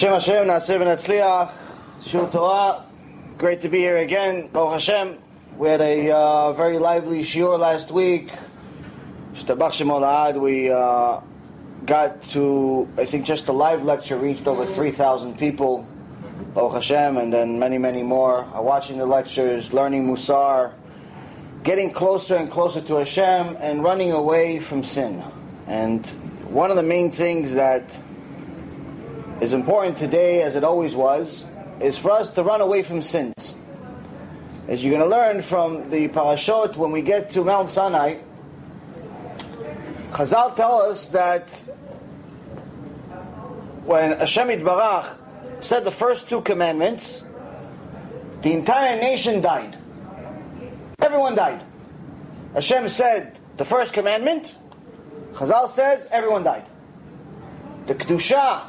Hashem Hashem, Naseh V'Natzliach, Shul Torah. Great to be here again. Baruch Hashem. We had a uh, very lively shiur last week. Shtabach Shemol We uh, got to, I think just the live lecture reached over 3,000 people. Baruch Hashem, and then many, many more are watching the lectures, learning Musar, getting closer and closer to Hashem, and running away from sin. And one of the main things that is important today, as it always was, is for us to run away from sins. As you're going to learn from the parashot, when we get to Mount Sinai, Chazal tell us that when Hashem Barach said the first two commandments, the entire nation died. Everyone died. Hashem said the first commandment, Chazal says everyone died. The Kedusha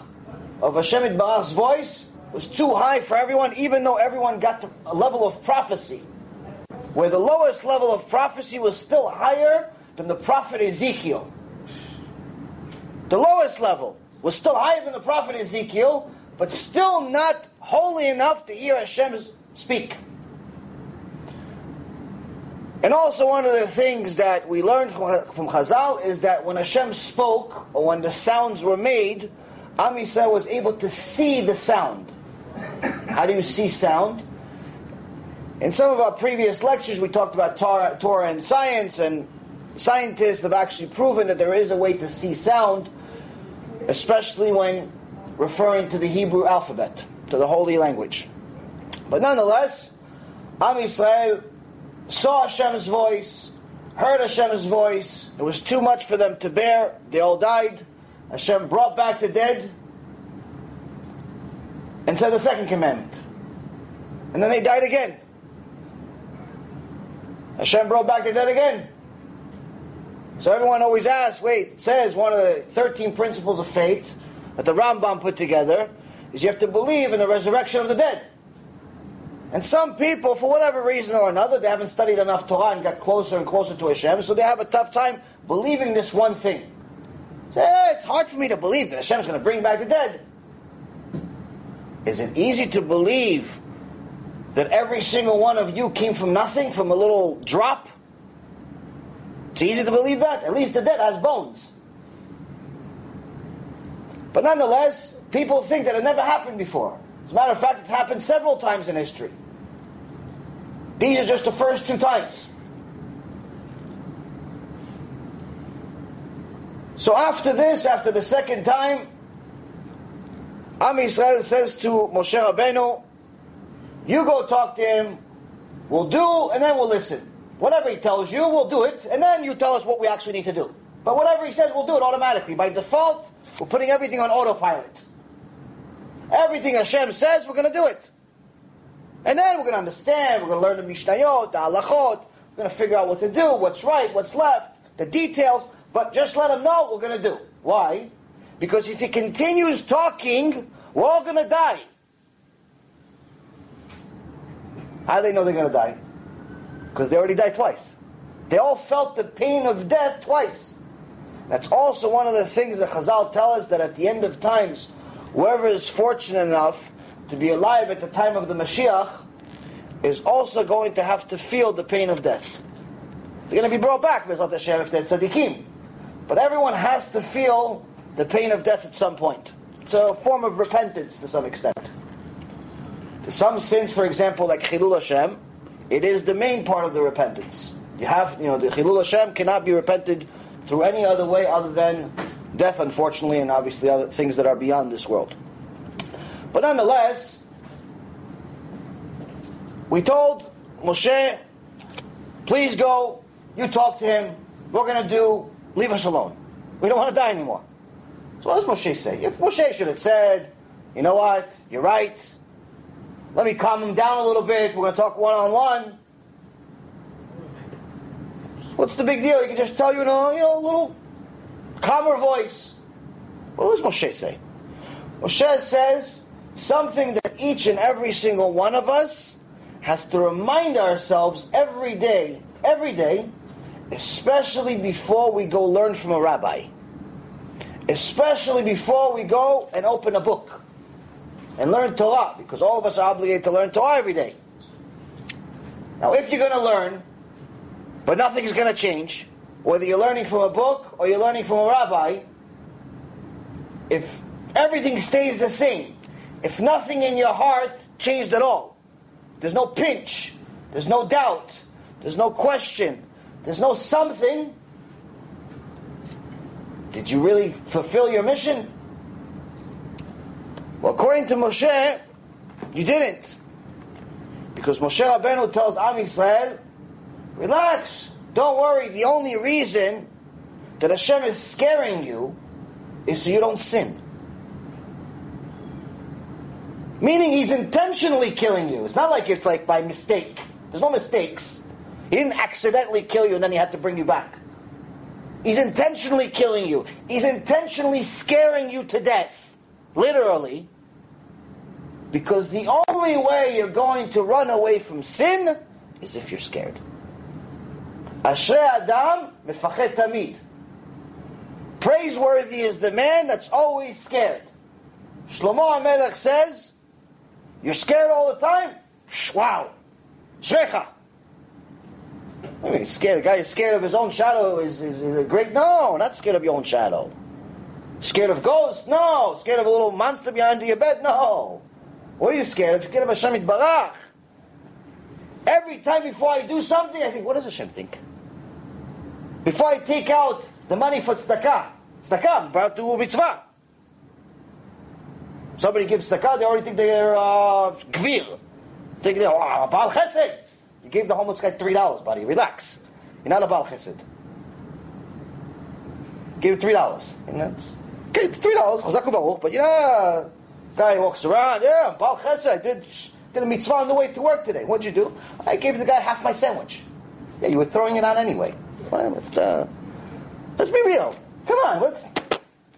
of Hashem Barach's voice was too high for everyone, even though everyone got to a level of prophecy, where the lowest level of prophecy was still higher than the prophet Ezekiel. The lowest level was still higher than the prophet Ezekiel, but still not holy enough to hear Hashem speak. And also, one of the things that we learned from, from Chazal is that when Hashem spoke, or when the sounds were made, Am Yisrael was able to see the sound. How do you see sound? In some of our previous lectures, we talked about Torah, Torah and science, and scientists have actually proven that there is a way to see sound, especially when referring to the Hebrew alphabet, to the holy language. But nonetheless, Am Yisrael saw Hashem's voice, heard Hashem's voice. It was too much for them to bear. They all died. Hashem brought back the dead and said the second commandment. And then they died again. Hashem brought back the dead again. So everyone always asks, wait, it says one of the 13 principles of faith that the Rambam put together is you have to believe in the resurrection of the dead. And some people, for whatever reason or another, they haven't studied enough Torah and got closer and closer to Hashem, so they have a tough time believing this one thing. Say, hey, it's hard for me to believe that Hashem is going to bring back the dead. Is it easy to believe that every single one of you came from nothing, from a little drop? It's easy to believe that. At least the dead has bones. But nonetheless, people think that it never happened before. As a matter of fact, it's happened several times in history. These are just the first two times. So after this, after the second time, Am Yisrael says to Moshe Rabbeinu, you go talk to him, we'll do, and then we'll listen. Whatever he tells you, we'll do it, and then you tell us what we actually need to do. But whatever he says, we'll do it automatically. By default, we're putting everything on autopilot. Everything Hashem says, we're going to do it. And then we're going to understand, we're going to learn the Mishnayot, the Halachot, we're going to figure out what to do, what's right, what's left, the details, but just let him know what we're going to do. Why? Because if he continues talking, we're all going to die. How do they know they're going to die? Because they already died twice. They all felt the pain of death twice. That's also one of the things that Chazal tell us that at the end of times, whoever is fortunate enough to be alive at the time of the Mashiach is also going to have to feel the pain of death. They're going to be brought back, Bezrat Hashem, if they're tzaddikim. But everyone has to feel the pain of death at some point. It's a form of repentance to some extent. To some sins, for example, like Chilul Hashem, it is the main part of the repentance. You have, you know, the Chilul Hashem cannot be repented through any other way other than death, unfortunately, and obviously other things that are beyond this world. But nonetheless, we told Moshe, please go, you talk to him, we're going to do Leave us alone. We don't want to die anymore. So what does Moshe say? If Moshe should have said, you know what, you're right, let me calm him down a little bit, we're going to talk one on one. What's the big deal? He can just tell you in a you know, little calmer voice. What does Moshe say? Moshe says something that each and every single one of us has to remind ourselves every day, every day, especially before we go learn from a rabbi, especially before we go and open a book. and learn Torah, because all of us are obligated to learn Torah every day. Now, if you're going to learn, but nothing's going to change, whether you're learning from a book or you're learning from a rabbi, if everything stays the same, if nothing in your heart changed at all, there's no pinch, there's no doubt, there's no question, there's no something, did you really fulfill your mission? Well, according to Moshe, you didn't. Because Moshe Rabbeinu tells Am Yisrael, relax, don't worry, the only reason that Hashem is scaring you is so you don't sin. Meaning he's intentionally killing you. It's not like it's like by mistake. There's no mistakes. He didn't accidentally kill you and then he had to bring you back. He's intentionally killing you. He's intentionally scaring you to death. Literally. Because the only way you're going to run away from sin is if you're scared. Ashrei Adam mefachet tamid. Praiseworthy is the man that's always scared. Shlomo HaMelech says, you're scared all the time? Wow. Shrecha. I mean, scared. The guy is scared of his own shadow is, is, is a great. No, not scared of your own shadow. Scared of ghosts? No. Scared of a little monster behind your bed? No. What are you scared of? Scared of Hashem Barach. Every time before I do something, I think, what does Hashem think? Before I take out the money for tzedakah, tzedakah, I'm about to mitzvah. Somebody gives tzedakah, they already think they're uh, gvir. Think they're oh, Baal Chesed. You gave the homeless guy three dollars, buddy. Relax. You're not a Baal Chesed. Give him three dollars. it's, okay, it's three dollars, but you know, guy walks around, yeah, Baal Chesed, I did, did a mitzvah on the way to work today. What'd you do? I gave the guy half my sandwich. Yeah, you were throwing it out anyway. Well, let's, uh, let's be real. Come on, let's,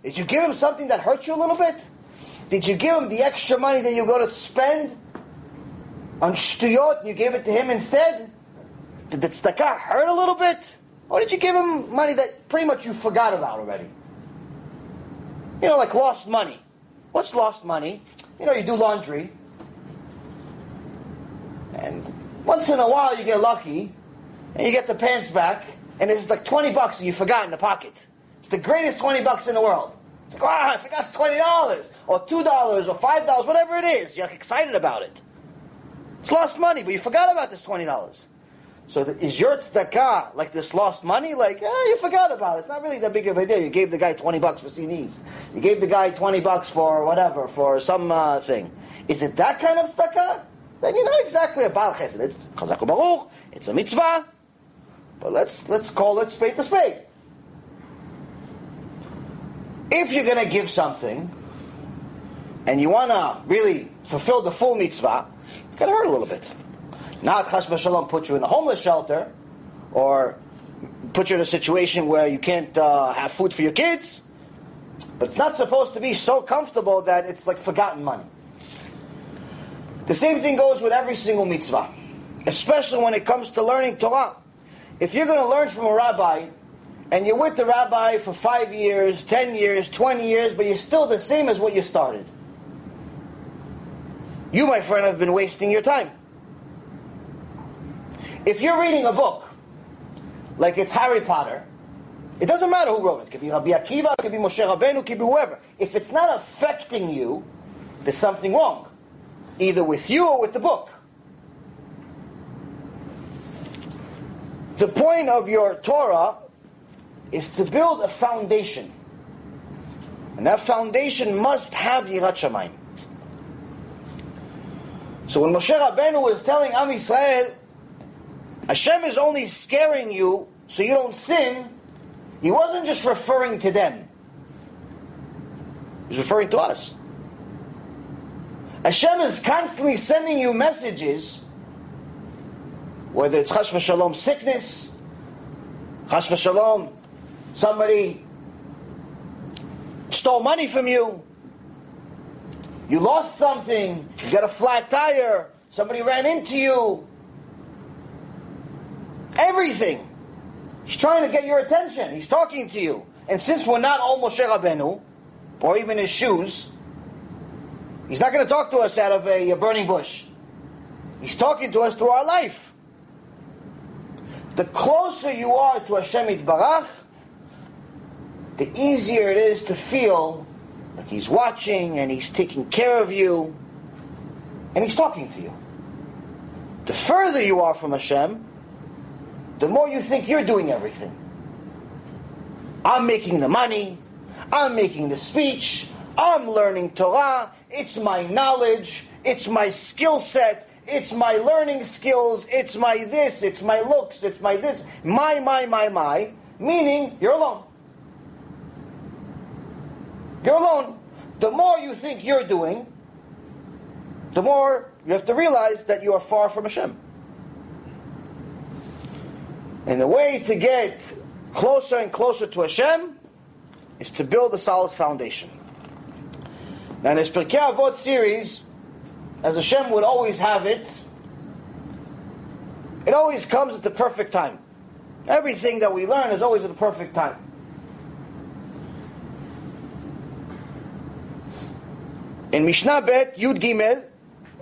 did you give him something that hurt you a little bit? Did you give him the extra money that you're going to spend on shtuyot you gave it to him instead? Did the tzedakah hurt a little bit? Or did you give him money that pretty much you forgot about already? You know, like lost money. What's lost money? You know, you do laundry. And once in a while you get lucky and you get the pants back and it's like 20 bucks and you forgot in the pocket. It's the greatest 20 bucks in the world. It's like, wow, I forgot $20 or $2 or $5, whatever it is. You're like excited about it. It's lost money, but you forgot about this $20. So is your tzedakah like this lost money? Like, eh, you forgot about it. It's not really that big of a deal. You gave the guy 20 bucks for CDs. You gave the guy 20 bucks for whatever, for some uh, thing. Is it that kind of tzedakah? Then you're not exactly a Baal Chesed. It's Chazak Baruch, it's a mitzvah. But let's, let's call it spade to spade. If you're going to give something, and you want to really fulfill the full mitzvah, it's going to hurt a little bit. Not chas v'shalom put you in the homeless shelter, or put you in a situation where you can't uh, have food for your kids. But it's not supposed to be so comfortable that it's like forgotten money. The same thing goes with every single mitzvah, especially when it comes to learning Torah. If you're going to learn from a rabbi, and you're with the rabbi for five years, ten years, twenty years, but you're still the same as what you started, you, my friend, have been wasting your time. If you're reading a book, like it's Harry Potter, it doesn't matter who wrote it. It could be Rabbi Akiva, it could be Moshe Rabbeinu, it could be whoever. If it's not affecting you, there's something wrong. Either with you or with the book. The point of your Torah is to build a foundation. And that foundation must have Yirat Shamayim. So when Moshe Rabbeinu was telling Am Yisrael, Hashem is only scaring you so you don't sin, he wasn't just referring to them. He's referring to us. Hashem is constantly sending you messages, whether it's chas v'shalom sickness, chas v'shalom somebody stole money from you, you lost something, you got a flat tire, somebody ran into you. Everything. He's trying to get your attention. He's talking to you. And since we're not all Moshe Rabbeinu, or even his shoes, He's not going to talk to us out of a, a burning bush. He's talking to us through our life. The closer you are to Hashem Itbarach, the easier it is to feel like He's watching and He's taking care of you and He's talking to you. The further you are from Hashem, the more you think you're doing everything. I'm making the money, I'm making the speech, I'm learning Torah, it's my knowledge, it's my skill set, it's my learning skills, it's my this, it's my looks, it's my this. My, my, my, my, meaning you're alone. You're alone. The more you think you're doing, the more you have to realize that you are far from Hashem. And the way to get closer and closer to Hashem is to build a solid foundation. Now, in this Pirkei Avot series, as Hashem would always have it, it always comes at the perfect time. Everything that we learn is always at the perfect time. In Mishnah Bet, Yud Gimel,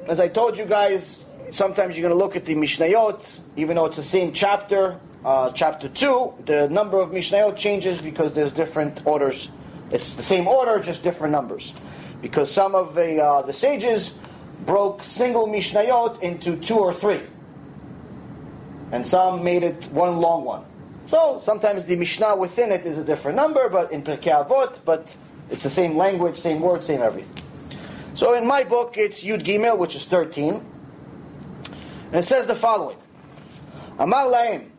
as I told you guys, sometimes you're going to look at the Mishnayot, even though it's the same chapter, uh, chapter 2, the number of Mishnayot changes because there's different orders. It's the same order, just different numbers. Because some of the, uh, the sages broke single Mishnayot into two or three. And some made it one long one. So sometimes the Mishnah within it is a different number, but in Pirkei Avot, but it's the same language, same word, same everything. So in my book, it's Yud Gimel, which is 13. And it says the following. Amar lahem,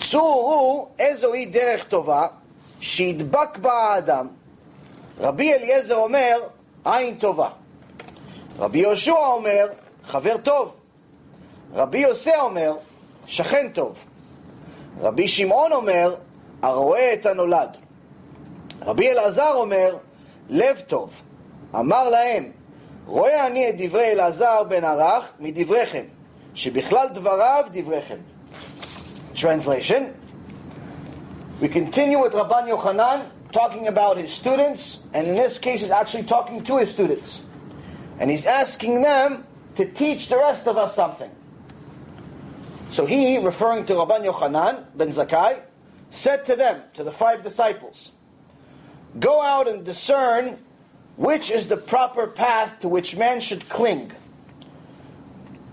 צורו איזוהי דרך טובה שידבק בה האדם. רבי אליעזר אומר, עין טובה. רבי יהושע אומר, חבר טוב. רבי יוסי אומר, שכן טוב. רבי שמעון אומר, הרואה את הנולד. רבי אלעזר אומר, לב טוב. אמר להם, רואה אני את דברי אלעזר בן ערך מדבריכם, שבכלל דבריו דבריכם. Translation. We continue with Rabban Yochanan talking about his students, and in this case, he's actually talking to his students. And he's asking them to teach the rest of us something. So he, referring to Rabban Yochanan ben Zakkai, said to them, to the five disciples, Go out and discern which is the proper path to which man should cling.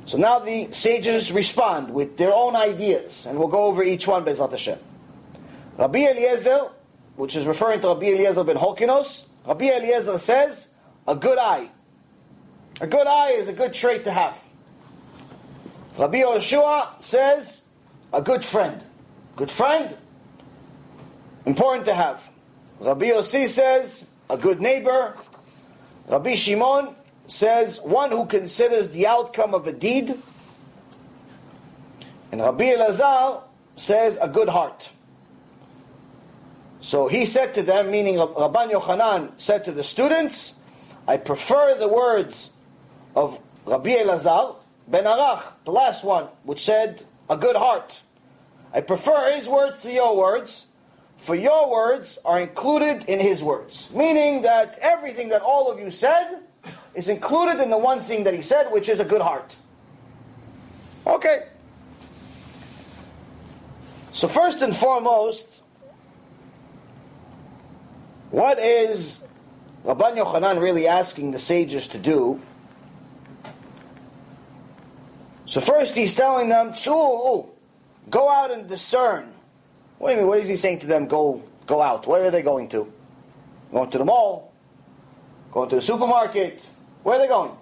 So now the sages respond with their own ideas, and we'll go over each one, Bezrat Hashem. Rabbi Eliezer, which is referring to Rabbi Eliezer ben Holkinos, Rabbi Eliezer says, a good eye. A good eye is a good trait to have. Rabbi Yoshua says, a good friend. Good friend, important to have. Rabbi Yossi says, a good neighbor. Rabbi Shimon says, one who considers the outcome of a deed. And Rabbi Elazar says, a good heart. So he said to them, meaning Rabban Yochanan said to the students, I prefer the words of Rabbi Elazar ben Arach, the last one, which said, a good heart. I prefer his words to your words, for your words are included in his words. Meaning that everything that all of you said is included in the one thing that he said, which is a good heart. Okay. So first and foremost, what is Rabban Yochanan really asking the sages to do? So first he's telling them, go out and discern. What do you mean? What is he saying to them? Go, go out. Where are they going to? Going to the mall? Going to the supermarket? Where are they going?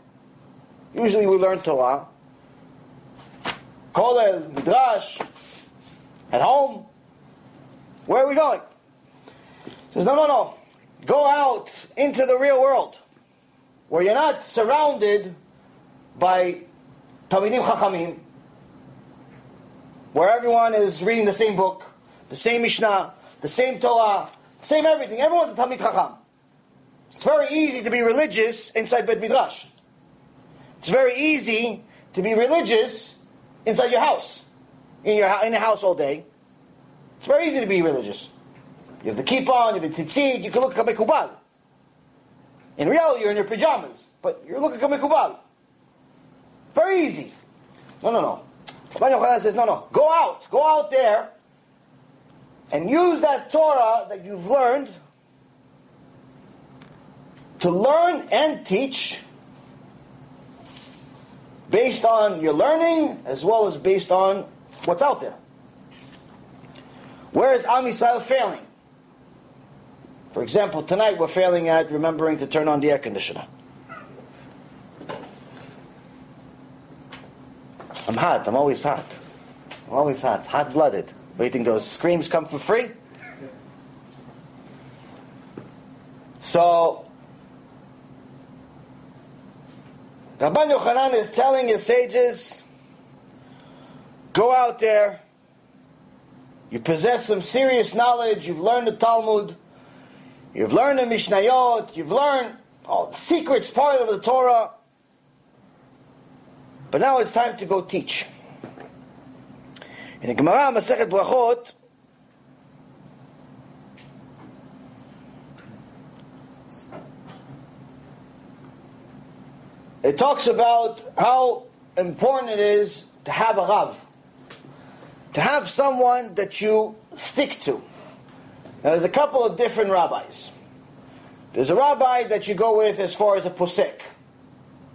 Usually we learn Torah. Kollel, Midrash, at home. Where are we going? He says, no, no, no. Go out into the real world where you're not surrounded by Talmidim Chachamim, where everyone is reading the same book, the same Mishnah, the same Torah, same everything. Everyone's a Talmid Chacham. It's very easy to be religious inside Bet Midrash. It's very easy to be religious inside your house, in your in the house all day. It's very easy to be religious. You have the kippah you have the tzitzit, you can look like a kubal. In reality, you're in your pajamas, but you're looking like Mikubal. Very easy. No, no, no. Rabban Yochanan says, no, no. Go out. Go out there and use that Torah that you've learned to learn and teach based on your learning as well as based on what's out there. Where is Am failing? For example, tonight we're failing at remembering to turn on the air conditioner. I'm hot. I'm always hot. I'm always hot. Hot blooded. Waiting those screams come for free? So, Rabban Yochanan is telling his sages, go out there, you possess some serious knowledge, you've learned the Talmud, you've learned the Mishnayot, you've learned all the secrets part of the Torah, but now it's time to go teach. In the Gemara Masechet Brachot, it talks about how important it is to have a Rav. To have someone that you stick to. Now there's a couple of different rabbis. There's a rabbi that you go with as far as a posek.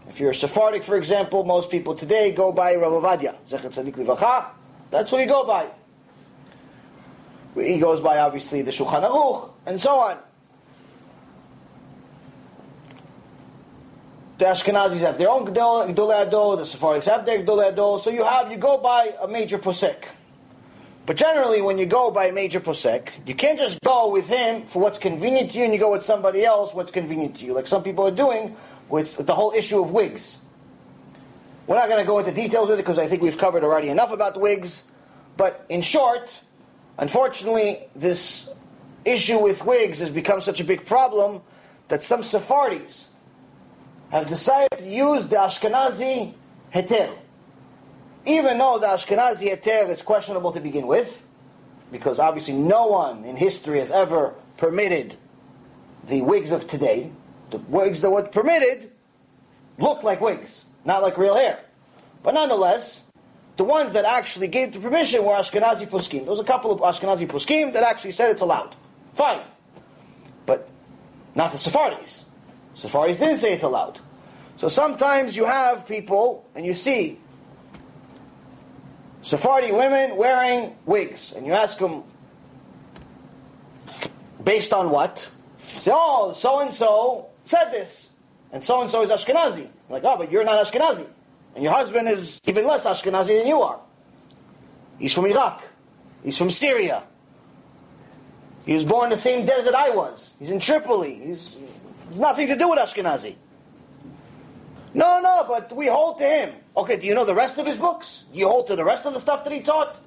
If you're Sephardic, for example, most people today go by Rav Ovadia, Zechet Tzadik Livacha. That's what you go by. He goes by, obviously, the Shulchan Aruch, and so on. The Ashkenazis have their own Gdolei Adol, the Sephardics have their Gdolei Adol, so you have, you go by a major posek. But generally, when you go by a major posek, you can't just go with him for what's convenient to you, and you go with somebody else what's convenient to you, like some people are doing with the whole issue of wigs. We're not going to go into details with it because I think we've covered already enough about wigs. But in short, unfortunately, this issue with wigs has become such a big problem that some Sephardis have decided to use the Ashkenazi heter. Even though the Ashkenazi heter is questionable to begin with, because obviously no one in history has ever permitted the wigs of today. The wigs that were permitted looked like wigs, not like real hair. But nonetheless, the ones that actually gave the permission were Ashkenazi poskim. There was a couple of Ashkenazi poskim that actually said it's allowed. Fine. But not the Sephardis. Sephardis didn't say it's allowed. So sometimes you have people, and you see Sephardi women wearing wigs, and you ask them, based on what? Say, oh, so and so said this, and so and so is Ashkenazi. You're like, oh, but you're not Ashkenazi, and your husband is even less Ashkenazi than you are. He's from Iraq. He's from Syria. He was born in the same desert I was. He's in Tripoli. He's, he's nothing to do with Ashkenazi. No, no, but we hold to him. Okay, do you know the rest of his books? Do you hold to the rest of the stuff that he taught?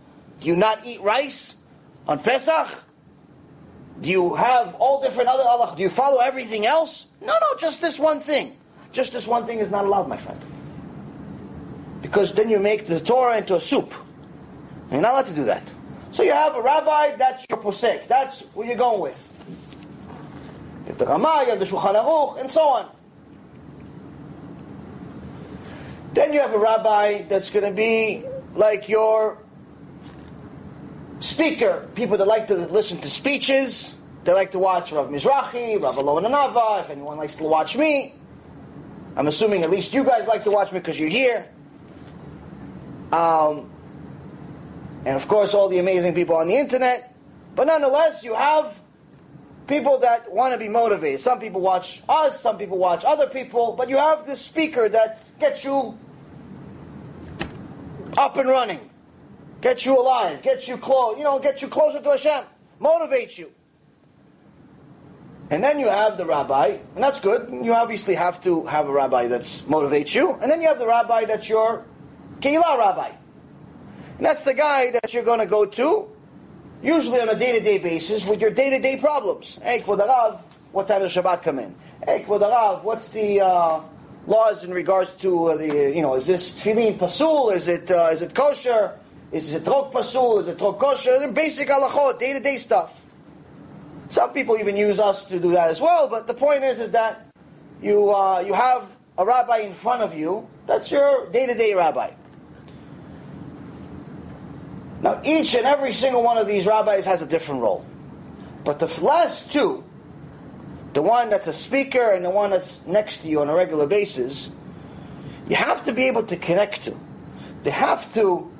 Do you not eat rice on Pesach? Do you have all different other Allah? Do you follow everything else? No, no, just this one thing. Just this one thing is not allowed, my friend. Because then you make the Torah into a soup. You're not allowed to do that. So you have a rabbi, that's your posek. That's what you're going with. You have the Ramah, you have the Shulchan Aruch, and so on. Then you have a rabbi that's going to be like your speaker. People that like to listen to speeches. They like to watch Rav Mizrahi, Rav Alon Anava, if anyone likes to watch me. I'm assuming at least you guys like to watch me because you're here. Um, and of course, all the amazing people on the internet. But nonetheless, you have people that want to be motivated. Some people watch us, some people watch other people, but you have this speaker that gets you up and running, gets you alive, gets you close, you know, gets you closer to Hashem, motivates you. And then you have the rabbi, and that's good. You obviously have to have a rabbi that motivates you. And then you have the rabbi that's your Keilah rabbi. And that's the guy that you're going to go to, usually on a day-to-day basis, with your day-to-day problems. Hey, Kvod what time does Shabbat come in? Hey, Kvod what's the... Uh, laws in regards to uh, the, you know, is this tefillin pasul? Is it, uh, is it kosher? Is it trok pasul? Is it trok kosher? Basic halachot, day to day stuff. Some people even use us to do that as well, but the point is, is that you, uh, you have a rabbi in front of you. That's your day-to-day rabbi. Now, each and every single one of these rabbis has a different role. But the last two, the one that's a speaker and the one that's next to you on a regular basis, you have to be able to connect to. They have to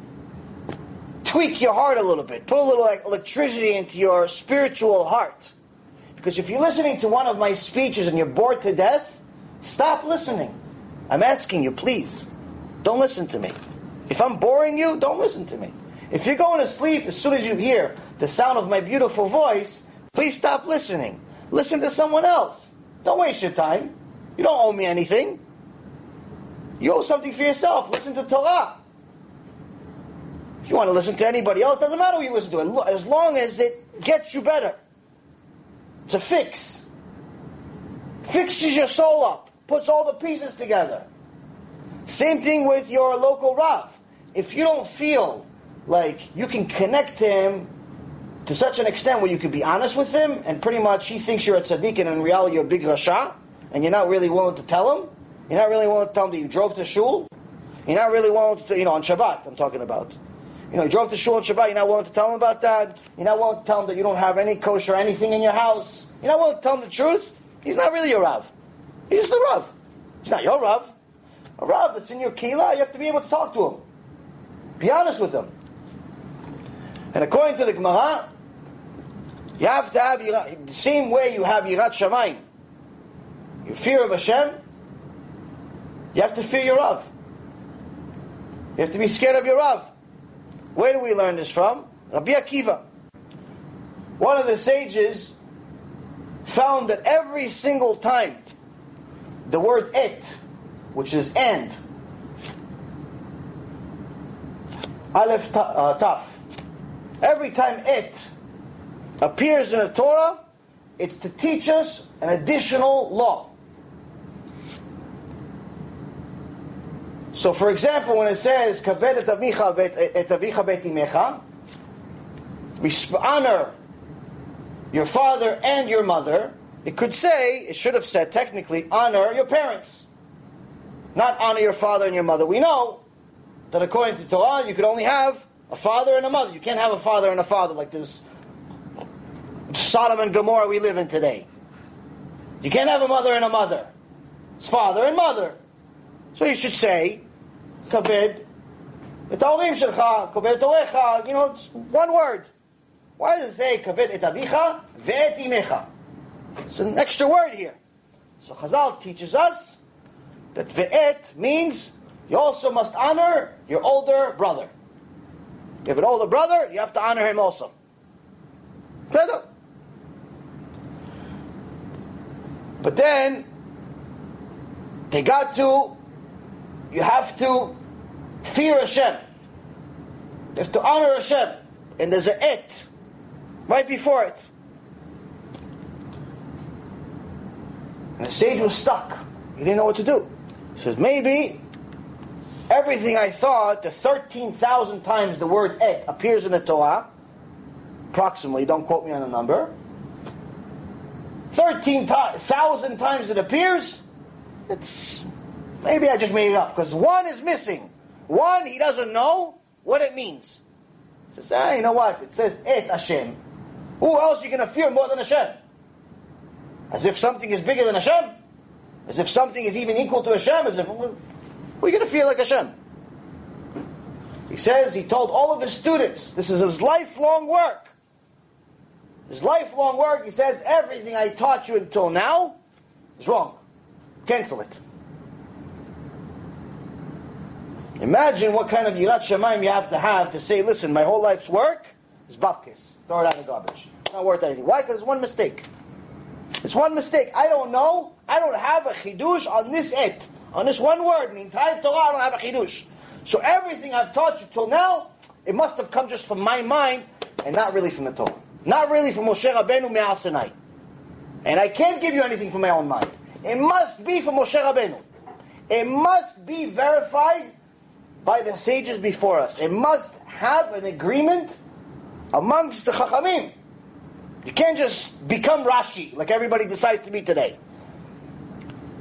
tweak your heart a little bit, put a little electricity into your spiritual heart. Because if you're listening to one of my speeches and you're bored to death, stop listening. I'm asking you, please. Don't listen to me. If I'm boring you, don't listen to me. If you're going to sleep as soon as you hear the sound of my beautiful voice, please stop listening. Listen to someone else. Don't waste your time. You don't owe me anything. You owe something for yourself. Listen to Torah. You want to listen to anybody else, doesn't matter who you listen to, as long as it gets you better. It's a fix. Fixes your soul up, puts all the pieces together. Same thing with your local Rav. If you don't feel like you can connect to him to such an extent where you could be honest with him, and pretty much he thinks you're a tzaddik and in reality you're a big rasha, and you're not really willing to tell him, you're not really willing to tell him that you drove to shul, you're not really willing to, you know, on Shabbat I'm talking about. You know, you drove to shul on Shabbat, you're not willing to tell him about that, you're not willing to tell him that you don't have any kosher or anything in your house, you're not willing to tell him the truth, he's not really your Rav. He's just a Rav. He's not your Rav. A Rav that's in your Kila, you have to be able to talk to him. Be honest with him. And according to the Gemara, you have to have the same way you have Yirat Shamayim. You fear of Hashem, you have to fear your Rav. You have to be scared of your Rav. Where do we learn this from? Rabbi Akiva. One of the sages found that every single time the word et, which is and, aleph uh, taf, Every time it appears in the Torah, it's to teach us an additional law. So, for example, when it says "kaved et avicha et avicha bet imecha," honor your father and your mother. It could say, it should have said technically, honor your parents, not honor your father and your mother. We know that according to Torah, you could only have a father and a mother. You can't have a father and a father like this Sodom and Gomorrah we live in today. You can't have a mother and a mother. It's father and mother. So you should say, Kabed, et shelcha, kabed torecha, you know, it's one word. Why does it say kabed et avicha ve'et imecha? It's an extra word here. So Chazal teaches us that ve'et means you also must honor your older brother. You have an older brother, you have to honor him also. But then they got to, you have to fear Hashem. You have to honor Hashem. And there's a et right before it. And the sage was stuck. He didn't know what to do. He says, maybe everything I thought, the 13,000 times the word et appears in the Torah, approximately, don't quote me on the number, 13,000 times it appears, it's, maybe I just made it up, because one is missing. One, he doesn't know what it means. He says, ah, you know what, it says et Hashem. Who else are you going to fear more than Hashem? As if something is bigger than Hashem? As if something is even equal to Hashem? As if we're going to feel like Hashem. He says he told all of his students, this is his lifelong work. His lifelong work, he says, everything I taught you until now is wrong. Cancel it. Imagine what kind of Yirat Shemaim you have to have to say, listen, my whole life's work is babkis. Throw it out in the garbage. It's not worth anything. Why? Because it's one mistake. It's one mistake. I don't know. I don't have a chidush on this et. On this one word, in the entire Torah, I don't have a chidush. So everything I've taught you till now, it must have come just from my mind and not really from the Torah. Not really from Moshe Rabbeinu Me'al. And I can't give you anything from my own mind. It must be from Moshe Rabbeinu. It must be verified by the sages before us. It must have an agreement amongst the Chachamim. You can't just become Rashi like everybody decides to be today.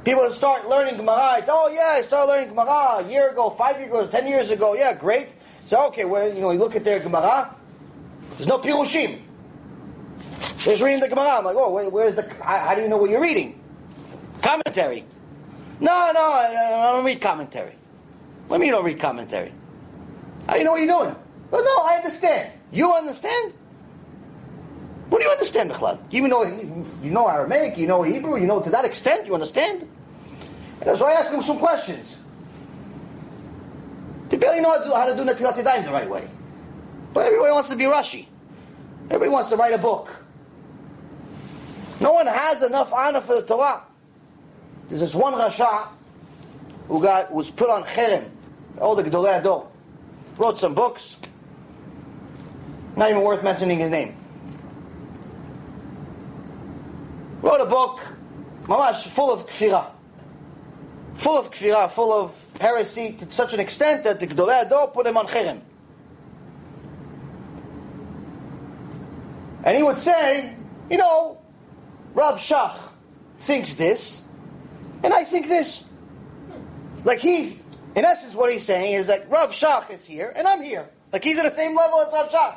People start learning Gemara. Oh yeah, I started learning Gemara a year ago, five years ago, ten years ago. Yeah, great. So okay, well, you know, you look at their Gemara. There's no pirushim. They're just reading the Gemara. I'm like, oh, where, where's the? How, how, do you know what you're reading? Commentary. No, no, I, I don't read commentary. What do you don't read commentary? How do you know what you're doing? Well, no, I understand. You understand? What do you understand, Bechlad? You even know you know Aramaic, you know Hebrew, you know to that extent, you understand? And so I asked him some questions. They barely know how to do, how to do Netilat Yadayim the right way. But everybody wants to be Rashi. Everybody wants to write a book. No one has enough honor for the Torah. There's this one Rasha who got was put on Cherem, all the Gedolei Ador. Wrote some books. Not even worth mentioning his name. Wrote a book, mamash, full of kfirah. Full of kfirah, full of heresy, to such an extent that the Gedolei Ador put him on Cherem. And he would say, you know, Rav Shach thinks this, and I think this. Like he, in essence, what he's saying is like Rav Shach is here, and I'm here. Like he's at the same level as Rav Shach.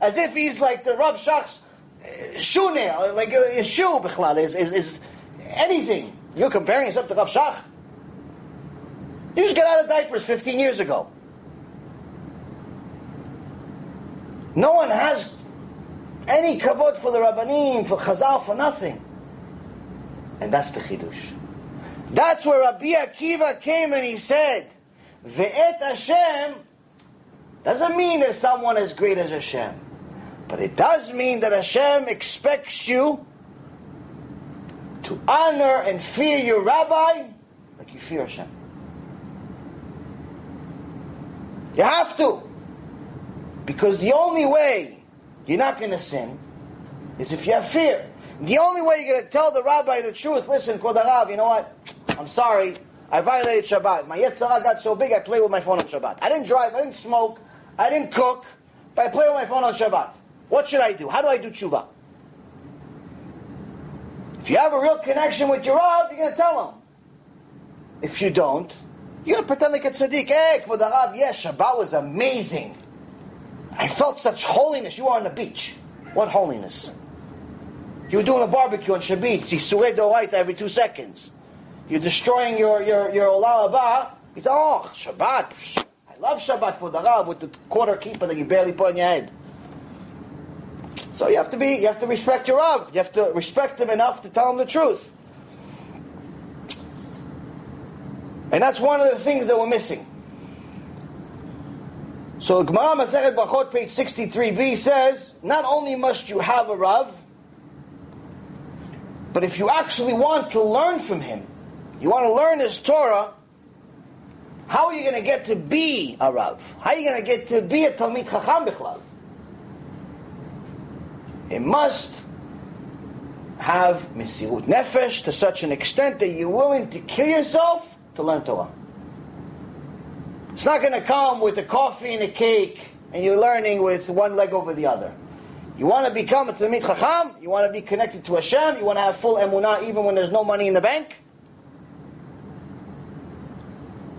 As if he's like the Rav Shach's uh, shune, like a, a shoe, bichlal, is, is, is anything. You're comparing yourself to Rav Shach? You just got out of diapers 15 years ago. No one has any kavod for the Rabbanim, for Chazal, for nothing. And that's the Chidush. That's where Rabbi Akiva came and he said, Ve'et Hashem doesn't mean that someone as great as Hashem. But it does mean that Hashem expects you to honor and fear your rabbi like you fear Hashem. You have to. Because the only way you're not going to sin is if you have fear. The only way you're going to tell the rabbi the truth, listen, Kvod you know what? I'm sorry, I violated Shabbat. My Yetzer Hara got so big I play with my phone on Shabbat. I didn't drive, I didn't smoke, I didn't cook, but I play with my phone on Shabbat. What should I do? How do I do tshuva? If you have a real connection with your Rav, you're going to tell him. If you don't, you're going to pretend like a tzaddik. Hey, Kvod Arav, yes, Shabbat was amazing. I felt such holiness. You were on the beach. What holiness? You were doing a barbecue on Shabbat. Yisurei Doraita every two seconds. You're destroying your your your olam haba. You oh, Shabbat. I love Shabbat for the Rab with the quarter keeper that you barely put on your head. So you have to be, you have to respect your Rav. You have to respect him enough to tell him the truth. And that's one of the things that we're missing. So Gemara Masechet Brachot, page 63b says, not only must you have a Rav, but if you actually want to learn from him, you want to learn his Torah, how are you going to get to be a Rav? How are you going to get to be a Talmid Chacham Bichlal? It must have Mesirut Nefesh to such an extent that you're willing to kill yourself to learn Torah. It's not going to come with a coffee and a cake and you're learning with one leg over the other. You want to become a Talmid Chacham, you want to be connected to Hashem, you want to have full emunah even when there's no money in the bank.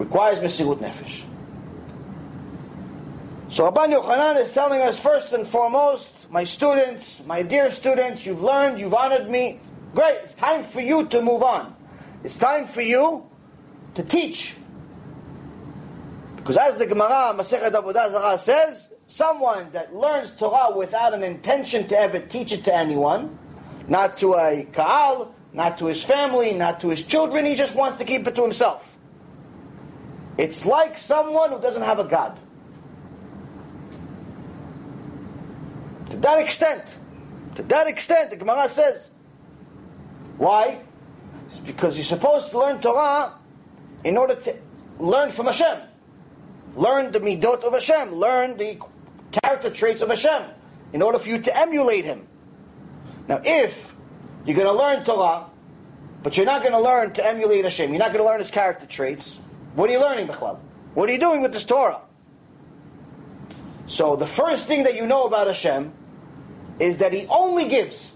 Requires Mesirut Nefesh. So Rabban Yochanan is telling us first and foremost, my students, my dear students, you've learned, you've honored me. Great, it's time for you to move on. It's time for you to teach. Because as the Gemara Masechet Avodah Zarah says, someone that learns Torah without an intention to ever teach it to anyone, not to a Kaal, not to his family, not to his children, he just wants to keep it to himself. It's like someone who doesn't have a God. To that extent, to that extent, the Gemara says. Why? It's because you're supposed to learn Torah in order to learn from Hashem. Learn the midot of Hashem. Learn the character traits of Hashem in order for you to emulate Him. Now, if you're going to learn Torah, but you're not going to learn to emulate Hashem, you're not going to learn His character traits, what are you learning, Bechlal? What are you doing with this Torah? So, the first thing that you know about Hashem is that He only gives.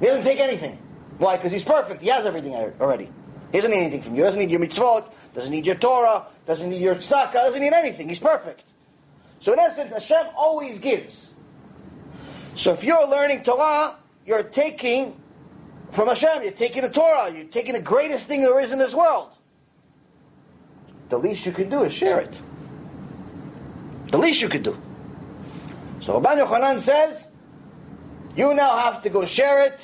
He doesn't take anything. Why? Because He's perfect. He has everything already. He doesn't need anything from you. He doesn't need your mitzvot, doesn't need your Torah, doesn't need your tzedakah, doesn't need anything. He's perfect. So in essence, Hashem always gives. So if you're learning Torah, you're taking from Hashem, you're taking the Torah, you're taking the greatest thing there is in this world. The least you can do is share it. The least you can do. So Rabban Yochanan says, you now have to go share it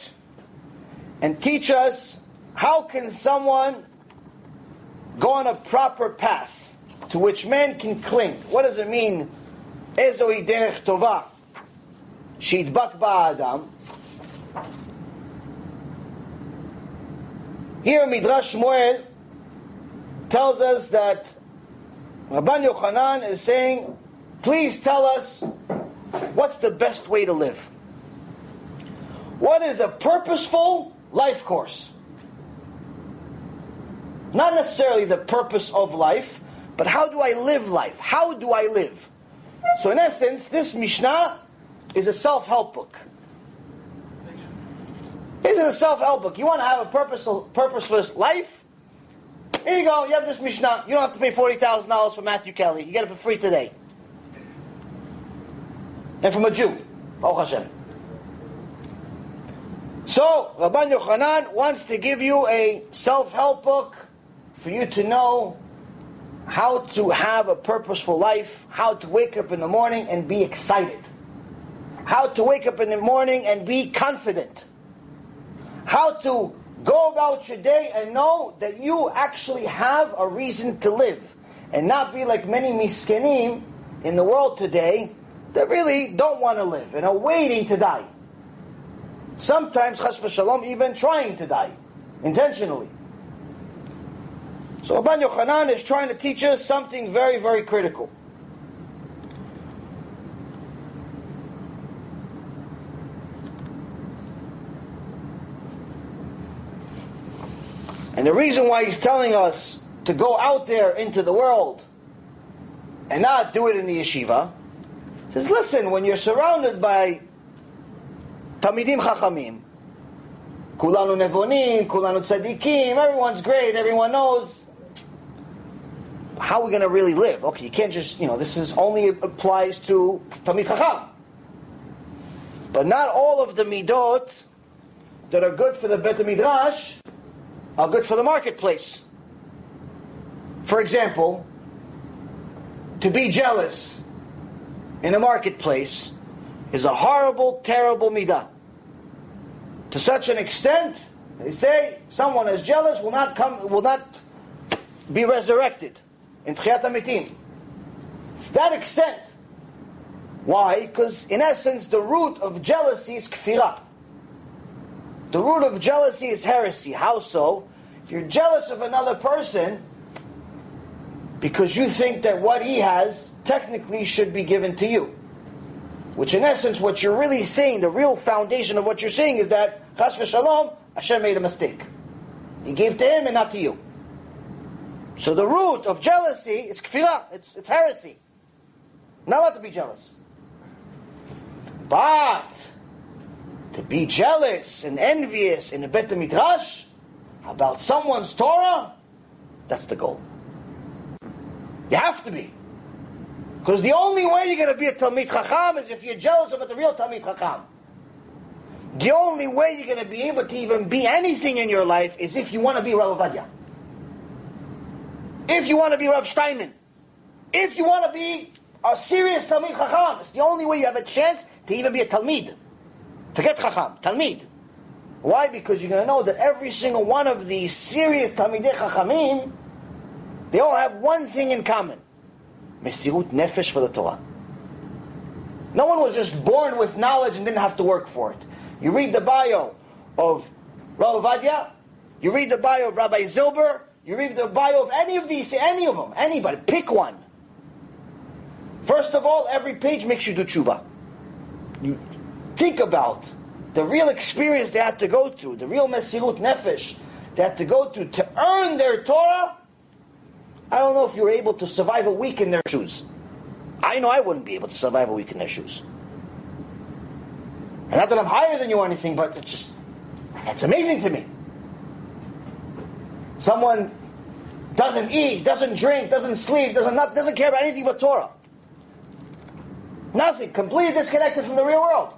and teach us how can someone go on a proper path to which man can cling. What does it mean? Ezoi derech tova. Shidbak ba'adam. Here Midrash Shmuel tells us that Rabban Yochanan is saying, please tell us what's the best way to live. What is a purposeful life course? Not necessarily the purpose of life, but how do I live life? How do I live? So in essence, this Mishnah is a self-help book. This is a self-help book. You want to have a purposeful, purposeless life? Here you go. You have this Mishnah. You don't have to pay forty thousand dollars for Matthew Kelly. You get it for free today. And from a Jew. Baruch Hashem. So, Rabban Yochanan wants to give you a self-help book for you to know how to have a purposeful life, how to wake up in the morning and be excited, how to wake up in the morning and be confident, how to go about your day and know that you actually have a reason to live, and not be like many miskenim in the world today that really don't want to live and are waiting to die. Sometimes, chas v'shalom, even trying to die, intentionally. So Rabban Yochanan is trying to teach us something very, very critical. And the reason why he's telling us to go out there into the world and not do it in the yeshiva, says, listen, when you're surrounded by Talmidim Chachamim, Kulanu Nevonim, Kulanu Tzadikim, everyone's great, everyone knows. How are we going to really live? Okay, you can't just, you know, this is only applies to Talmid Chacham. But not all of the midot that are good for the Bet Midrash are good for the marketplace. For example, to be jealous in a marketplace is a horrible, terrible midah. To such an extent, they say someone is jealous will not come, will not be resurrected in Tchiyat HaMetim. It's that extent. Why? Because in essence, the root of jealousy is kfirah. The root of jealousy is heresy. How so? If you're jealous of another person because you think that what he has technically should be given to you. Which in essence, what you're really saying, the real foundation of what you're saying is that, chas v'shalom, Hashem made a mistake. He gave to him and not to you. So the root of jealousy is kfirah, it's, it's heresy. Not allowed to be jealous. But, to be jealous and envious in a Bet Midrash about someone's Torah, that's the goal. You have to be. Because the only way you're going to be a Talmid Chacham is if you're jealous of the real Talmid Chacham. The only way you're going to be able to even be anything in your life is if you want to be Rav Ovadia. If you want to be Rav Steinman. If you want to be a serious Talmid Chacham. It's the only way you have a chance to even be a Talmid. Forget Chacham, Talmid. Why? Because you're going to know that every single one of these serious Talmidei Chachamim, they all have one thing in common. Mesirut nefesh for the Torah. No one was just born with knowledge and didn't have to work for it. You read the bio of Rav Ovadia, you read the bio of Rabbi Zilber, you read the bio of any of these, any of them, anybody, pick one. First of all, every page makes you do tshuva. You think about the real experience they had to go through, the real mesirut nefesh they had to go through to earn their Torah I don't know if you're able to survive a week in their shoes. I know I wouldn't be able to survive a week in their shoes. And not that I'm higher than you or anything, but it's it's amazing to me. Someone doesn't eat, doesn't drink, doesn't sleep, doesn't, not, doesn't care about anything but Torah. Nothing. Completely disconnected from the real world.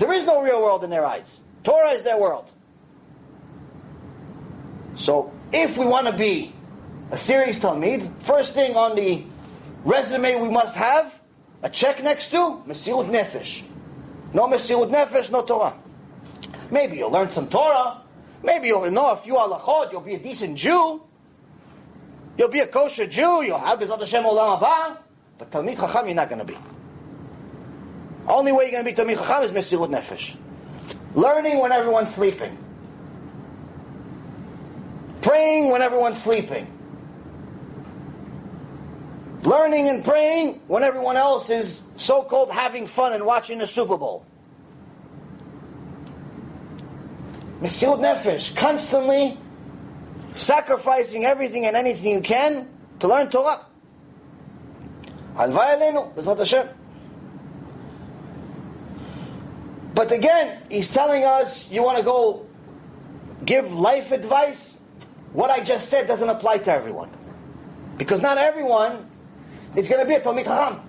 There is no real world in their eyes. Torah is their world. So, if we want to be a serious Talmid, first thing on the resume we must have a check next to Mesirut Nefesh. No Mesirut Nefesh, no Torah. Maybe you'll learn some Torah. Maybe you'll know a few halachot. You'll be a decent Jew. You'll be a kosher Jew. You'll have Bezrat Hashem Olam Haba. But Talmid Chacham you're not going to be. Only way you're going to be Talmid Chacham is Mesirut Nefesh. Learning when everyone's sleeping. Praying when everyone's sleeping. Learning and praying when everyone else is so called having fun and watching the Super Bowl. Mesirut Nefesh, constantly sacrificing everything and anything you can to learn Torah. Halvai Aleinu, Hashem. But again, he's telling us, you want to go give life advice? What I just said doesn't apply to everyone. Because not everyone is going to be a Talmid Chacham.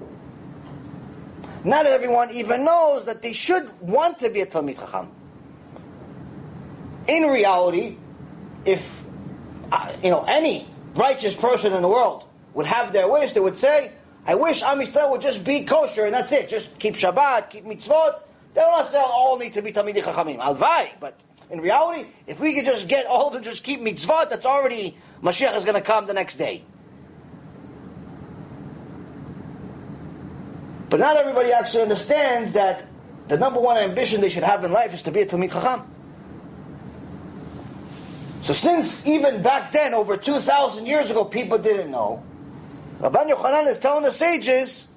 Not everyone even knows that they should want to be a Talmid Chacham. In reality, if uh, you know any righteous person in the world would have their wish, they would say, "I wish Am Yisrael would just be kosher and that's it. Just keep Shabbat, keep mitzvot. They don't all need to be Talmid Chachamim. Alvai, but in reality, if we could just get all of them, just keep mitzvot, that's already Mashiach is going to come the next day. But not everybody actually understands that the number one ambition they should have in life is to be a Talmid Chacham. So since even back then, over 2,000 years ago, people didn't know, Rabban Yochanan is telling the sages,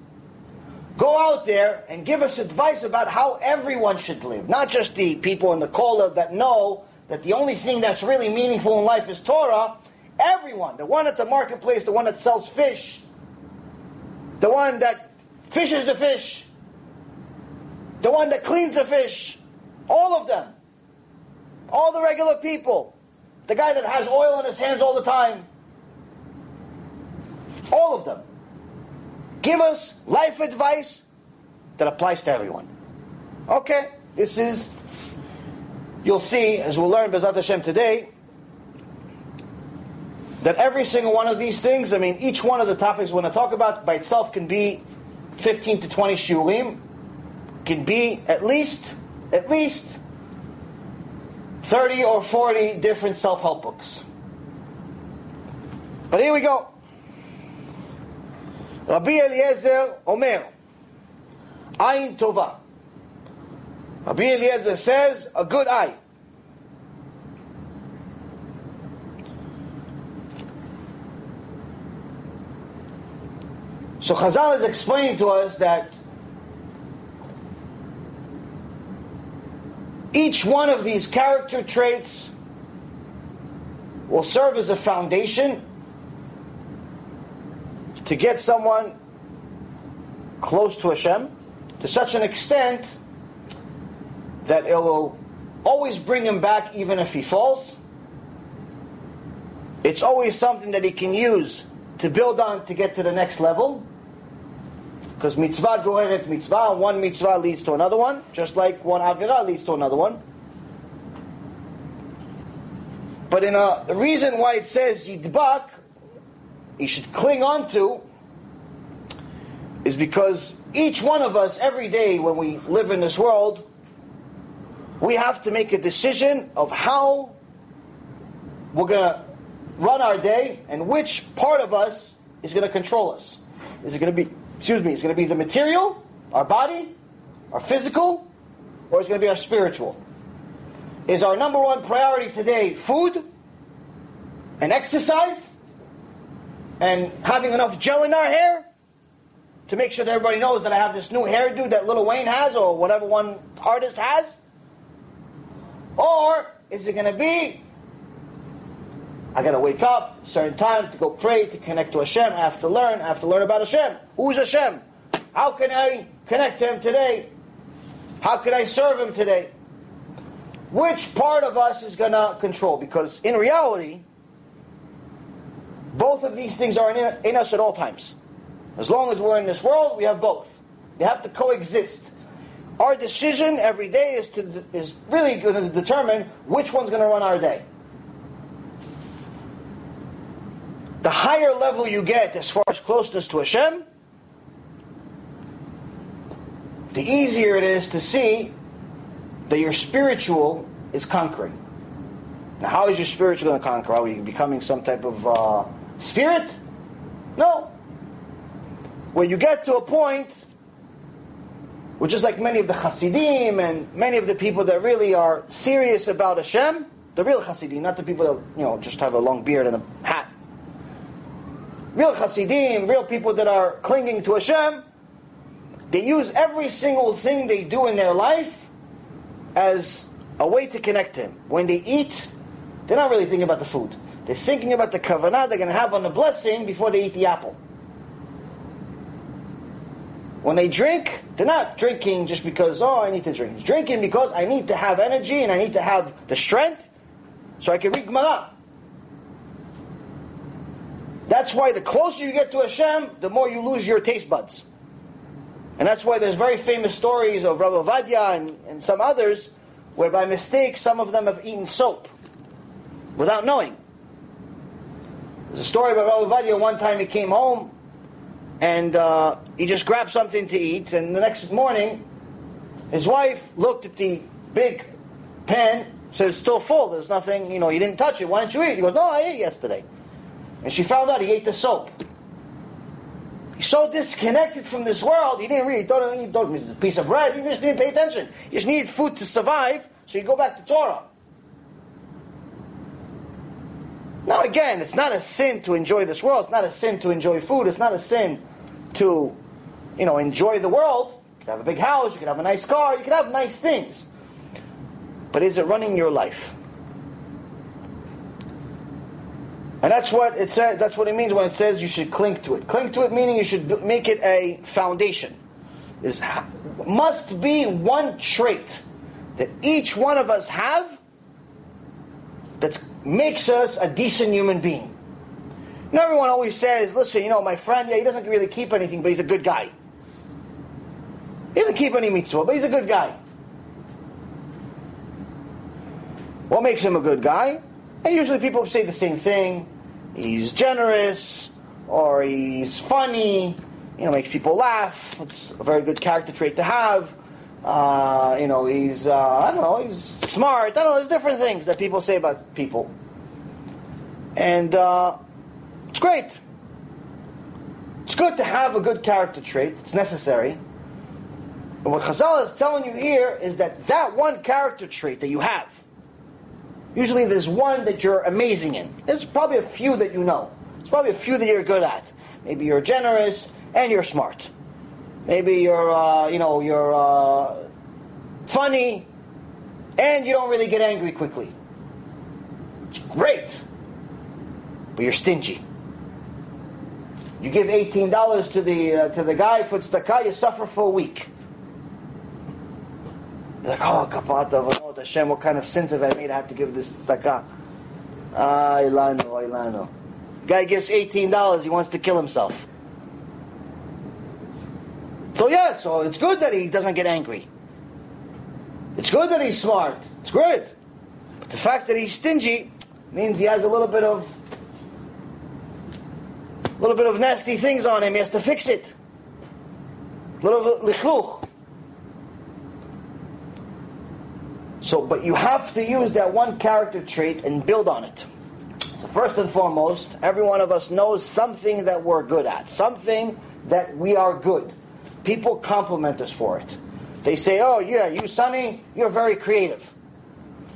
go out there and give us advice about how everyone should live. Not just the people in the Kollel that know that the only thing that's really meaningful in life is Torah. Everyone, the one at the marketplace, the one that sells fish, the one that fishes the fish, the one that cleans the fish, all of them, all the regular people. The guy that has oil in his hands all the time. All of them. Give us life advice that applies to everyone. Okay, this is, you'll see, as we'll learn Bezrat Hashem today, that every single one of these things, I mean, each one of the topics we're going to talk about by itself can be 15 to 20 shiurim, can be at least, at least 30 or 40 different self help books. But here we go. Rabbi Eliezer Omer, Ayin Tova. Rabbi Eliezer says, a good eye. So Chazal is explaining to us that Each one of these character traits will serve as a foundation to get someone close to Hashem to such an extent that it will always bring him back even if he falls. It's always something that he can use to build on to get to the next level. Because mitzvah goeret mitzvah, one mitzvah leads to another one, just like one avirah leads to another one. But in a, the reason why it says yidbak, you should cling on to, is because each one of us, every day when we live in this world, we have to make a decision of how we're going to run our day and which part of us is going to control us. Is it going to be excuse me, it's going to be the material, our body, our physical, or it's going to be our spiritual? Is our number one priority today food and exercise and having enough gel in our hair to make sure that everybody knows that I have this new hairdo that Lil Wayne has or whatever one artist has? Or is it going to be I got to wake up certain time to go pray, to connect to Hashem. I have to learn. I have to learn about Hashem. Who's Hashem? How can I connect to Him today? How can I serve Him today? Which part of us is going to control? Because in reality, Both of these things are in, in us at all times. As long as we're in this world, we have both. They have to coexist. Our decision every day is to is really going to determine which one's going to run our day. The higher level you get as far as closeness to Hashem, the easier it is to see that your spiritual is conquering. Now, how is your spiritual going to conquer? Are we becoming some type of uh, spirit? No. When you get to a point which is like many of the Hasidim and many of the people that really are serious about Hashem, the real Hasidim, not the people that you know just have a long beard and a hat. Real Hasidim, real people that are clinging to Hashem, they use every single thing they do in their life as a way to connect to Him. When they eat, they're not really thinking about the food. They're thinking about the kavanah they're going to have on the blessing before they eat the apple. When they drink, they're not drinking just because, oh, I need to drink. They're drinking because I need to have energy and I need to have the strength so I can read Gemara. That's why the closer you get to Hashem, the more you lose your taste buds. And that's why there's very famous stories of Rabbi Ovadia and, and some others where by mistake some of them have eaten soap without knowing. There's a story about Rabbi Ovadia. One time he came home and uh, he just grabbed something to eat. And the next morning, his wife looked at the big pan, said it's still full. There's nothing, you know, you didn't touch it. Why didn't you eat? He goes, no, I ate yesterday. And she found out he ate the soap. He's so disconnected from this world, he didn't really, he thought, he thought it was a piece of bread. He just didn't pay attention. He just needed food to survive, so you go back to Torah. Now, again, it's not a sin to enjoy this world. It's not a sin to enjoy food. It's not a sin to, you know, enjoy the world. You could have a big house. You could have a nice car. You could have nice things. But is it running your life? And that's what it says. That's what it means when it says you should cling to it. Cling to it meaning you should make it a foundation. Is must be one trait that each one of us have that makes us a decent human being. And everyone always says, listen, you know, my friend, yeah, he doesn't really keep anything, but he's a good guy. He doesn't keep any mitzvah, but he's a good guy. What makes him a good guy? And usually people say the same thing. He's generous, or he's funny, you know, makes people laugh. It's a very good character trait to have. Uh, you know, he's, uh, I don't know, he's smart. I don't know, there's different things that people say about people. And uh, it's great. It's good to have a good character trait. It's necessary. But what Chazal is telling you here is that that one character trait that you have, usually there's one that you're amazing in. There's probably a few that you know. There's probably a few that you're good at. Maybe you're generous and you're smart. Maybe you're, uh, you know, you're uh, funny, and you don't really get angry quickly. It's great, but you're stingy. You give eighteen dollars to the uh, to the guy for tzedakah, you suffer for a week. Like, oh, kapat oh, Hashem, what kind of sins have I made? I have to give this tzedakah. Ah, ilano, ilano. Guy gets eighteen dollars. He wants to kill himself. So yeah, so it's good that he doesn't get angry. It's good that he's smart. It's great. But the fact that he's stingy means he has a little bit of a little bit of nasty things on him. He has to fix it. A little lichluch. So, but you have to use that one character trait and build on it. So first and foremost, every one of us knows something that we're good at, something that we are good people compliment us for it. They say, "Oh yeah, you Sonny, you're very creative."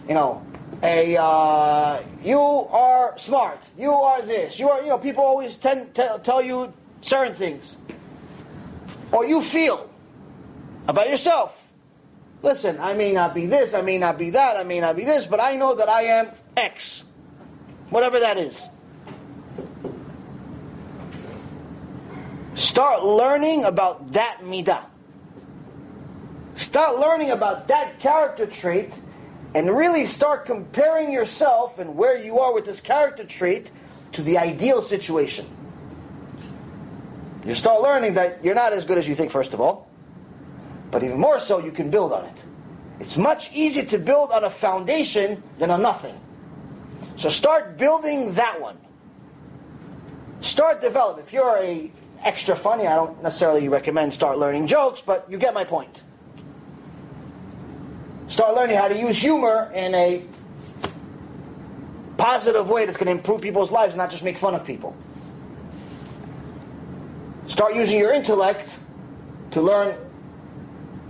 You know, a uh, you are smart. You are this. You are. You know, people always tend to tell you certain things, or you feel about yourself. Listen, I may not be this, I may not be that, I may not be this, but I know that I am X, whatever that is. Start learning about that midah. Start learning about that character trait and really start comparing yourself and where you are with this character trait to the ideal situation. You start learning that you're not as good as you think, first of all, but even more so, you can build on it. It's much easier to build on a foundation than on nothing. So start building that one. Start develop. If you're a extra funny, I don't necessarily recommend start learning jokes, but you get my point. Start learning how to use humor in a positive way that's going to improve people's lives, not just make fun of people. Start using your intellect to learn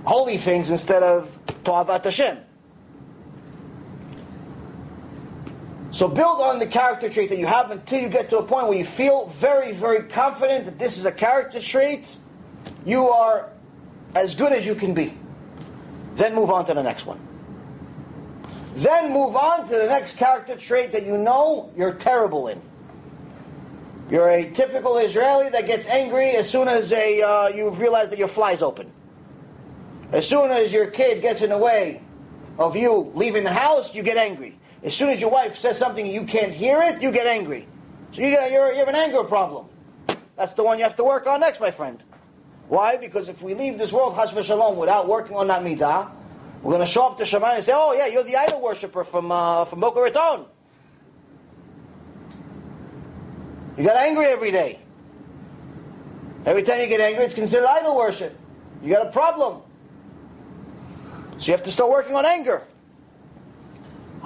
holy things instead of To'avat Hashem. So build on the character trait that you have until you get to a point where you feel very, very confident that this is a character trait. You are as good as you can be. Then move on to the next one. Then move on to the next character trait that you know you're terrible in. You're a typical Israeli that gets angry as soon as a, uh, you realize that your fly's open. As soon as your kid gets in the way of you leaving the house, you get angry. As soon as your wife says something you can't hear it, you get angry. So you, get, you're, you have an anger problem. That's the one you have to work on next, my friend. Why? Because if we leave this world, Chas v'shalom, without working on that midah, we're going to show up to Shamayim and say, oh yeah, you're the idol worshiper from, uh, from Boca Raton. You got angry every day. Every time you get angry, it's considered idol worship. You got a problem. So you have to start working on anger.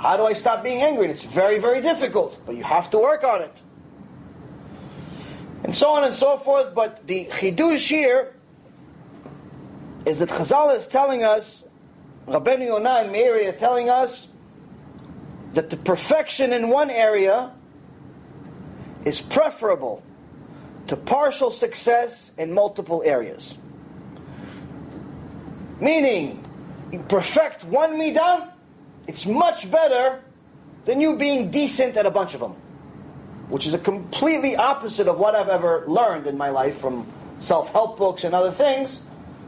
How do I stop being angry? And it's very, very difficult, but you have to work on it. And so on and so forth. But the chidush here is that Chazal is telling us, Rabbeinu Yonah and Meiri are telling us that the perfection in one area is preferable to partial success in multiple areas. Meaning, you perfect one midah, it's much better than you being decent at a bunch of them. Which is a completely opposite of what I've ever learned in my life from self-help books and other things.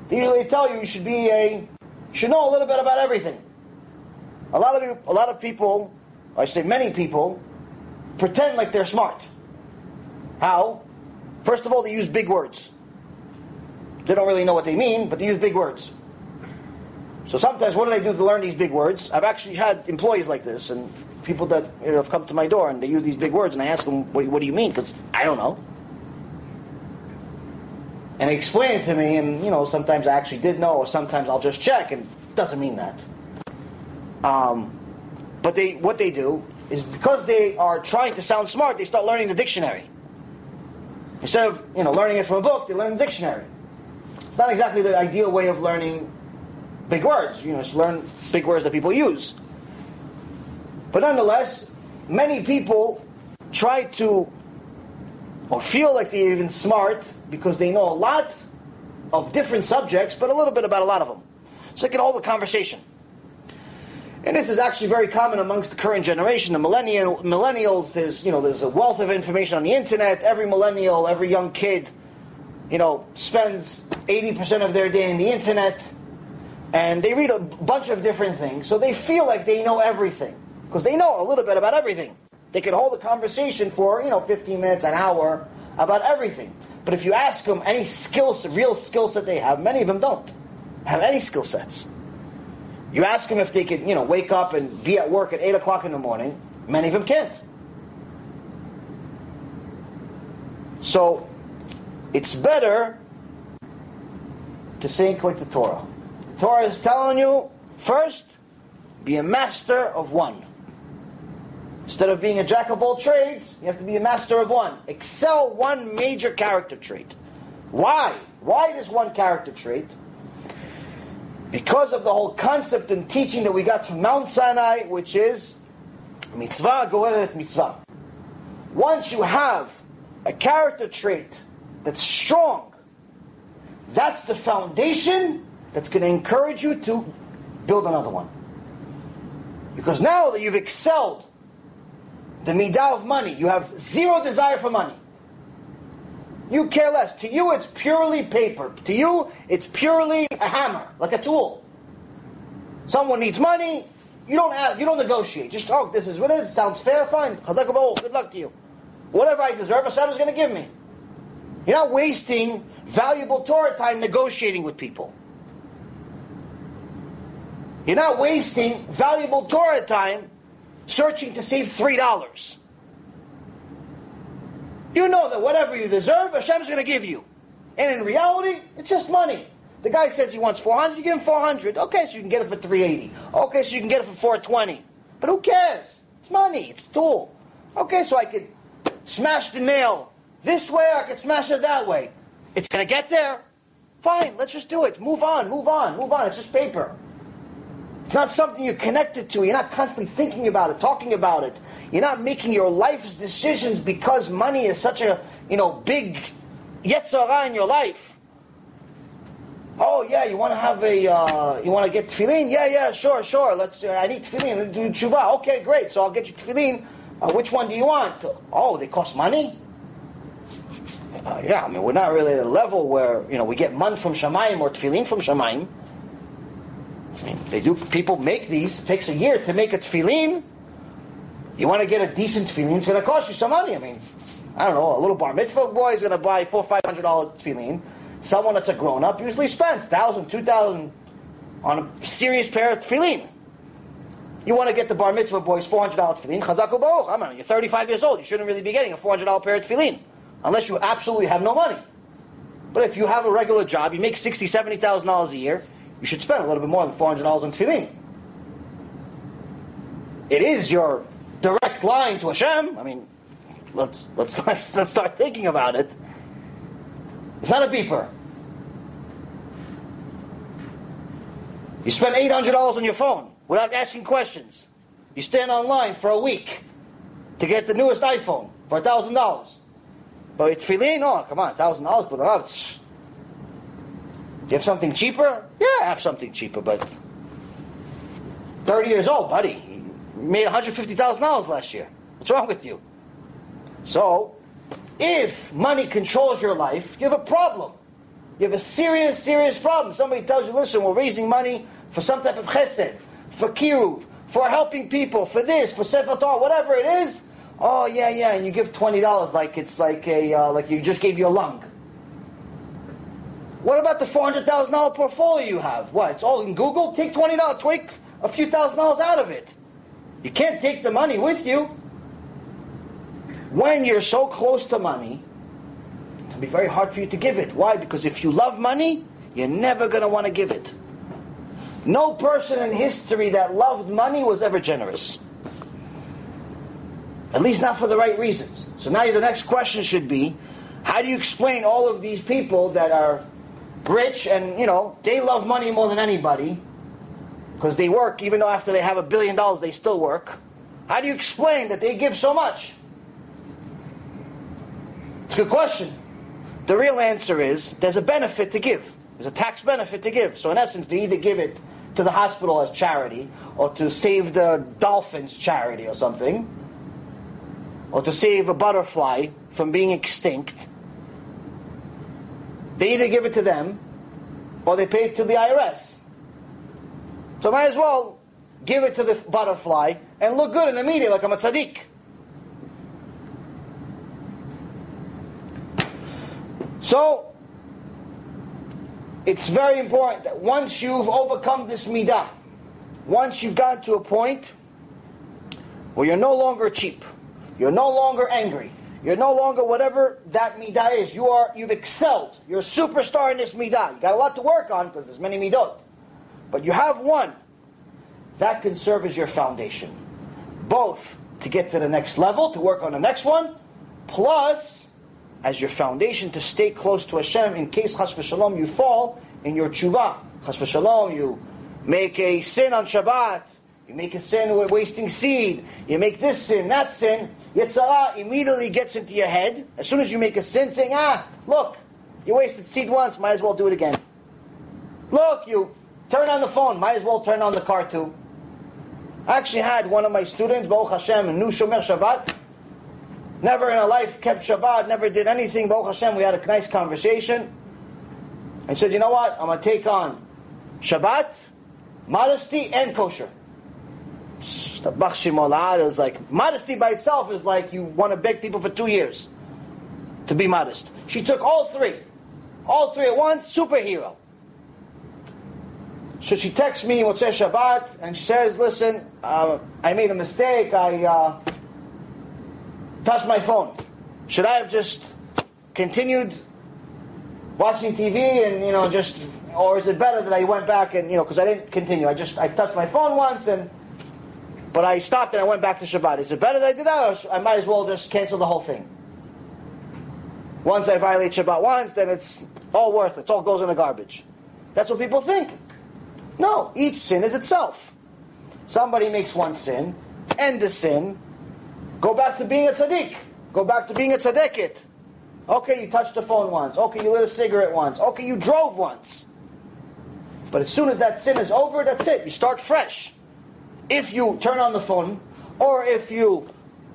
They usually tell you you should be a, should know a little bit about everything. A lot of a lot of people, I say many people, pretend like they're smart. How? First of all, they use big words. They don't really know what they mean, but they use big words. So sometimes, what do they do to learn these big words? I've actually had employees like this, and people that you know, have come to my door and they use these big words, and I ask them, "What, what do you mean?" Because I don't know. And they explain it to me, and you know, sometimes I actually did know, or sometimes I'll just check, and it doesn't mean that. Um, but they, what they do is because they are trying to sound smart, they start learning the dictionary. Instead of you know learning it from a book, they learn the dictionary. It's not exactly the ideal way of learning big words. You know, just learn big words that people use. But nonetheless, many people try to or feel like they're even smart because they know a lot of different subjects, but a little bit about a lot of them. So they can hold a conversation. And this is actually very common amongst the current generation, the millennial, millennials. There's, you know, there's a wealth of information on the internet. Every millennial, every young kid, you know, spends 80% of their day in the internet and they read a bunch of different things, so they feel like they know everything because they know a little bit about everything. They can hold a conversation for you know 15 minutes, an hour about everything. But if you ask them any skills, real skill set they have, many of them don't have any skill sets. You ask them if they could, you know, wake up and be at work at eight o'clock in the morning. Many of them can't. So, it's better to think like the Torah. Torah is telling you first, be a master of one. Instead of being a jack of all trades, you have to be a master of one. Excel one major character trait. Why? Why this one character trait? Because of the whole concept and teaching that we got from Mount Sinai, which is mitzvah go goeret mitzvah. Once you have a character trait that's strong, that's the foundation that's going to encourage you to build another one. Because now that you've excelled the midah of money, you have zero desire for money. You care less. To you, it's purely paper. To you, it's purely a hammer, like a tool. Someone needs money, you don't ask, you don't negotiate. Just oh, this is what it is. Sounds fair, fine. Good luck to you. whatever I deserve, Hashem is going to give me. You're not wasting valuable Torah time negotiating with people. You're not wasting valuable Torah time searching to save three dollars. You know that whatever you deserve, Hashem's going to give you. And in reality, it's just money. The guy says he wants 400, you give him 400. Okay, so you can get it for 380. Okay, so you can get it for 420. But who cares? It's money, it's tool. Okay, so I could smash the nail this way, or I could smash it that way. It's going to get there. Fine, let's just do it. Move on, move on, move on. It's just paper. It's not something you're connected to. You're not constantly thinking about it, talking about it. You're not making your life's decisions because money is such a you know big yetzer hara in your life. Oh yeah, you want to have a uh, you want to get tefillin? Yeah, yeah, sure, sure. Let's. Uh, I need tefillin. Do tshuva. Okay, great. So I'll get you tefillin. Uh, which one do you want? Oh, they cost money. Uh, yeah, I mean we're not really at a level where you know we get mun from Shemaim or tefillin from Shemaim. I mean, they do. People make these. It takes a year to make a tefillin. You want to get a decent tefillin? It's going to cost you some money. I mean, I don't know. A little bar mitzvah boy is going to buy four, five hundred dollar tefillin. Someone that's a grown up usually spends thousand, two thousand on a serious pair of tefillin. You want to get the bar mitzvah boy's four hundred dollar tefillin? Chazaku baruch. I mean, you're thirty five years old. You shouldn't really be getting a four hundred dollar pair of tefillin unless you absolutely have no money. But if you have a regular job, you make sixty, seventy thousand dollars a year you should spend a little bit more than four hundred dollars on tefillin. It is your direct line to Hashem. I mean, let's let's let's, let's start thinking about it. It's not a beeper. You spend eight hundred dollars on your phone without asking questions. You stand online for a week to get the newest iPhone for thousand dollars. But with tefillin, oh come on, thousand dollars, but do you have something cheaper? Yeah, I have something cheaper, but 30 years old, buddy. You made $150,000 last year. What's wrong with you? So, if money controls your life, you have a problem. You have a serious, serious problem. Somebody tells you, listen, we're raising money for some type of chesed, for kiruv, for helping people, for this, for sefer whatever it is. Oh yeah, yeah, and you give twenty dollars like it's like a uh, like you just gave you a lung. What about the $400,000 portfolio you have? What, it's all in Google? Take $20, take a few thousand dollars out of it. You can't take the money with you. When you're so close to money, it'll be very hard for you to give it. Why? Because if you love money, you're never going to want to give it. No person in history that loved money was ever generous. At least not for the right reasons. So now the next question should be, how do you explain all of these people that are rich and, you know, they love money more than anybody because they work, even though after they have a billion dollars, they still work. How do you explain that they give so much? It's a good question. The real answer is there's a benefit to give. There's a tax benefit to give. So in essence, they either give it to the hospital as charity, or to save the dolphins charity or something, or to save a butterfly from being extinct, they either give it to them or they pay it to the IRS. So might as well give it to the butterfly and look good in the media like I'm a tzaddik. So, it's very important that once you've overcome this midah, once you've gotten to a point where you're no longer cheap, you're no longer angry, you're no longer whatever that midah is. You are, you've excelled. You're a superstar in this midah. You got a lot to work on because there's many midot. But you have one. That can serve as your foundation. Both to get to the next level, to work on the next one, plus as your foundation to stay close to Hashem in case chas v'shalom you fall in your tshuva. Chas v'shalom you make a sin on Shabbat, you make a sin we're wasting seed. You make this sin, that sin. Yetzer hara immediately gets into your head. As soon as you make a sin, saying, ah, look, you wasted seed once, might as well do it again. Look, you turn on the phone, might as well turn on the car too. I actually had one of my students, Baruch Hashem, a new Shomer Shabbat. Never in her life kept Shabbat, never did anything. Baruch Hashem, we had a nice conversation. And said, you know what? I'm going to take on Shabbat, modesty, and kosher. The Bachshim is like, modesty by itself is like you want to beg people for two years to be modest. She took all three. All three at once, superhero. So she texts me Motzei Shabbat and she says, listen, uh, I made a mistake. I uh, touched my phone. Should I have just continued watching TV and, you know, just, or is it better that I went back and, you know, because I didn't continue. I just, I touched my phone once and, but I stopped and I went back to Shabbat. Is it better that I did that I might as well just cancel the whole thing? Once I violate Shabbat once, then it's all worth it. It all goes in the garbage. That's what people think. No, each sin is itself. Somebody makes one sin, end the sin, go back to being a tzaddik, go back to being a tzaddikit. Okay, you touched the phone once. Okay, you lit a cigarette once. Okay, you drove once. But as soon as that sin is over, that's it. You start fresh. If you turn on the phone, or if you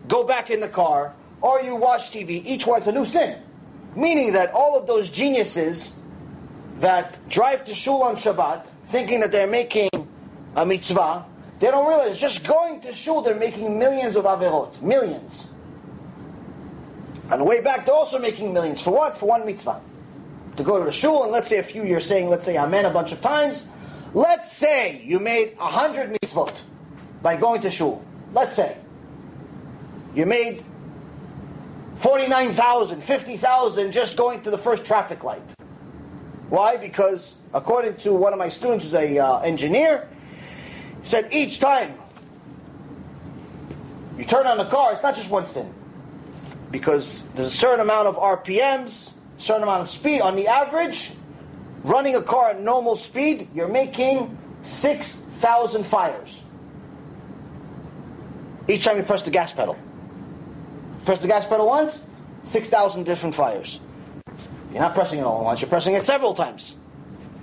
go back in the car, or you watch TV, each one's a new sin. Meaning that all of those geniuses that drive to shul on Shabbat, thinking that they're making a mitzvah, they don't realize just going to shul, they're making millions of averot. Millions. On the way back, they're also making millions. For what? For one mitzvah. To go to the shul, and let's say a few you're saying, let's say amen a bunch of times. Let's say you made a hundred mitzvot by going to shul. Let's say. You made 49,000, 50,000 just going to the first traffic light. Why? Because according to one of my students who's a uh, engineer, said each time you turn on the car, it's not just one sin. Because there's a certain amount of RPMs, certain amount of speed. On the average, running a car at normal speed, you're making 6,000 fires. Each time you press the gas pedal. Press the gas pedal once, 6,000 different fires. You're not pressing it all at once, you're pressing it several times.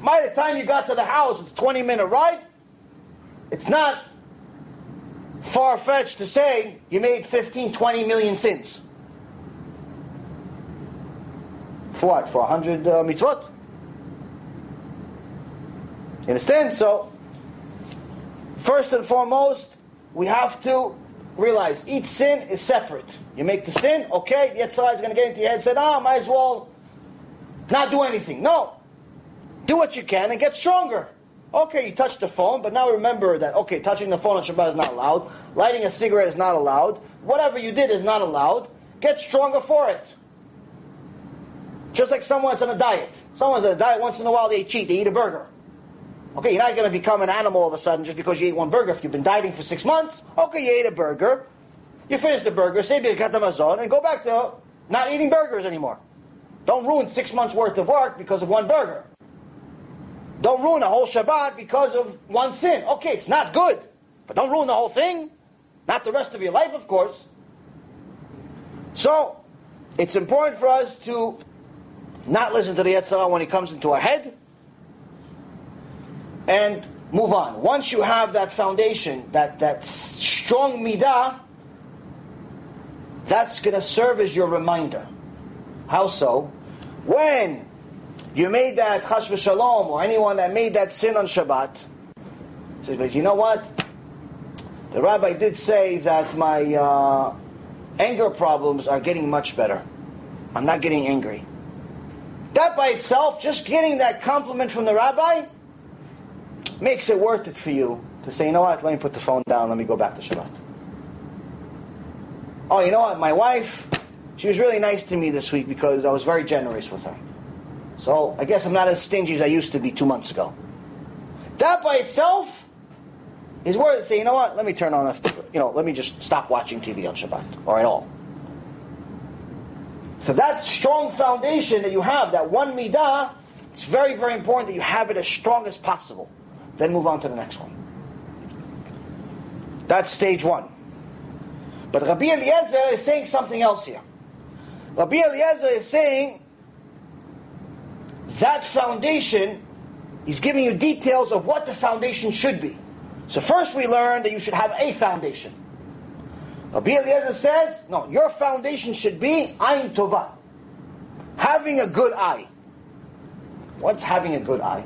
By the time you got to the house, it's a 20 minute ride. It's not far fetched to say you made 15, 20 million sins. For what? For 100 uh, mitzvot? You understand? So, first and foremost, we have to realize each sin is separate. You make the sin, okay, the Yetzer hara is going to get into your head and say, ah, might as well not do anything. No. Do what you can and get stronger. Okay, you touched the phone, but now remember that, okay, touching the phone on Shabbat is not allowed. Lighting a cigarette is not allowed. Whatever you did is not allowed. Get stronger for it. Just like someone's on a diet. Someone's on a diet, once in a while they cheat, they eat a burger. Okay, you're not going to become an animal all of a sudden just because you ate one burger. If you've been dieting for six months, okay, you ate a burger. You finish the burger, say Birkat Hamazon, and go back to not eating burgers anymore. Don't ruin six months worth of work because of one burger. Don't ruin a whole Shabbat because of one sin. Okay, it's not good, but don't ruin the whole thing. Not the rest of your life, of course. So, it's important for us to not listen to the Yetzer hara when he comes into our head and move on. Once you have that foundation, that, that strong midah, that's going to serve as your reminder. How so? When you made that chas v'shalom, or anyone that made that sin on Shabbat, says, but you know what? The rabbi did say that my uh, anger problems are getting much better. I'm not getting angry. That by itself, just getting that compliment from the rabbi, makes it worth it for you to say, you know what, let me put the phone down, let me go back to Shabbat. Oh, you know what, my wife, she was really nice to me this week because I was very generous with her. So I guess I'm not as stingy as I used to be two months ago. That by itself is worth it. Say, you know what? Let me turn on a, you know, let me just stop watching TV on Shabbat or at all. So that strong foundation that you have, that one midah, it's very, very important that you have it as strong as possible. Then move on to the next one. That's stage one. But Rabbi Eliezer is saying something else here. Rabbi Eliezer is saying that foundation, he's giving you details of what the foundation should be. So first we learned that you should have a foundation. Rabbi Eliezer says, no, your foundation should be Ayin Tova. Having a good eye. What's having a good eye?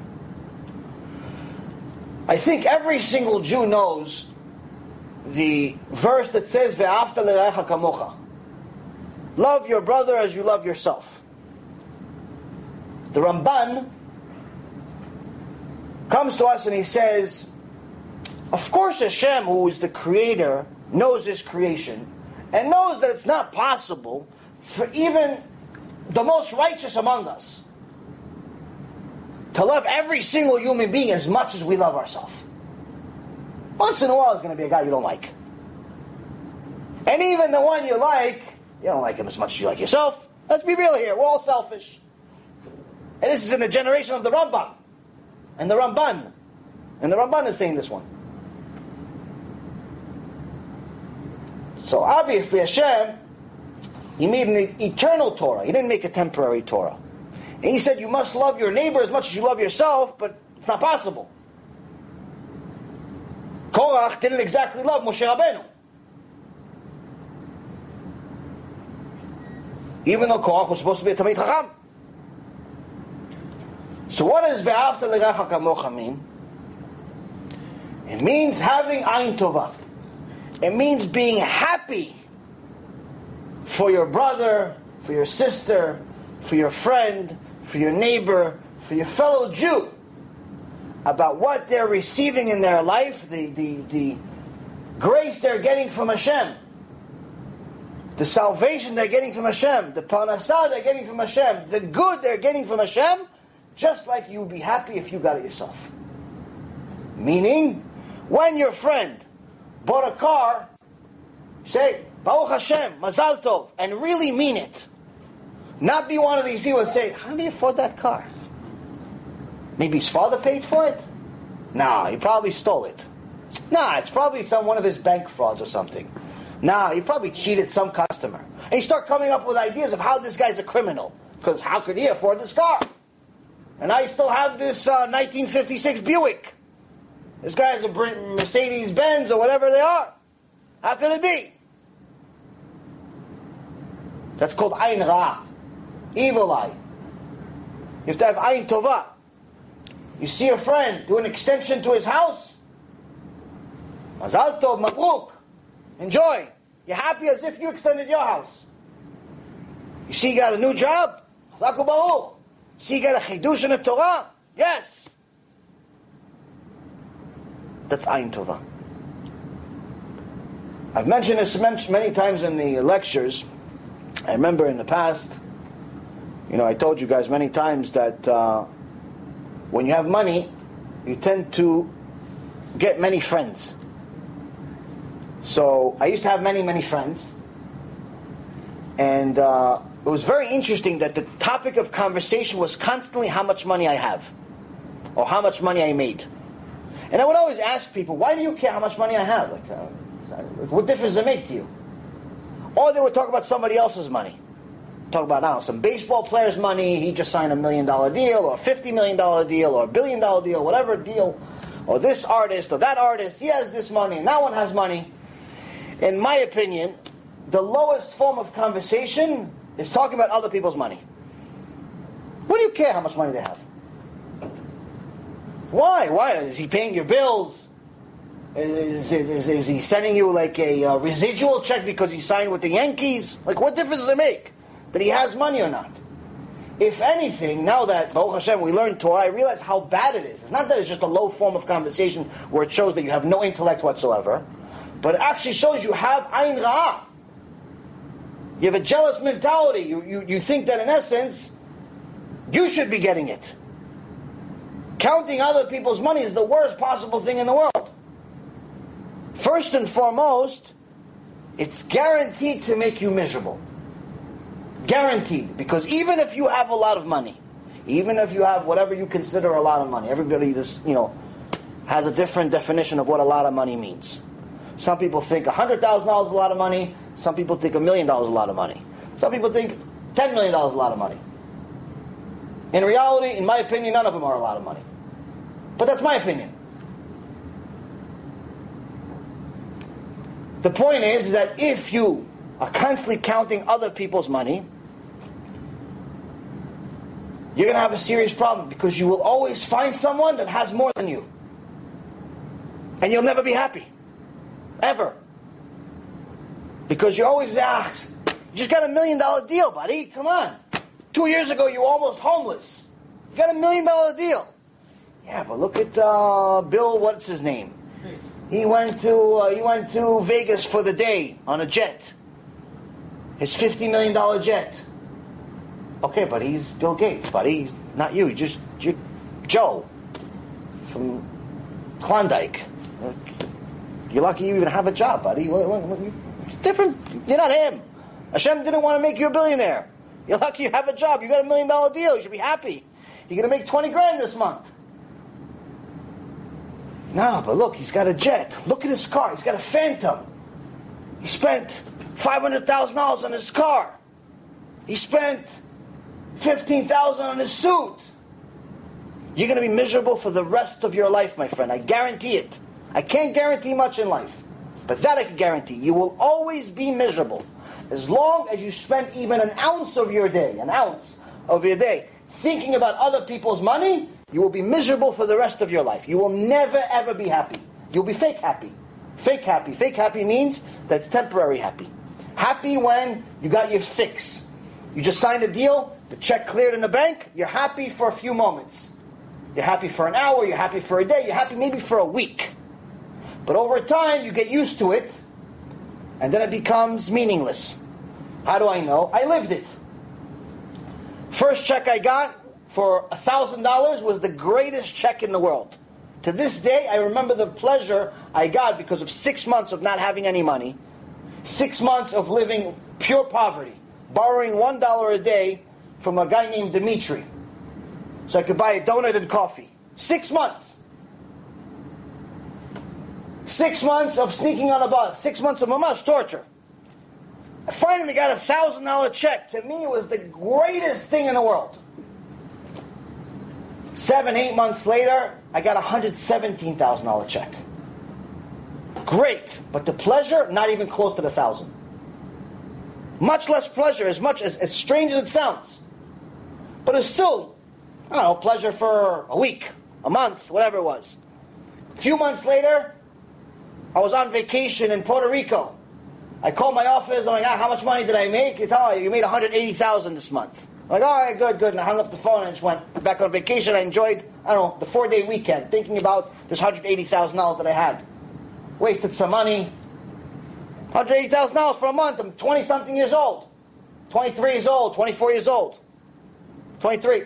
I think every single Jew knows the verse that says, kamocha. Love your brother as you love yourself. The Ramban comes to us and he says, of course Hashem, who is the creator, knows his creation and knows that it's not possible for even the most righteous among us to love every single human being as much as we love ourselves. Once in a while, there's going to be a guy you don't like. And even the one you like, you don't like him as much as you like yourself. Let's be real here. We're all selfish. And this is in the generation of the Ramban. And the Ramban. And the Ramban is saying this one. So obviously Hashem, He made an eternal Torah. He didn't make a temporary Torah. And He said you must love your neighbor as much as you love yourself, but it's not possible. Korach didn't exactly love Moshe Rabbeinu. Even though Korach was supposed to be a Talmid Chacham. So what does Ve'afta L'recha Kamocha mean? It means having Ayin Tovah. It means being happy for your brother, for your sister, for your friend, for your neighbor, for your fellow Jew about what they're receiving in their life, the, the, the grace they're getting from Hashem, the salvation they're getting from Hashem, the parnasah they're getting from Hashem, the good they're getting from Hashem, just like you would be happy if you got it yourself. Meaning, when your friend bought a car, say, Baruch Hashem, Mazal Tov, and really mean it. Not be one of these people that say, how do you afford that car? Maybe his father paid for it? Nah, he probably stole it. Nah, it's probably some one of his bank frauds or something. Nah, he probably cheated some customer. And you start coming up with ideas of how this guy's a criminal. Because how could he afford this car? And I still have this uh, 1956 Buick. This guy has a Mercedes Benz or whatever they are. How could it be? That's called Ayn Ra. Evil eye. You have to have Ayn Tovah. You see a friend do an extension to his house. Mazal Tov, Mabruk. Enjoy. You're happy as if you extended your house. You see, you got a new job. Chazaku Baruch. See, you got a chidush in the Torah. Yes. That's Ayin Tova. I've mentioned this many times in the lectures. I remember in the past, you know, I told you guys many times that uh, when you have money, you tend to get many friends. So I used to have many, many friends. And uh, it was very interesting that the topic of conversation was constantly how much money I have or how much money I made. And I would always ask people, why do you care how much money I have? Like, uh, what difference does it make to you? Or they would talk about somebody else's money. Talk about, now some baseball player's money, he just signed a million dollar deal, or a $50 million deal, or a billion dollar deal, whatever deal. Or this artist, or that artist, he has this money, and that one has money. In my opinion, the lowest form of conversation is talking about other people's money. What do you care how much money they have? Why? Why? Is he paying your bills? Is, is, is he sending you like a uh, residual check because he signed with the Yankees? Like, what difference does it make that he has money or not? If anything, now that Baruch Hashem we learned Torah, I realize how bad it is. It's not that it's just a low form of conversation where it shows that you have no intellect whatsoever, but it actually shows you have ayin ra'ah. You have a jealous mentality. You, you, you think that in essence, you should be getting it. Counting other people's money is the worst possible thing in the world. First and foremost, it's guaranteed to make you miserable. Guaranteed. Because even if you have a lot of money, even if you have whatever you consider a lot of money, everybody this, you know, has a different definition of what a lot of money means. Some people think $100,000 is a lot of money. Some people think a million dollars is a lot of money. Some people think $10 million is a lot of money. In reality, in my opinion, none of them are a lot of money. But that's my opinion. The point is that if you are constantly counting other people's money, you're going to have a serious problem because you will always find someone that has more than you. And you'll never be happy. Ever. Because you always, ah, you just got a million dollar deal, buddy. Come on. Two years ago, you were almost homeless. You got a million dollar deal. Yeah, but look at uh, Bill. What's his name? He went to uh, he went to Vegas for the day on a jet. His fifty million dollar jet. Okay, but he's Bill Gates, buddy. He's not you. You're just you're Joe from Klondike. You're lucky you even have a job, buddy. It's different. You're not him. Hashem didn't want to make you a billionaire. You're lucky you have a job. You got a million dollar deal. You should be happy. You're going to make 20 grand this month. No, but look, he's got a jet. Look at his car. He's got a Phantom. He spent $500,000 on his car. He spent 15000 on his suit. You're going to be miserable for the rest of your life, my friend. I guarantee it. I can't guarantee much in life. But that I can guarantee. You will always be miserable. As long as you spend even an ounce of your day, an ounce of your day, thinking about other people's money, you will be miserable for the rest of your life. You will never ever be happy. You'll be fake happy. Fake happy. Fake happy means that's temporary happy. Happy when you got your fix. You just signed a deal, the check cleared in the bank, you're happy for a few moments. You're happy for an hour, you're happy for a day, you're happy maybe for a week. But over time, you get used to it, and then it becomes meaningless. How do I know? I lived it. First check I got for $1,000 was the greatest check in the world. To this day, I remember the pleasure I got because of six months of not having any money, six months of living pure poverty, borrowing $1 a day from a guy named Dimitri so I could buy a donut and coffee. Six months. Six months of sneaking on a bus. Six months of mamash torture. I finally got a thousand dollar check. To me, it was the greatest thing in the world. Seven, eight months later, I got a hundred seventeen thousand dollar check. Great, but the pleasure not even close to the thousand. Much less pleasure, as much as as strange as it sounds, but it's still, I don't know, pleasure for a week, a month, whatever it was. A few months later, I was on vacation in Puerto Rico. I called my office. I'm like, ah, how much money did I make? Tell you, you made 180000 this month. I'm like, all right, good, good. And I hung up the phone and just went back on vacation. I enjoyed, I don't know, the four day weekend, thinking about this $180,000 that I had. Wasted some money. $180,000 for a month. I'm 20 something years old. 23 years old, 24 years old. 23.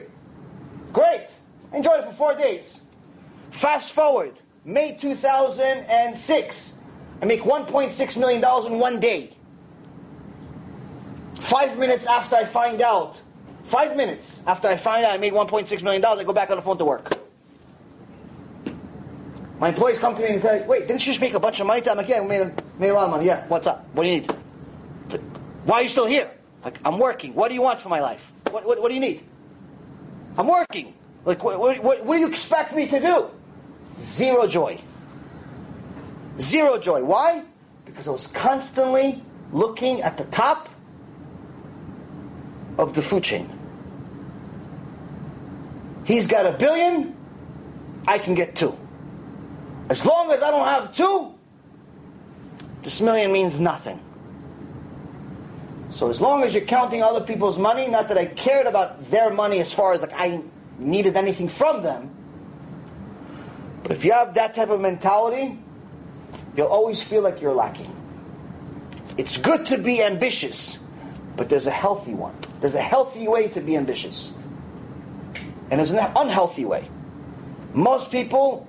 Great. Enjoyed it for four days. Fast forward, May 2006. I make $1.6 million in one day. Five minutes after I find out, five minutes after I find out I made $1.6 million, I go back on the phone to work. My employees come to me and say, wait, didn't you just make a bunch of money? I'm like, yeah, we made a, made a lot of money. Yeah, what's up? What do you need? Why are you still here? Like, I'm working. What do you want for my life? What, what, what do you need? I'm working. Like, what, what, what do you expect me to do? Zero joy. Zero joy. Why? Because I was constantly looking at the top of the food chain. He's got a billion, I can get two. As long as I don't have two, this million means nothing. So as long as you're counting other people's money, not that I cared about their money as far as like I needed anything from them, but if you have that type of mentality, you'll always feel like you're lacking. It's good to be ambitious, but there's a healthy one. There's a healthy way to be ambitious. And there's an unhealthy way. Most people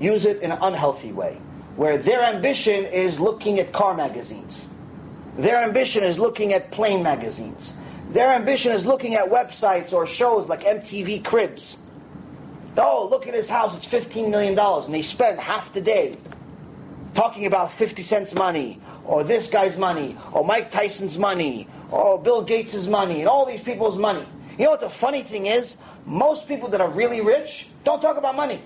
use it in an unhealthy way, where their ambition is looking at car magazines. Their ambition is looking at plane magazines. Their ambition is looking at websites or shows like MTV Cribs. Oh, look at his house, it's $15 million. And they spend half the day talking about 50 Cent's money, or this guy's money, or Mike Tyson's money, or Bill Gates' money, and all these people's money. You know what the funny thing is? Most people that are really rich don't talk about money.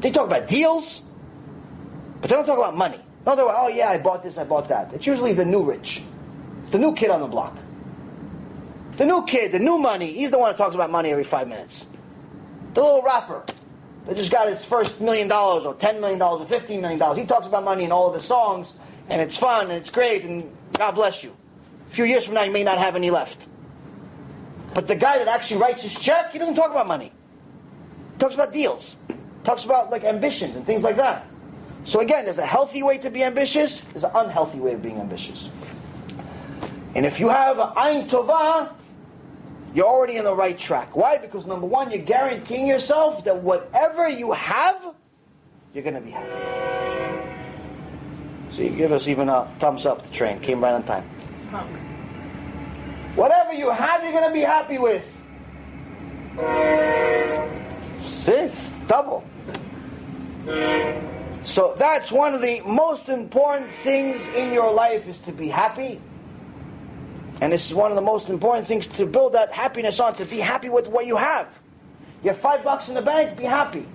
They talk about deals, but they don't talk about money. About, oh yeah, I bought this, I bought that. It's usually the new rich. It's the new kid on the block. The new kid, the new money, he's the one that talks about money every five minutes. The little rapper. that just got his first million dollars or ten million dollars or fifteen million dollars. He talks about money in all of his songs, and it's fun and it's great, and God bless you. A few years from now, you may not have any left. But the guy that actually writes his check, he doesn't talk about money. He talks about deals. Talks about like ambitions and things like that. So again, there's a healthy way to be ambitious. There's an unhealthy way of being ambitious. And if you have an ayin tovah, you're already in the right track. Why? Because number one, you're guaranteeing yourself that whatever you have, you're going to be happy with. So you give us even a thumbs up. The train came right on time. Whatever you have, you're going to be happy with. Sis, double. So that's one of the most important things in your life is to be happy. And this is one of the most important things to build that happiness on, to be happy with what you have. You have five bucks in the bank, be happy.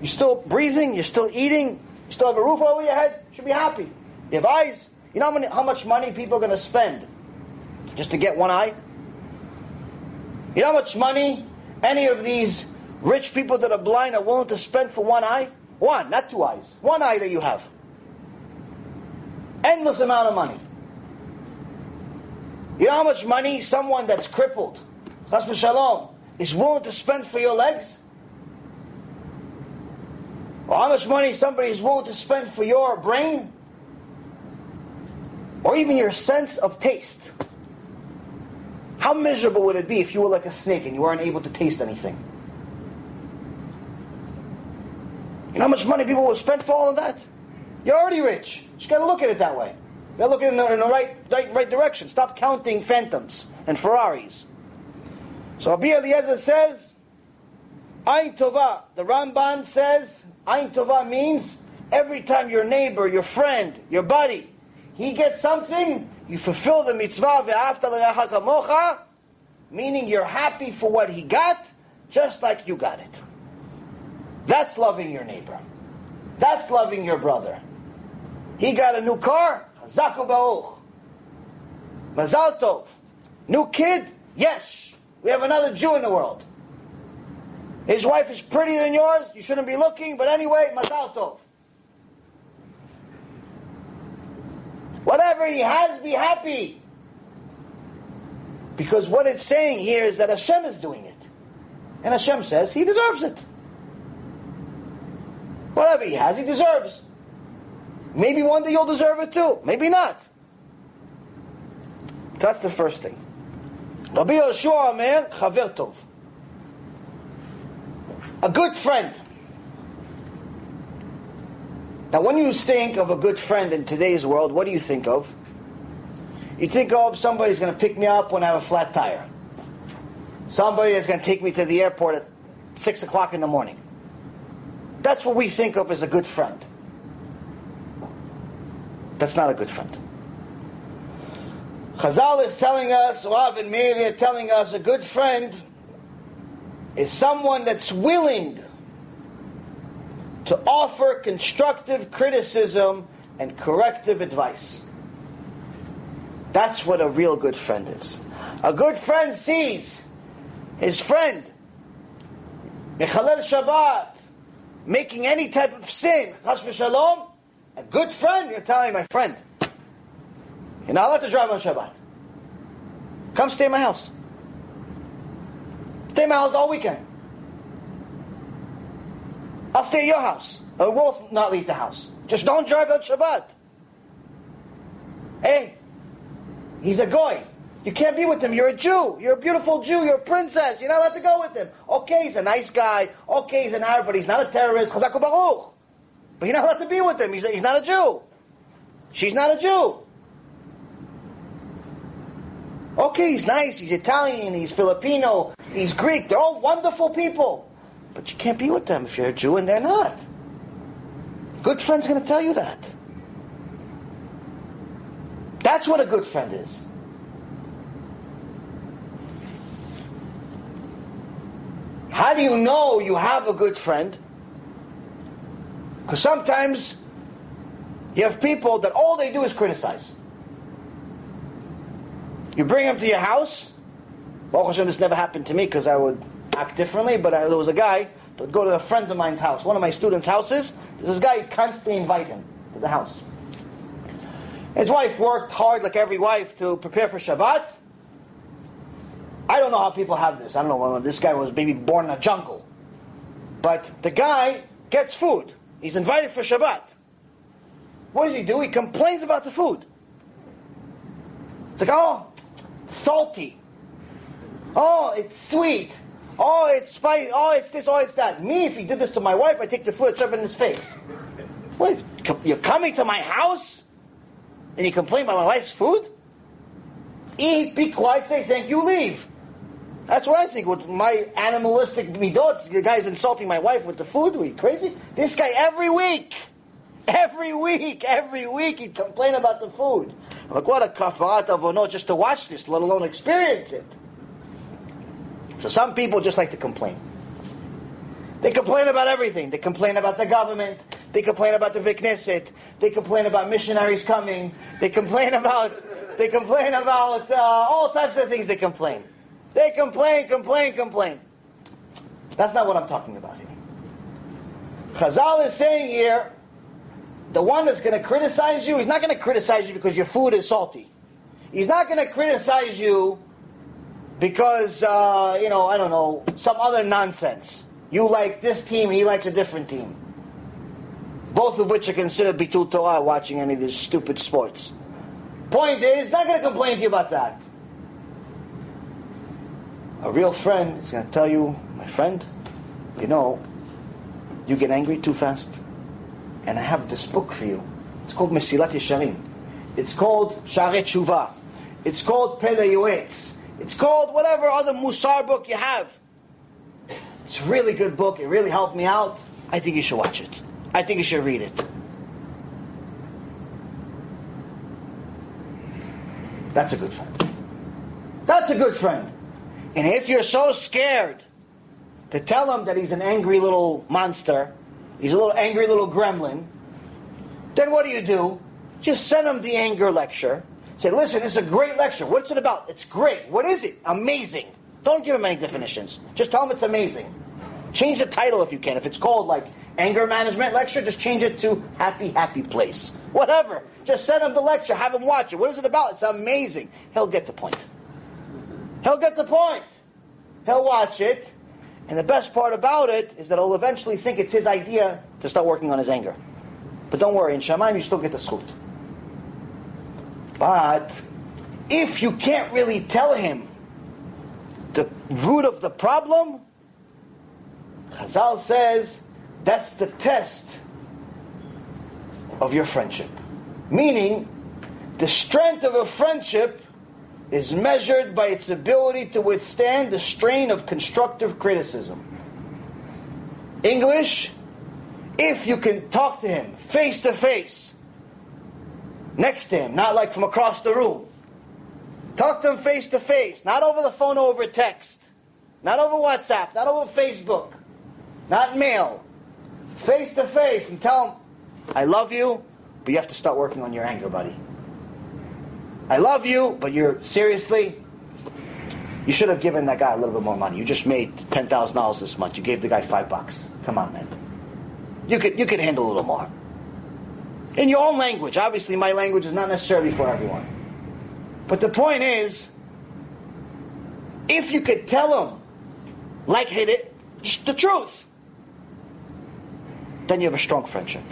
You're still breathing, you're still eating, you still have a roof over your head, should be happy. You have eyes. You know how, many, how much money people are going to spend just to get one eye? You know how much money any of these rich people that are blind are willing to spend for one eye? One, not two eyes. One eye that you have. Endless amount of money. You know how much money someone that's crippled, Chas Shalom, is willing to spend for your legs? Or how much money somebody is willing to spend for your brain? Or even your sense of taste? How miserable would it be if you were like a snake and you weren't able to taste anything? You know how much money people will spend for all of that? You're already rich. You just got to look at it that way. They're looking in the, in the right, right, right direction. Stop counting phantoms and Ferraris. So Rabbi Eliezer says, Ain Tova. The Ramban says, Ain Tova means every time your neighbor, your friend, your buddy, he gets something, you fulfill the mitzvah ve'afta kamocha, meaning you're happy for what he got, just like you got it. That's loving your neighbor. That's loving your brother. He got a new car, Zaku. Mazal Tov. New kid? Yes. We have another Jew in the world. His wife is prettier than yours. You shouldn't be looking, but anyway, Mazal Tov. Whatever he has, be happy. Because what it's saying here is that Hashem is doing it. And Hashem says he deserves it. Whatever he has, he deserves. Maybe one day you'll deserve it too. Maybe not. That's the first thing. Rabbi Yehoshua, man, chaver tov. A good friend. Now, when you think of a good friend in today's world, what do you think of? You think of somebody who's going to pick me up when I have a flat tire. Somebody that's going to take me to the airport at 6 o'clock in the morning. That's what we think of as a good friend. That's not a good friend. Chazal is telling us, Rav and Meir are telling us, a good friend is someone that's willing to offer constructive criticism and corrective advice. That's what a real good friend is. A good friend sees his friend, Mechalel Shabbat, making any type of sin, Chas Shalom, a good friend, you're telling my friend, you're not allowed to drive on Shabbat. Come stay in my house. Stay in my house all weekend. I'll stay at your house. I will not leave the house. Just don't drive on Shabbat. Hey, he's a goy. You can't be with him. You're a Jew. You're a beautiful Jew. You're a princess. You're not allowed to go with him. Okay, he's a nice guy. Okay, he's an Arab, but he's not a terrorist. Chazaku Baruch. But you're not allowed to be with him. He's, he's not a Jew. She's not a Jew. Okay, he's nice. He's Italian. He's Filipino. He's Greek. They're all wonderful people. But you can't be with them if you're a Jew and they're not. Good friend's going to tell you that. That's what a good friend is. How do you know you have a good friend? Because sometimes you have people that all they do is criticize. You bring them to your house. Well, Hashem, this never happened to me because I would act differently, but I, there was a guy that would go to a friend of mine's house, one of my students' houses. This guy constantly invite him to the house. His wife worked hard, like every wife, to prepare for Shabbat. I don't know how people have this. I don't know this guy was maybe born in a jungle. But the guy gets food. He's invited for Shabbat. What does he do? He complains about the food. It's like, oh, salty. Oh, it's sweet. Oh, it's spicy. Oh, it's this. Oh, it's that. Me, if he did this to my wife, I take the food and shove it in his face. What? You're coming to my house and you complain about my wife's food? Eat, be quiet, say thank you, leave. That's what I think. With my animalistic midot, the guy's insulting my wife with the food. Are you crazy? This guy every week, every week, every week, he'd complain about the food. I'm like, what a kafarat avono just to watch this, let alone experience it. So some people just like to complain. They complain about everything. They complain about the government. They complain about the Vikneset. They complain about missionaries coming. They complain about. They complain about uh, all types of things. They complain. They complain, complain, complain. That's not what I'm talking about here. Chazal is saying here, the one that's going to criticize you, he's not going to criticize you because your food is salty. He's not going to criticize you because, uh, you know, I don't know, some other nonsense. You like this team, he likes a different team. Both of which are considered bitul Torah watching any of these stupid sports. Point is, he's not going to complain to you about that. A real friend is going to tell you, my friend, you know, you get angry too fast. And I have this book for you. It's called Mesilat Yesharim. It's called Sha'arei Tshuva. It's called Pele Yoetz. It's called whatever other Musar book you have. It's a really good book. It really helped me out. I think you should watch it. I think you should read it. That's a good friend. That's a good friend. And if you're so scared to tell him that he's an angry little monster, he's a little angry little gremlin, then what do you do? Just send him the anger lecture. Say, listen, it's a great lecture. What's it about? It's great. What is it? Amazing. Don't give him any definitions. Just tell him it's amazing. Change the title if you can. If it's called like anger management lecture, just change it to happy, happy place. Whatever. Just send him the lecture. Have him watch it. What is it about? It's amazing. He'll get the point. He'll get the point. He'll watch it. And the best part about it is that he'll eventually think it's his idea to start working on his anger. But don't worry, in Shamayim you still get the zchut. But if you can't really tell him the root of the problem, Chazal says that's the test of your friendship. Meaning, the strength of a friendship is measured by its ability to withstand the strain of constructive criticism. English, if you can talk to him face to face, next to him, not like from across the room. Talk to him face to face, not over the phone or over text, not over WhatsApp, not over Facebook, not mail. Face to face and tell him, I love you, but you have to start working on your anger, buddy. I love you, but you're seriously, you should have given that guy a little bit more money. You just made ten thousand dollars this month. You gave the guy five bucks. Come on, man. You could you could handle a little more. In your own language. Obviously, my language is not necessarily for everyone. But the point is, if you could tell him, like hit it, the truth, then you have a strong friendship.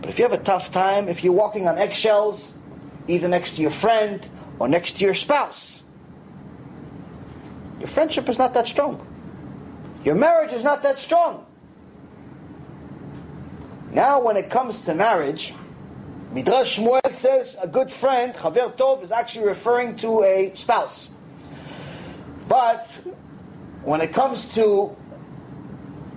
But if you have a tough time, if you're walking on eggshells, either next to your friend or next to your spouse. Your friendship is not that strong. Your marriage is not that strong. Now, when it comes to marriage, Midrash Shmuel says a good friend, Chaver Tov, is actually referring to a spouse. But when it comes to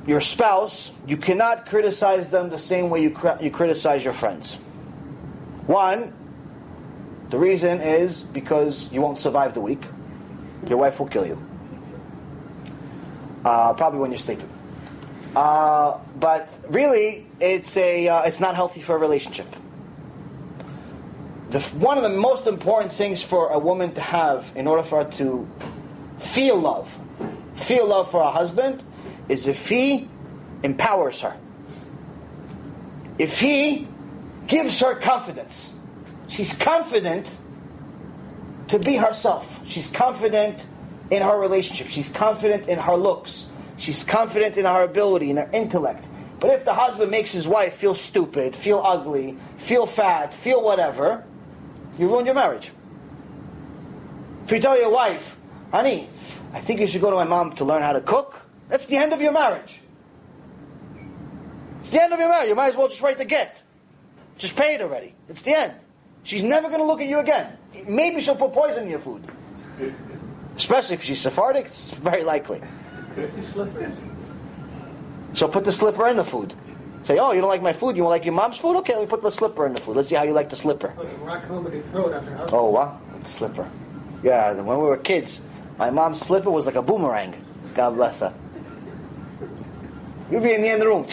your spouse, you cannot criticize them the same way you, you criticize your friends. One, the reason is because you won't survive the week. Your wife will kill you. Uh, probably when you're sleeping. Uh, but really, it's a uh, it's not healthy for a relationship. The, one of the most important things for a woman to have in order for her to feel love, feel love for her husband, is if he empowers her. If he gives her confidence. She's confident to be herself. She's confident in her relationship. She's confident in her looks. She's confident in her ability, in her intellect. But if the husband makes his wife feel stupid, feel ugly, feel fat, feel whatever, you ruin your marriage. If you tell your wife, honey, I think you should go to my mom to learn how to cook, that's the end of your marriage. It's the end of your marriage. You might as well just write the get. Just pay it already. It's the end. She's never going to look at you again. Maybe she'll put poison in your food. Especially if she's Sephardic, it's very likely. She'll put the slipper in the food. Say, oh, you don't like my food? You like your mom's food? Okay, let me put the slipper in the food. Let's see how you like the slipper. Okay, rock home and throw it after Oh, what? Slipper. Yeah, when we were kids, my mom's slipper was like a boomerang. God bless her. You'd be in the end of the room.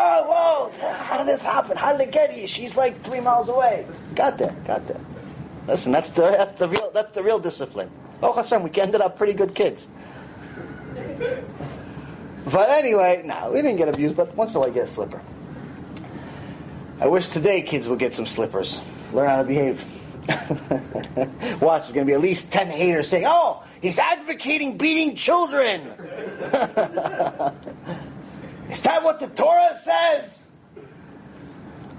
Oh, whoa! How did this happen? How did it get here? She's like three miles away. Got there, got there. Listen, that's the that's the real that's the real discipline. Oh Hashem, we ended up pretty good kids. But anyway, no, we didn't get abused, but once in a while I get a slipper. I wish today kids would get some slippers. Learn how to behave. Watch, there's going to be at least 10 haters saying, oh, he's advocating beating children. Is that what the Torah says?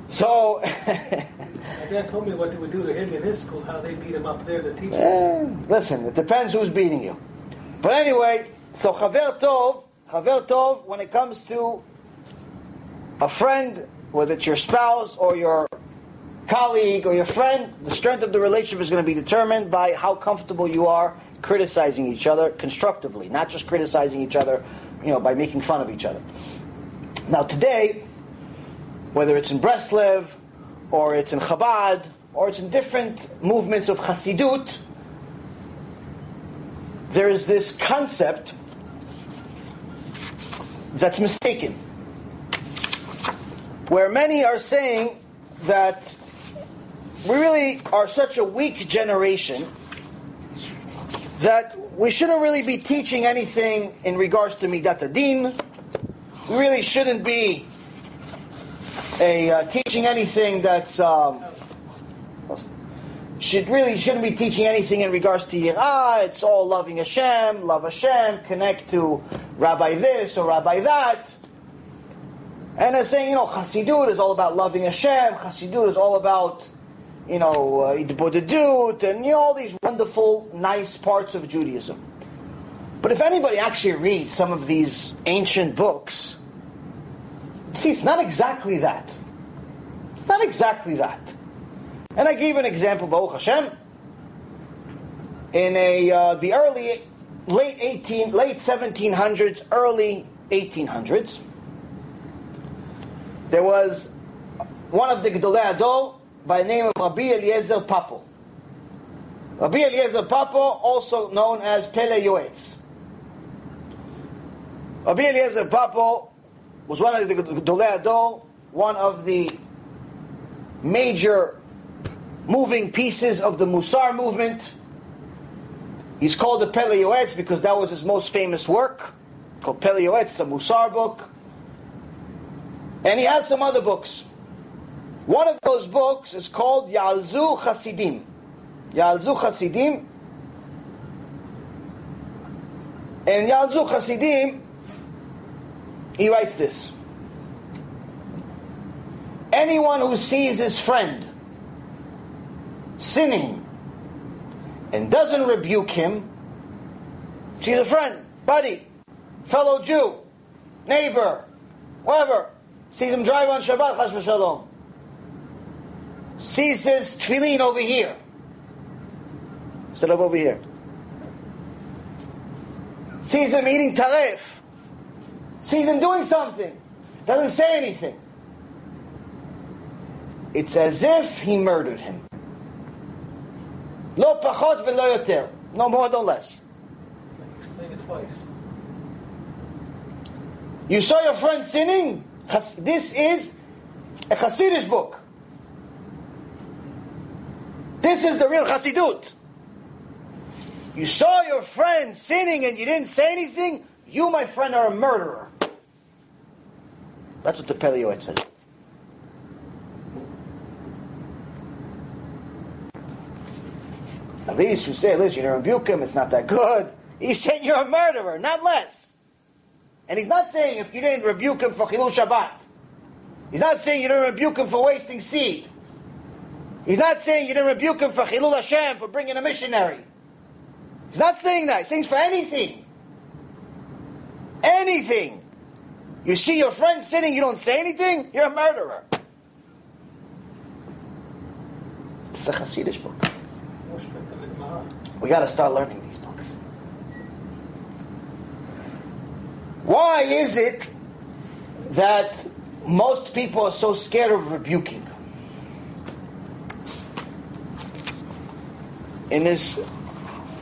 So. My dad told me what they would do to him in his school, how they beat him up there, the teacher. Eh, listen, it depends who's beating you. But anyway, so Chaver Tov, Chaver Tov, when it comes to a friend, whether it's your spouse or your colleague or your friend, the strength of the relationship is going to be determined by how comfortable you are criticizing each other constructively, not just criticizing each other, you know, by making fun of each other. Now today, whether it's in Breslev, or it's in Chabad, or it's in different movements of Hasidut, there is this concept that's mistaken. Where many are saying that we really are such a weak generation that we shouldn't really be teaching anything in regards to Midat Adin, really shouldn't be a, uh, teaching anything that's um, should really shouldn't be teaching anything in regards to Yirah. It's all loving Hashem, love Hashem, connect to Rabbi this or Rabbi that. And they're saying, you know, Chassidut is all about loving Hashem. Chassidut is all about, you know, uh, and you know all these wonderful, nice parts of Judaism. But if anybody actually reads some of these ancient books, See, it's not exactly that. It's not exactly that. And I gave an example, Baruch Hashem, in a uh, the early, late 18, late 1700s, early 1800s. There was one of the Gedolei Adol by the name of Rabbi Eliezer Papo. Rabbi Eliezer Papo, also known as Pele Yoetz. Rabbi Eliezer Papo was one of the Gedolei Adol, one of the major moving pieces of the Musar movement. He's called the Pele Yoetz because that was his most famous work, called Pele Yoetz, a Musar book. And he has some other books. One of those books is called Ya'alzu Chasidim. Ya'alzu Chasidim. And Ya'alzu Chasidim he writes this. Anyone who sees his friend sinning and doesn't rebuke him, she's a friend, buddy, fellow Jew, neighbor, whatever, sees him drive on Shabbat, chas v'shalom, sees his tefillin over here, instead of over here, sees him eating taref, sees him doing something, doesn't say anything. It's as if he murdered him. Lo pachot v'lo yoter. No more, no less. Explain it twice. You saw your friend sinning? This is a Hasidic book. This is the real Hasidut. You saw your friend sinning and you didn't say anything? You, my friend, are a murderer. That's what the Yoetz says. At least you say, listen, you rebuke him, it's not that good. He said you're a murderer, not less. And he's not saying if you didn't rebuke him for Chilul Shabbat. He's not saying you didn't rebuke him for wasting seed. He's not saying you didn't rebuke him for Chilul Hashem, for bringing a missionary. He's not saying that. He's saying for anything. Anything. You see your friend sitting, you don't say anything, you're a murderer. It's a Hasidic book. We got to start learning these books. Why is it that most people are so scared of rebuking? In this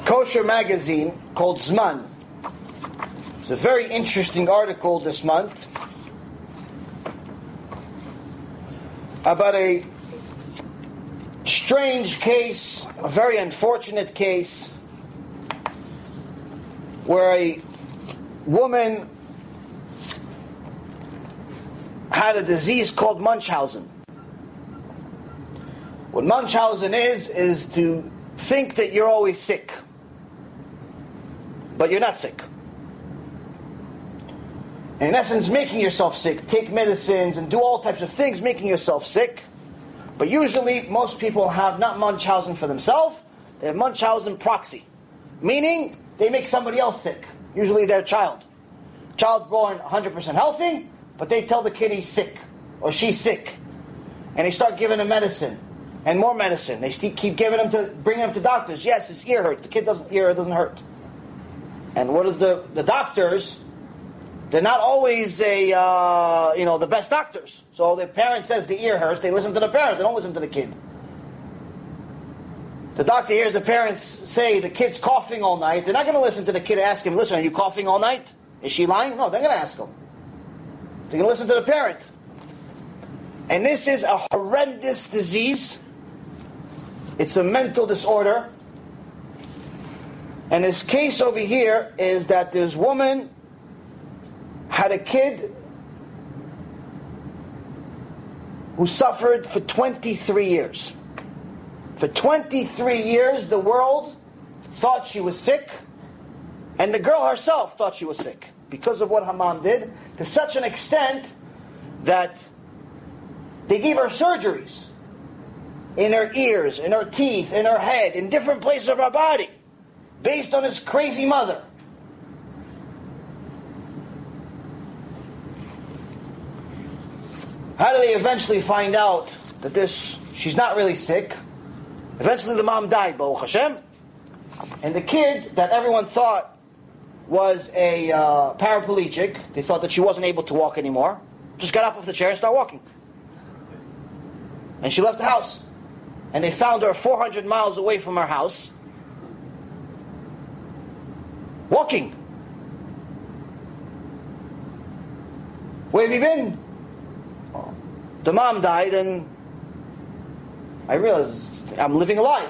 kosher magazine called Zman, it's a very interesting article this month about a strange case, a very unfortunate case, where a woman had a disease called Munchausen. What Munchausen is, is to think that you're always sick, but you're not sick. In essence, making yourself sick, take medicines and do all types of things, making yourself sick. But usually, most people have not Munchausen for themselves, they have Munchausen proxy. Meaning, they make somebody else sick, usually their child. Child born 100% healthy, but they tell the kid he's sick, or she's sick. And they start giving him medicine, and more medicine. They keep giving him to, bring him to doctors. Yes, his ear hurts. The kid doesn't, ear it doesn't hurt. And what does the, the doctors they're not always a uh, you know the best doctors. So the parent says the ear hurts, they listen to the parents, they don't listen to the kid. The doctor hears the parents say the kid's coughing all night. They're not going to listen to the kid ask him, "Listen, are you coughing all night? Is she lying?" No, they're going to ask him. They're going to listen to the parent. And this is a horrendous disease. It's a mental disorder. And this case over here is that this woman had a kid who suffered for 23 years. For 23 years, the world thought she was sick, and the girl herself thought she was sick because of what her mom did, to such an extent that they gave her surgeries in her ears, in her teeth, in her head, in different places of her body, based on this crazy mother. How do they eventually find out that this, she's not really sick? Eventually the mom died, Baruch Hashem. And the kid that everyone thought was a uh, paraplegic, they thought that she wasn't able to walk anymore, just got up off the chair and started walking. And she left the house. And they found her 400 miles away from her house, walking. Where have you been? The mom died, and I realized I'm living a lie.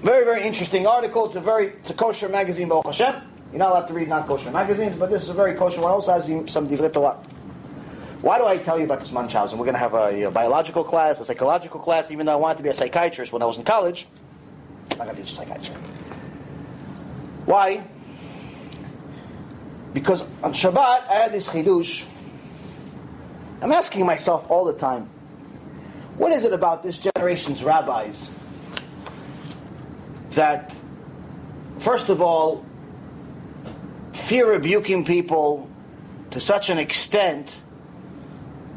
Very, very interesting article. It's a very it's a kosher magazine, Baruch Hashem. You're not allowed to read non-kosher magazines, but this is a very kosher one. Also has some divrei Torah. Why do I tell you about this Munchausen? We're going to have a, a, biological class, a psychological class, even though I wanted to be a psychiatrist when I was in college. I'm not going to teach psychiatry. Why? Because on Shabbat, I had this chidush I'm asking myself all the time, what is it about this generation's rabbis that, first of all, fear rebuking people to such an extent,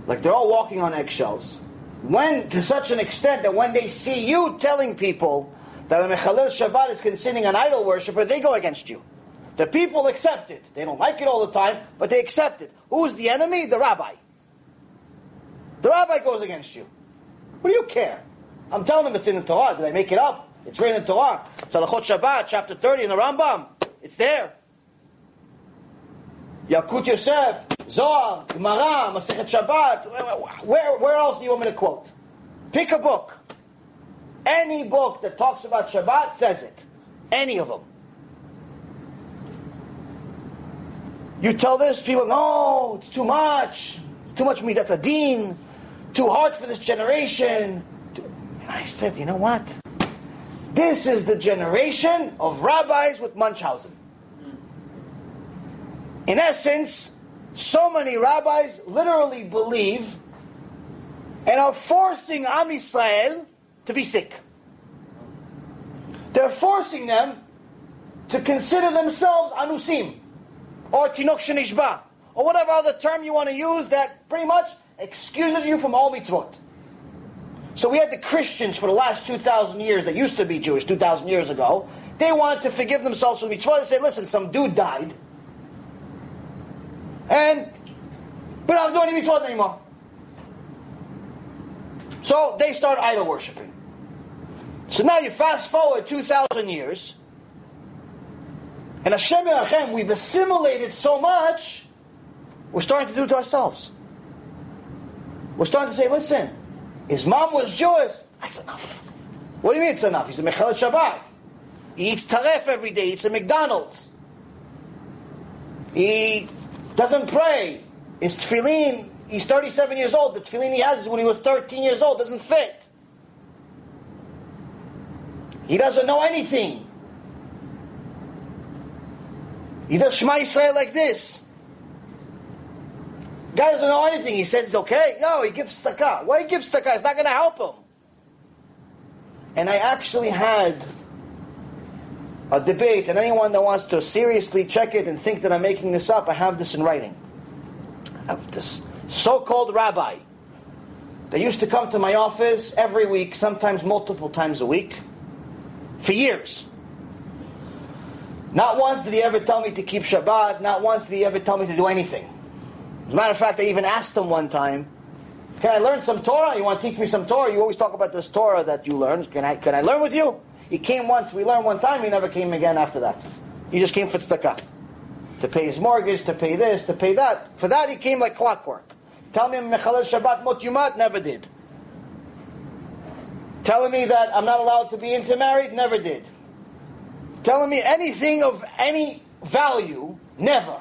like they're all walking on eggshells. When to such an extent that when they see you telling people that a Mechalel Shabbat is considering an idol worshiper, they go against you. The people accept it. They don't like it all the time, but they accept it. Who's the enemy? The rabbi. The rabbi goes against you. What do you care? I'm telling them it's in the Torah. Did I make it up? It's written in the Torah. It's Halachot Shabbat, chapter 30 in the Rambam. It's there. Yalkut Yosef, Zohar, Gemara, Masechet Shabbat. Where, where else do you want me to quote? Pick a book. Any book that talks about Shabbat says it. Any of them. You tell this, people, no, it's too much. Too much midat adin. Too hard for this generation. And I said, you know what? This is the generation of rabbis with Munchausen. In essence, so many rabbis literally believe and are forcing Am Yisrael to be sick. They're forcing them to consider themselves anusim, or tinok shenishba, or whatever other term you want to use that pretty much excuses you from all mitzvot. So we had the Christians for the last 2,000 years that used to be Jewish 2,000 years ago. They wanted to forgive themselves from mitzvot. They say, listen, some dude died. And we don't do any mitzvot anymore. So they start idol worshiping. So now you fast forward 2,000 years. And Hashem Hashem, we've assimilated so much, we're starting to do it to ourselves. We're starting to say, listen, his mom was Jewish. That's enough. What do you mean it's enough? He's a Mechalel Shabbat. He eats taref every day. He eats a McDonald's. He doesn't pray. His tefillin, he's 37 years old. The tefillin he has is when he was 13 years old. Doesn't fit. He doesn't know anything. He does Shema Yisrael like this. Guy doesn't know anything. He says it's okay. No, he gives tzedakah. Why he gives tzedakah? It's not going to help him. And I actually had a debate, and anyone that wants to seriously check it and think that I'm making this up, I have this in writing. I have this so-called rabbi. They used to come to my office every week, sometimes multiple times a week, for years. Not once did he ever tell me to keep Shabbat. Not once did he ever tell me to do anything. As a matter of fact, I even asked him one time, "Can I learn some Torah? You want to teach me some Torah? You always talk about this Torah that you learned. Can I can I learn with you?" He came once. We learned one time. He never came again after that. He just came for tzedakah, to pay his mortgage, to pay this, to pay that. For that, he came like clockwork. Tell me Mechalel Shabbat Mot Yumat, never did. Telling me that I'm not allowed to be intermarried, never did. Telling me anything of any value, never.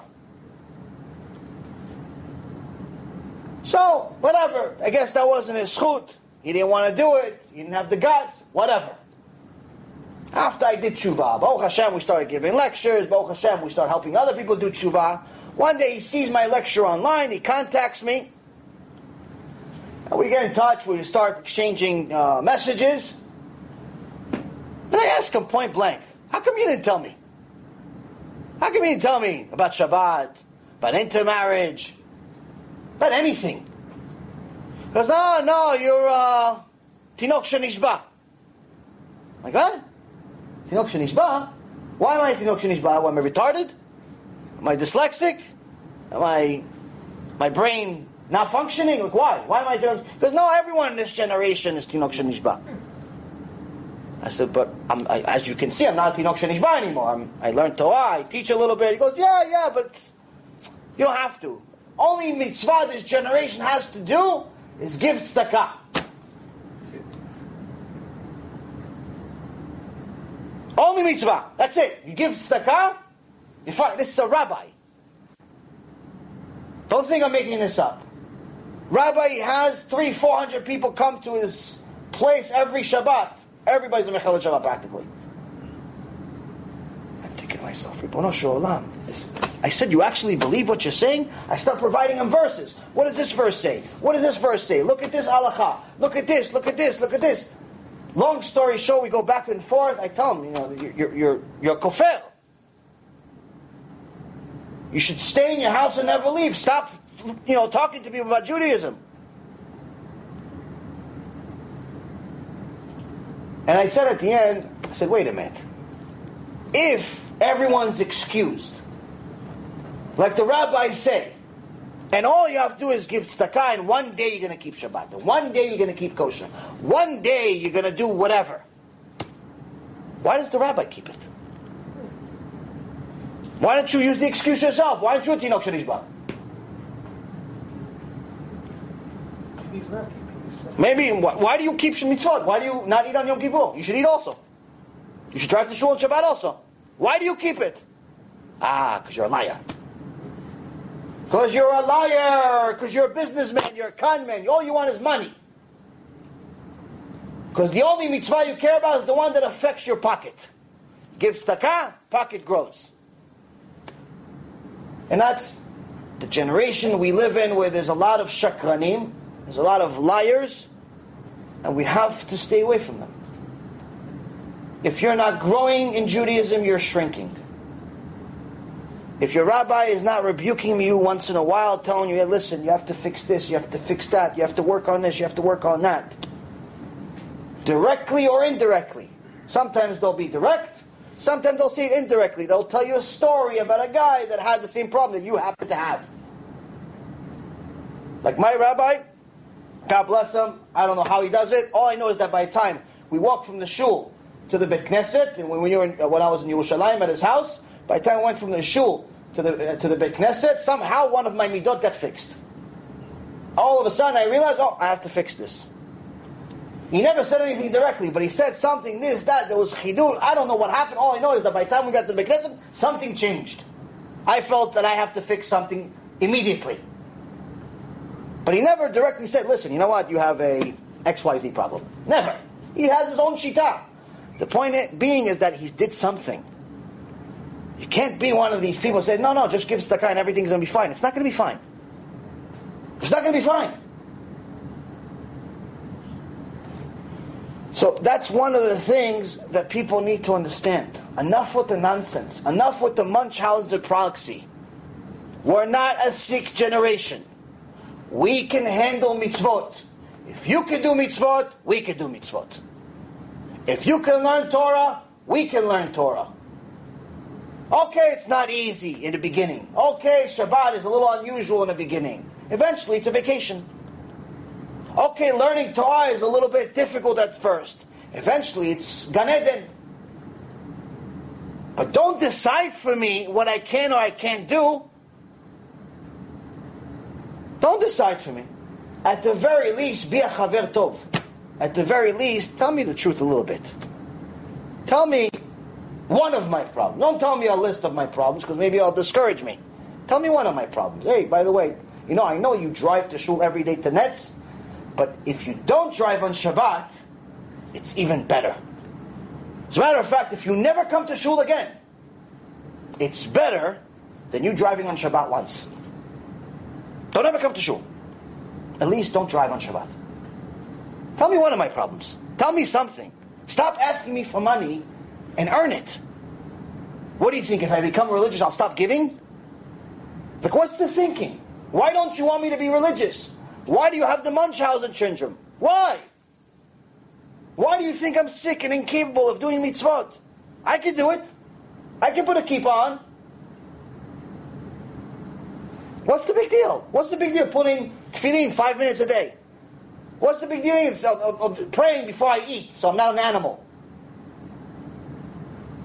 So, whatever. I guess that wasn't his zchut. He didn't want to do it. He didn't have the guts. Whatever. After I did tshuva, Baruch Hashem, we started giving lectures. Baruch Hashem, we started helping other people do tshuva. One day he sees my lecture online. He contacts me. And we get in touch. We start exchanging uh, messages. And I ask him point blank, how come you didn't tell me? How come you didn't tell me about Shabbat, about intermarriage, about anything? He goes, no, no, you're uh, Tinok Shenishba. My God? Tinok Shenishba? Why am I Tinok Shenishba? Am I retarded? Am I dyslexic? Am I, my brain not functioning? Like, why? Why am I Tinok? Because no, everyone in this generation is Tinok Shenishba. I said, but I, as you can see, I'm not a Tinok Shenishba anymore. I'm, I learned Torah, I teach a little bit. He goes, yeah, yeah, but you don't have to. Only mitzvah this generation has to do is give tzedakah. Only mitzvah. That's it. You give tzedakah, you're fine. This is a rabbi. Don't think I'm making this up. Rabbi has three, four hundred people come to his place every Shabbat. Everybody's a Mechel Shabbat practically. I'm thinking to myself, Ribono Shel Olam. I said, you actually believe what you're saying? I start providing him verses. What does this verse say? What does this verse say? Look at this halacha. Look at this. Look at this. Look at this. Long story short, we go back and forth. I tell him, you know, you're you're you're kofer. You should stay in your house and never leave. Stop, you know, talking to people about Judaism. And I said at the end, I said, wait a minute. If everyone's excused, like the rabbis say, and all you have to do is give tzedakah, and one day you're going to keep Shabbat, and one day you're going to keep kosher, one day you're going to do whatever. Why does the rabbi keep it? Why don't you use the excuse yourself? Why don't you Tinok Shenishba? Not. Maybe, why, why do you keep mitzvot? Why do you not eat on Yom Kippur? You should eat also. You should drive to shul on Shabbat also. Why do you keep it? Ah, because you're a liar. Because you're a liar, because you're a businessman, you're a con man, all you want is money. Because the only mitzvah you care about is the one that affects your pocket. Give tzedakah, pocket grows. And that's the generation we live in where there's a lot of shakranim, there's a lot of liars, and we have to stay away from them. If you're not growing in Judaism, you're shrinking. If your rabbi is not rebuking you once in a while, telling you, hey, listen, you have to fix this, you have to fix that, you have to work on this, you have to work on that, directly or indirectly. Sometimes they'll be direct, sometimes they'll say it indirectly. They'll tell you a story about a guy that had the same problem that you happen to have. Like my rabbi, God bless him, I don't know how he does it. All I know is that by the time we walk from the shul to the Bet Knesset, and when, we were in, uh, when I was in Yerushalayim at his house, by the time I went from the shul to the, uh, to the Beit Knesset, somehow one of my midot got fixed. All of a sudden I realized, oh, I have to fix this. He never said anything directly, but he said something, this, that, there was chidul. I don't know what happened. All I know is that by the time we got to the Beit Knesset, something changed. I felt that I have to fix something immediately. But he never directly said, listen, you know what, you have a XYZ problem. Never. He has his own shita. The point being is that he did something. You can't be one of these people who say, no, no, just give tzedakah and everything's going to be fine. It's not going to be fine. It's not going to be fine. So that's one of the things that people need to understand. Enough with the nonsense. Enough with the Munchausen proxy. We're not a sick generation. We can handle mitzvot. If you can do mitzvot, we can do mitzvot. If you can learn Torah, we can learn Torah. Okay, it's not easy in the beginning. Okay, Shabbat is a little unusual in the beginning. Eventually, it's a vacation. Okay, learning Torah is a little bit difficult at first. Eventually, it's Gan Eden. But don't decide for me what I can or I can't do. Don't decide for me. At the very least, be a chaver tov. At the very least, tell me the truth a little bit. Tell me one of my problems. Don't tell me a list of my problems because maybe I'll discourage me. Tell me one of my problems. Hey, by the way, you know, I know you drive to shul every day to Netz, but if you don't drive on Shabbat, it's even better. As a matter of fact, if you never come to shul again, it's better than you driving on Shabbat once. Don't ever come to shul. At least don't drive on Shabbat. Tell me one of my problems. Tell me something. Stop asking me for money and earn it. What do you think? If I become religious, I'll stop giving? Like, what's the thinking? Why don't you want me to be religious? Why do you have the Munchausen syndrome? Why? Why do you think I'm sick and incapable of doing mitzvot? I can do it. I can put a keep on. What's the big deal? What's the big deal putting tefillin five minutes a day? What's the big deal of, of, of praying before I eat so I'm not an animal?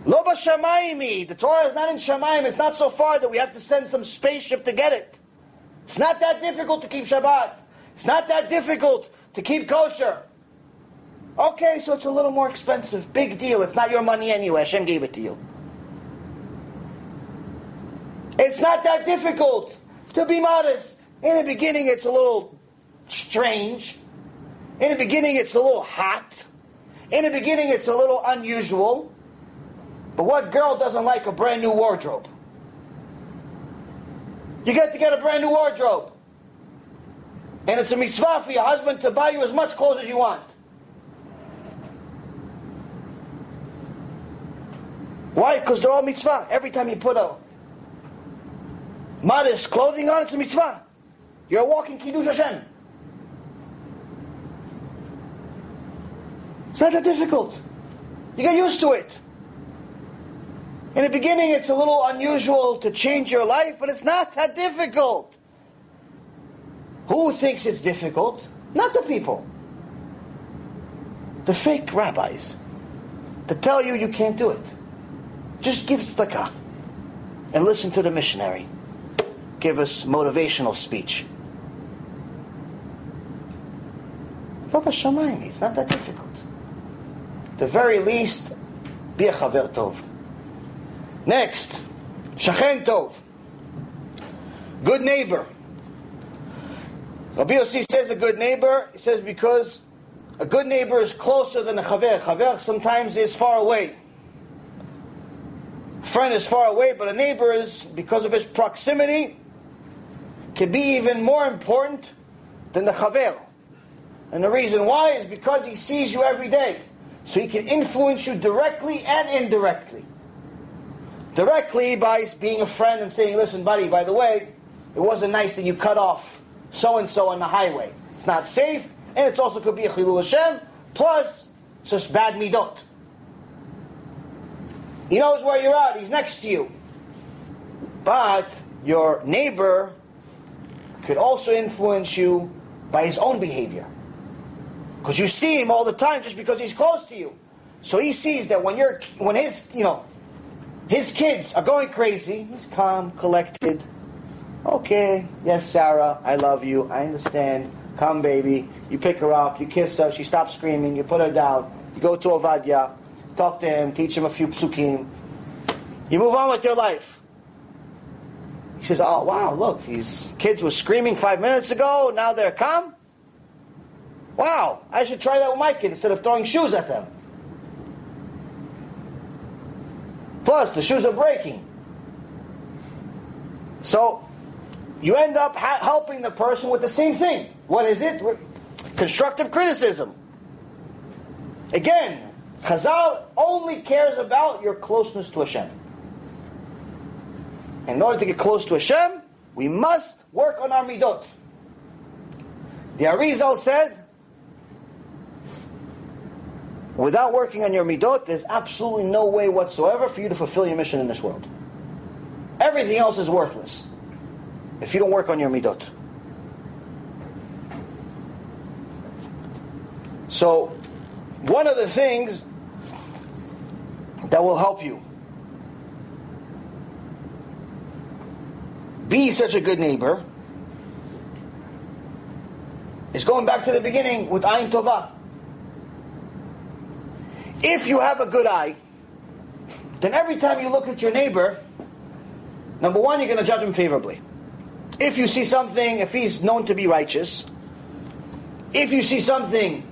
Lo b'shamayimi. The Torah is not in Shamayim. It's not so far that we have to send some spaceship to get it. It's not that difficult to keep Shabbat. It's not that difficult to keep kosher. Okay, so it's a little more expensive. Big deal. It's not your money anyway. Hashem gave it to you. It's not that difficult to be modest. In the beginning, it's a little strange. In the beginning, it's a little hot. In the beginning, it's a little unusual. But what girl doesn't like a brand new wardrobe? You get to get a brand new wardrobe. And it's a mitzvah for your husband to buy you as much clothes as you want. Why? Because they're all mitzvah. Every time you put a modest clothing on, it's a mitzvah. You're a walking Kiddush Hashem. It's not that difficult. You get used to it. In the beginning, it's a little unusual to change your life, but it's not that difficult. Who thinks it's difficult? Not the people. The fake rabbis that tell you you can't do it. Just give tzedakah and listen to the missionary. Give us motivational speech. It's not that difficult. the very least, be a chaver tov. Next, shachen tov. Good neighbor. Rabbi Yossi says a good neighbor. He says because a good neighbor is closer than a chaver. Chaver sometimes is far away. Friend is far away, but a neighbor is, because of his proximity, can be even more important than the chaver. And the reason why is because he sees you every day. So he can influence you directly and indirectly. Directly by being a friend and saying, listen, buddy, by the way, it wasn't nice that you cut off so and so on the highway. It's not safe, and it also could be a chilul Hashem, plus just bad midot. He knows where you're at, he's next to you. But your neighbor could also influence you by his own behavior. Because you see him all the time just because he's close to you. So he sees that when you're when his you know his kids are going crazy, he's calm, collected. Okay, yes, Sarah, I love you. I understand. Come, baby. You pick her up, you kiss her, she stops screaming, you put her down, you go to Ovadia, talk to him, teach him a few psukim. You move on with your life. He says, Oh, wow, look, these kids were screaming five minutes ago, now they're calm? Wow, I should try that with my kids instead of throwing shoes at them. Plus, the shoes are breaking. So, you end up ha- helping the person with the same thing. What is it? Constructive criticism. Again, Chazal only cares about your closeness to Hashem. In order to get close to Hashem, we must work on our midot. The Arizal said, without working on your midot, there's absolutely no way whatsoever for you to fulfill your mission in this world. Everything else is worthless if you don't work on your midot. So, one of the things that will help you be such a good neighbor is going back to the beginning with Ayin Tovah. If you have a good eye, then every time you look at your neighbor, number one, you're going to judge him favorably. If you see something, if he's known to be righteous, if you see something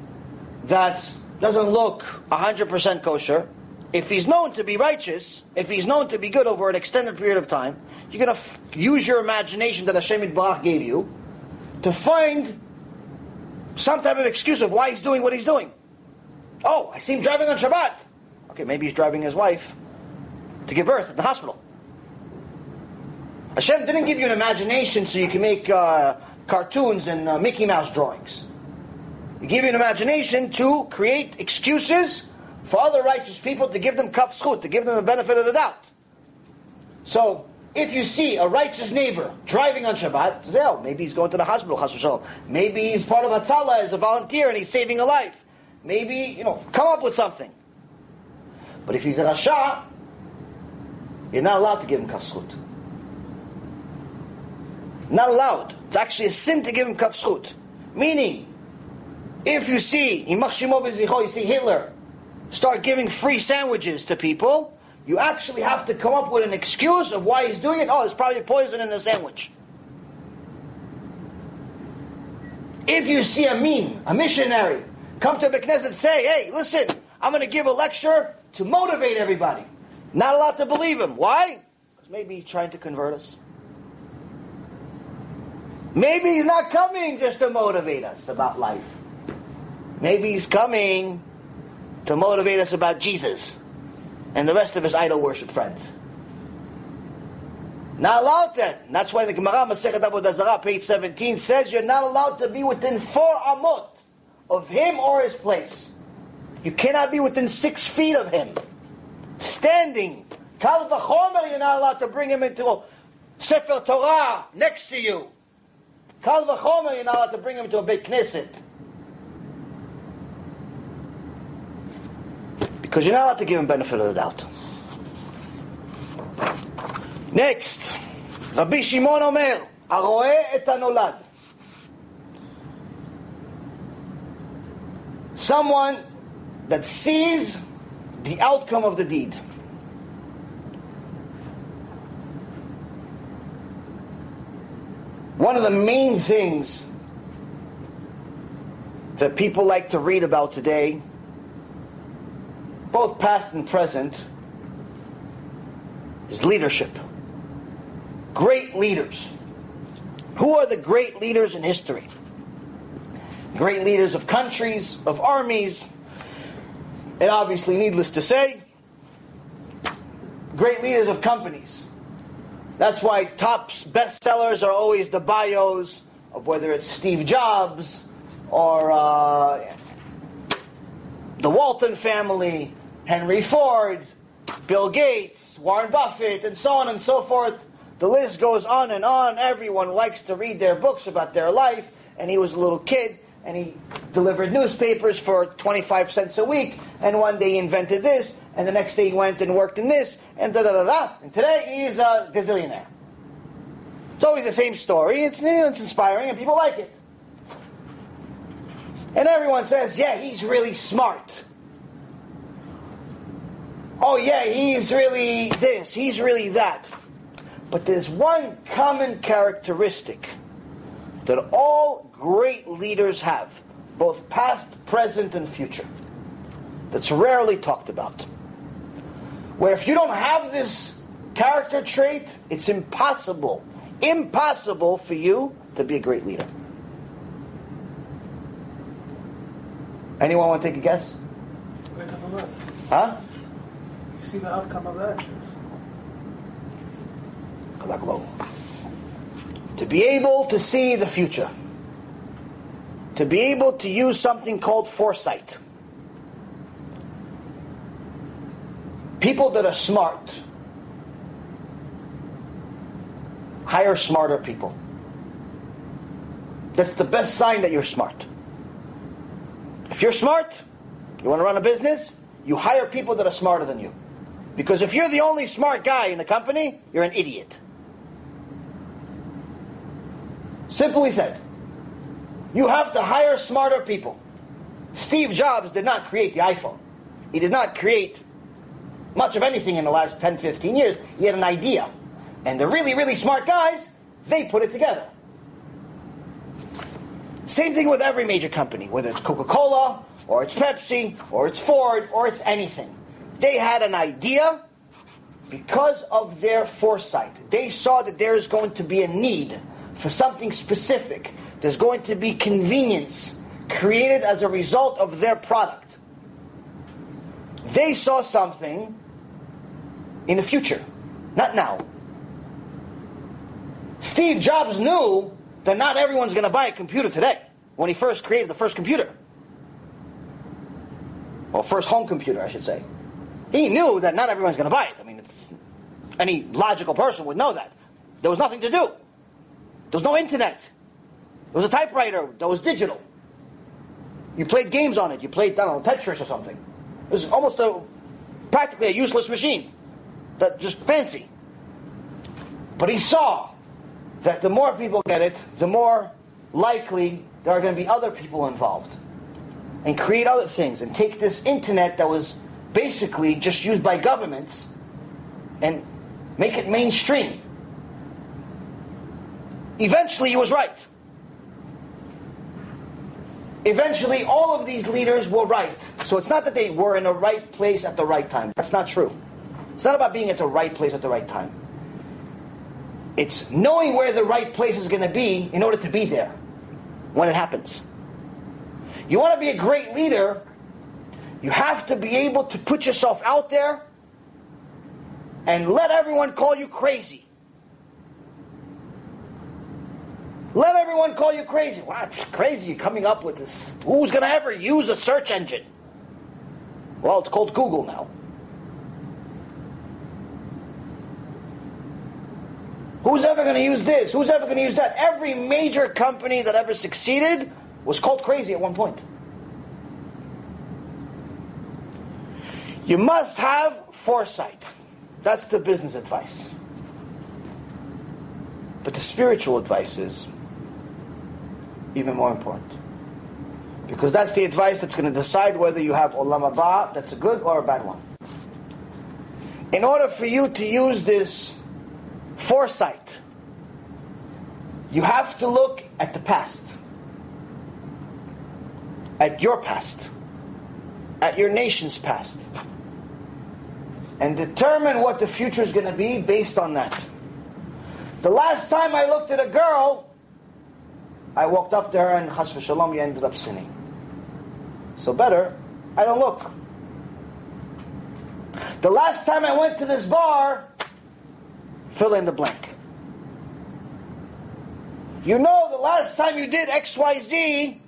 that doesn't look 100% kosher, if he's known to be righteous, if he's known to be good over an extended period of time, you're going to f- use your imagination that Hashem Yitbarach gave you to find some type of excuse of why he's doing what he's doing. Oh, I see him driving on Shabbat. Okay, maybe he's driving his wife to give birth at the hospital. Hashem didn't give you an imagination so you can make uh, cartoons and uh, Mickey Mouse drawings. He gave you an imagination to create excuses for other righteous people to give them kaf zchut, to give them the benefit of the doubt. So, if you see a righteous neighbor driving on Shabbat, say, oh, maybe he's going to the hospital, maybe he's part of Hatzalah as a volunteer and he's saving a life. Maybe, you know, come up with something. But if he's a Rasha, you're not allowed to give him kaf. Not allowed. It's actually a sin to give him kaf. Meaning, if you see, you see Hitler start giving free sandwiches to people, you actually have to come up with an excuse of why he's doing it. Oh, there's probably poison in the sandwich. If you see a mean, a missionary, come to Beknes and say, hey, listen, I'm going to give a lecture to motivate everybody. Not allowed to believe him. Why? Because maybe he's trying to convert us. Maybe he's not coming just to motivate us about life. Maybe he's coming to motivate us about Jesus and the rest of his idol worship friends. Not allowed that. That's why the Gemara Masechet Avodah Zarah, page 17, says you're not allowed to be within four amot of him or his place. You cannot be within six feet of him. Standing. Kal v'chomer, you're not allowed to bring him into Sefer Torah next to you. Kal v'chomer, you're not allowed to bring him to a Beit Knesset. Because you're not allowed to give him benefit of the doubt. Next, Rabbi Shimon Omer, הרואה את הנולד. Someone that sees the outcome of the deed. One of the main things that people like to read about today, both past and present, is leadership. Great leaders. Who are the great leaders in history? Great leaders of countries, of armies, and obviously, needless to say, great leaders of companies. That's why top bestsellers are always the bios of whether it's Steve Jobs or uh, the Walton family, Henry Ford, Bill Gates, Warren Buffett, and so on and so forth. The list goes on and on. Everyone likes to read their books about their life, and he was a little kid and he delivered newspapers for 25 cents a week, and one day he invented this, and the next day he went and worked in this, and da da da da. And today he is a gazillionaire. It's always the same story. It's, you know, it's inspiring, and people like it. And everyone says, yeah, he's really smart. Oh, yeah, he's really this, he's really that. But there's one common characteristic that all great leaders have, both past, present, and future, that's rarely talked about. Where if you don't have this character trait, it's impossible, impossible for you to be a great leader. Anyone want to take a guess? Huh? You see the outcome of actions. To be able to see the future. To be able to use something called foresight. People that are smart hire smarter people. That's the best sign that you're smart. If you're smart, you want to run a business, you hire people that are smarter than you. Because if you're the only smart guy in the company, you're an idiot. Simply said, you have to hire smarter people. Steve Jobs did not create the iPhone. He did not create much of anything in the last 10, 15 years. He had an idea. And the really, really smart guys, they put it together. Same thing with every major company, whether it's Coca Cola, or it's Pepsi, or it's Ford, or it's anything. They had an idea because of their foresight. They saw that there is going to be a need for something specific. There's going to be convenience created as a result of their product. They saw something in the future, not now. Steve Jobs knew that not everyone's going to buy a computer today when he first created the first computer. Well, first home computer, I should say. He knew that not everyone's going to buy it. I mean, any logical person would know that. There was nothing to do. There was no internet. There was a typewriter that was digital. You played games on it. You played, I don't know, Tetris or something. It was almost a practically a useless machine. That just fancy. But he saw that the more people get it, the more likely there are going to be other people involved. And create other things and take this internet that was basically just used by governments and make it mainstream. Eventually, he was right. Eventually, all of these leaders were right. So it's not that they were in the right place at the right time. That's not true. It's not about being at the right place at the right time. It's knowing where the right place is going to be in order to be there when it happens. You want to be a great leader, you have to be able to put yourself out there and let everyone call you crazy. Let everyone call you crazy. Wow, it's crazy you're coming up with this. Who's going to ever use a search engine? Well, it's called Google now. Who's ever going to use this? Who's ever going to use that? Every major company that ever succeeded was called crazy at one point. You must have foresight. That's the business advice. But the spiritual advice is even more important. Because that's the advice that's going to decide whether you have olam haba, that's a good or a bad one. In order for you to use this foresight, You have to look at the past, at your past, at your nation's past, and determine what the future is going to be based on that. The last time I looked at a girl, I walked up to her and chas v'shalom, you ended up sinning. So better, I don't look. The last time I went to this bar, fill in the blank. You know, the last time you did XYZ,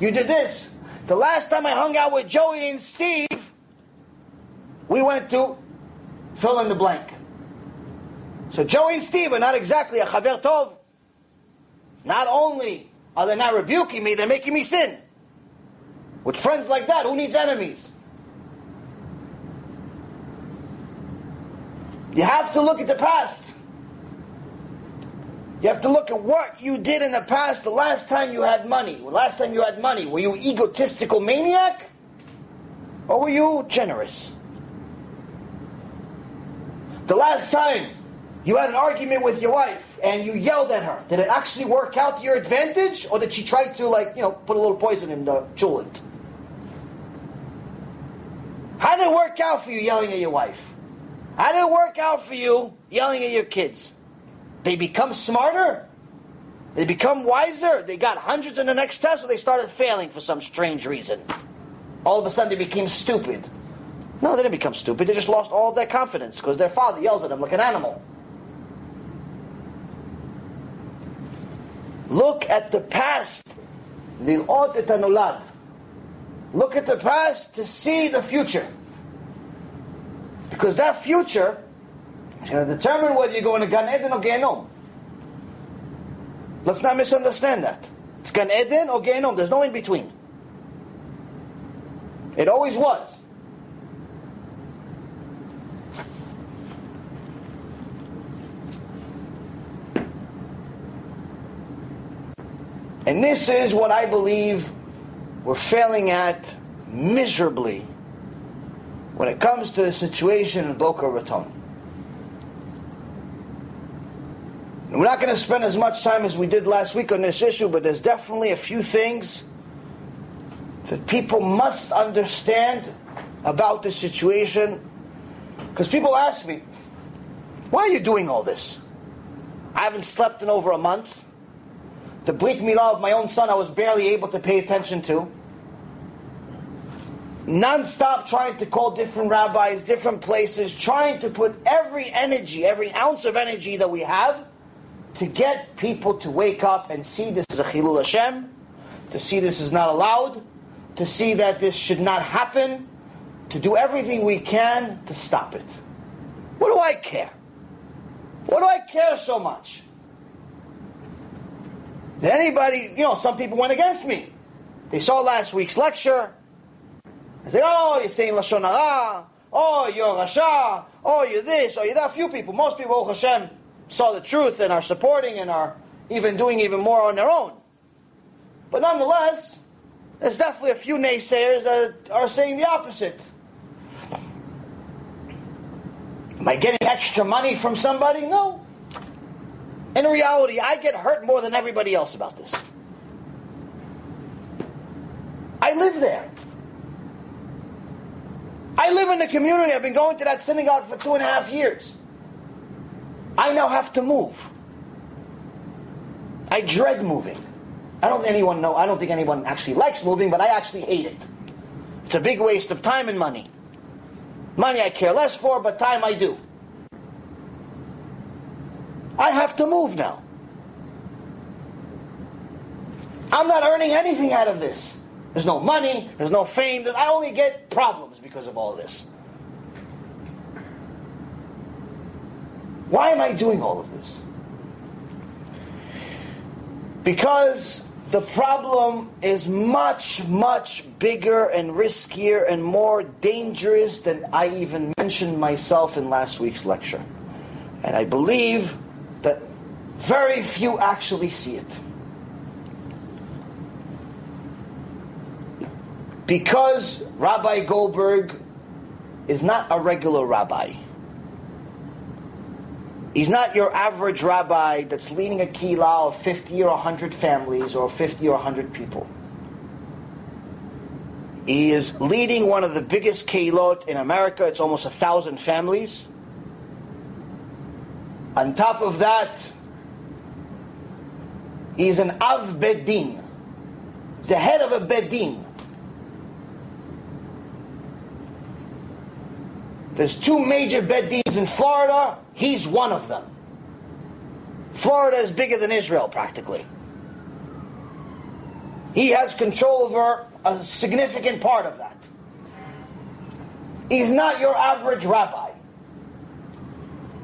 you did this. The last time I hung out with Joey and Steve, we went to fill in the blank. So Joey and Steve are not exactly a chaver tov. Not only are they not rebuking me, they're making me sin. With friends like that, who needs enemies? You have to look at the past. You have to look at what you did in the past the last time you had money. The last time you had money, were you egotistical maniac? Or were you generous? The last time you had an argument with your wife and you yelled at her, did it actually work out to your advantage? Or did she try to, like, you know, put a little poison in the julent? How did it work out for you yelling at your wife? How did it work out for you yelling at your kids? They become smarter? They become wiser? They got hundreds in the next test or they started failing for some strange reason? All of a sudden they became stupid. No, they didn't become stupid. They just lost all of their confidence because their father yells at them like an animal. Look at the past. Look at the past to see the future. Because that future is going to determine whether you're going to Gan Eden or Gehenom. Let's not misunderstand that. It's Gan Eden or Gehenom. There's no in between. It always was. And this is what I believe we're failing at miserably when it comes to the situation in Boca Raton. We're not going to spend as much time as we did last week on this issue, but there's definitely a few things that people must understand about the situation. Because people ask me, why are you doing all this? I haven't slept in over a month. The Brit Milah of my own son I was barely able to pay attention to. Non-stop trying to call different rabbis, different places, trying to put every energy, every ounce of energy that we have to get people to wake up and see this is a Chilul Hashem, to see this is not allowed, to see that this should not happen, to do everything we can to stop it. What do I care? What do I care so much? Anybody, you know, some people went against me. They saw last week's lecture. They say, oh, you're saying Lashon Hara. Oh, you're Rasha. Oh, you're this. Oh, you're that. A Few people, most people, oh Hashem, saw the truth and are supporting and are even doing even more on their own. But nonetheless, there's definitely a few naysayers that are saying the opposite. Am I getting extra money from somebody? No. In reality, I get hurt more than everybody else about this. I live there. I live in the community. I've been going to that synagogue for two and a half years. I now have to move. I dread moving. I don't anyone know. I don't think anyone actually likes moving, but I actually hate it. It's a big waste of time and money. Money I care less for, but time I do. I have to move now. I'm not earning anything out of this. There's no money, there's no fame, I only get problems because of all this. Why am I doing all of this? Because the problem is much, much bigger and riskier and more dangerous than I even mentioned myself in last week's lecture. And I believe very few actually see it. Because Rabbi Goldberg is not a regular rabbi. He's not your average rabbi that's leading a kila of 50 or 100 families or 50 or 100 people. He is leading one of the biggest keilot in America. It's almost a thousand families. On top of that, he's an Av Bedin, the head of a Bedin. There's two major Bedins in Florida. He's one of them. Florida is bigger than Israel, practically. He has control over a significant part of that. He's not your average rabbi.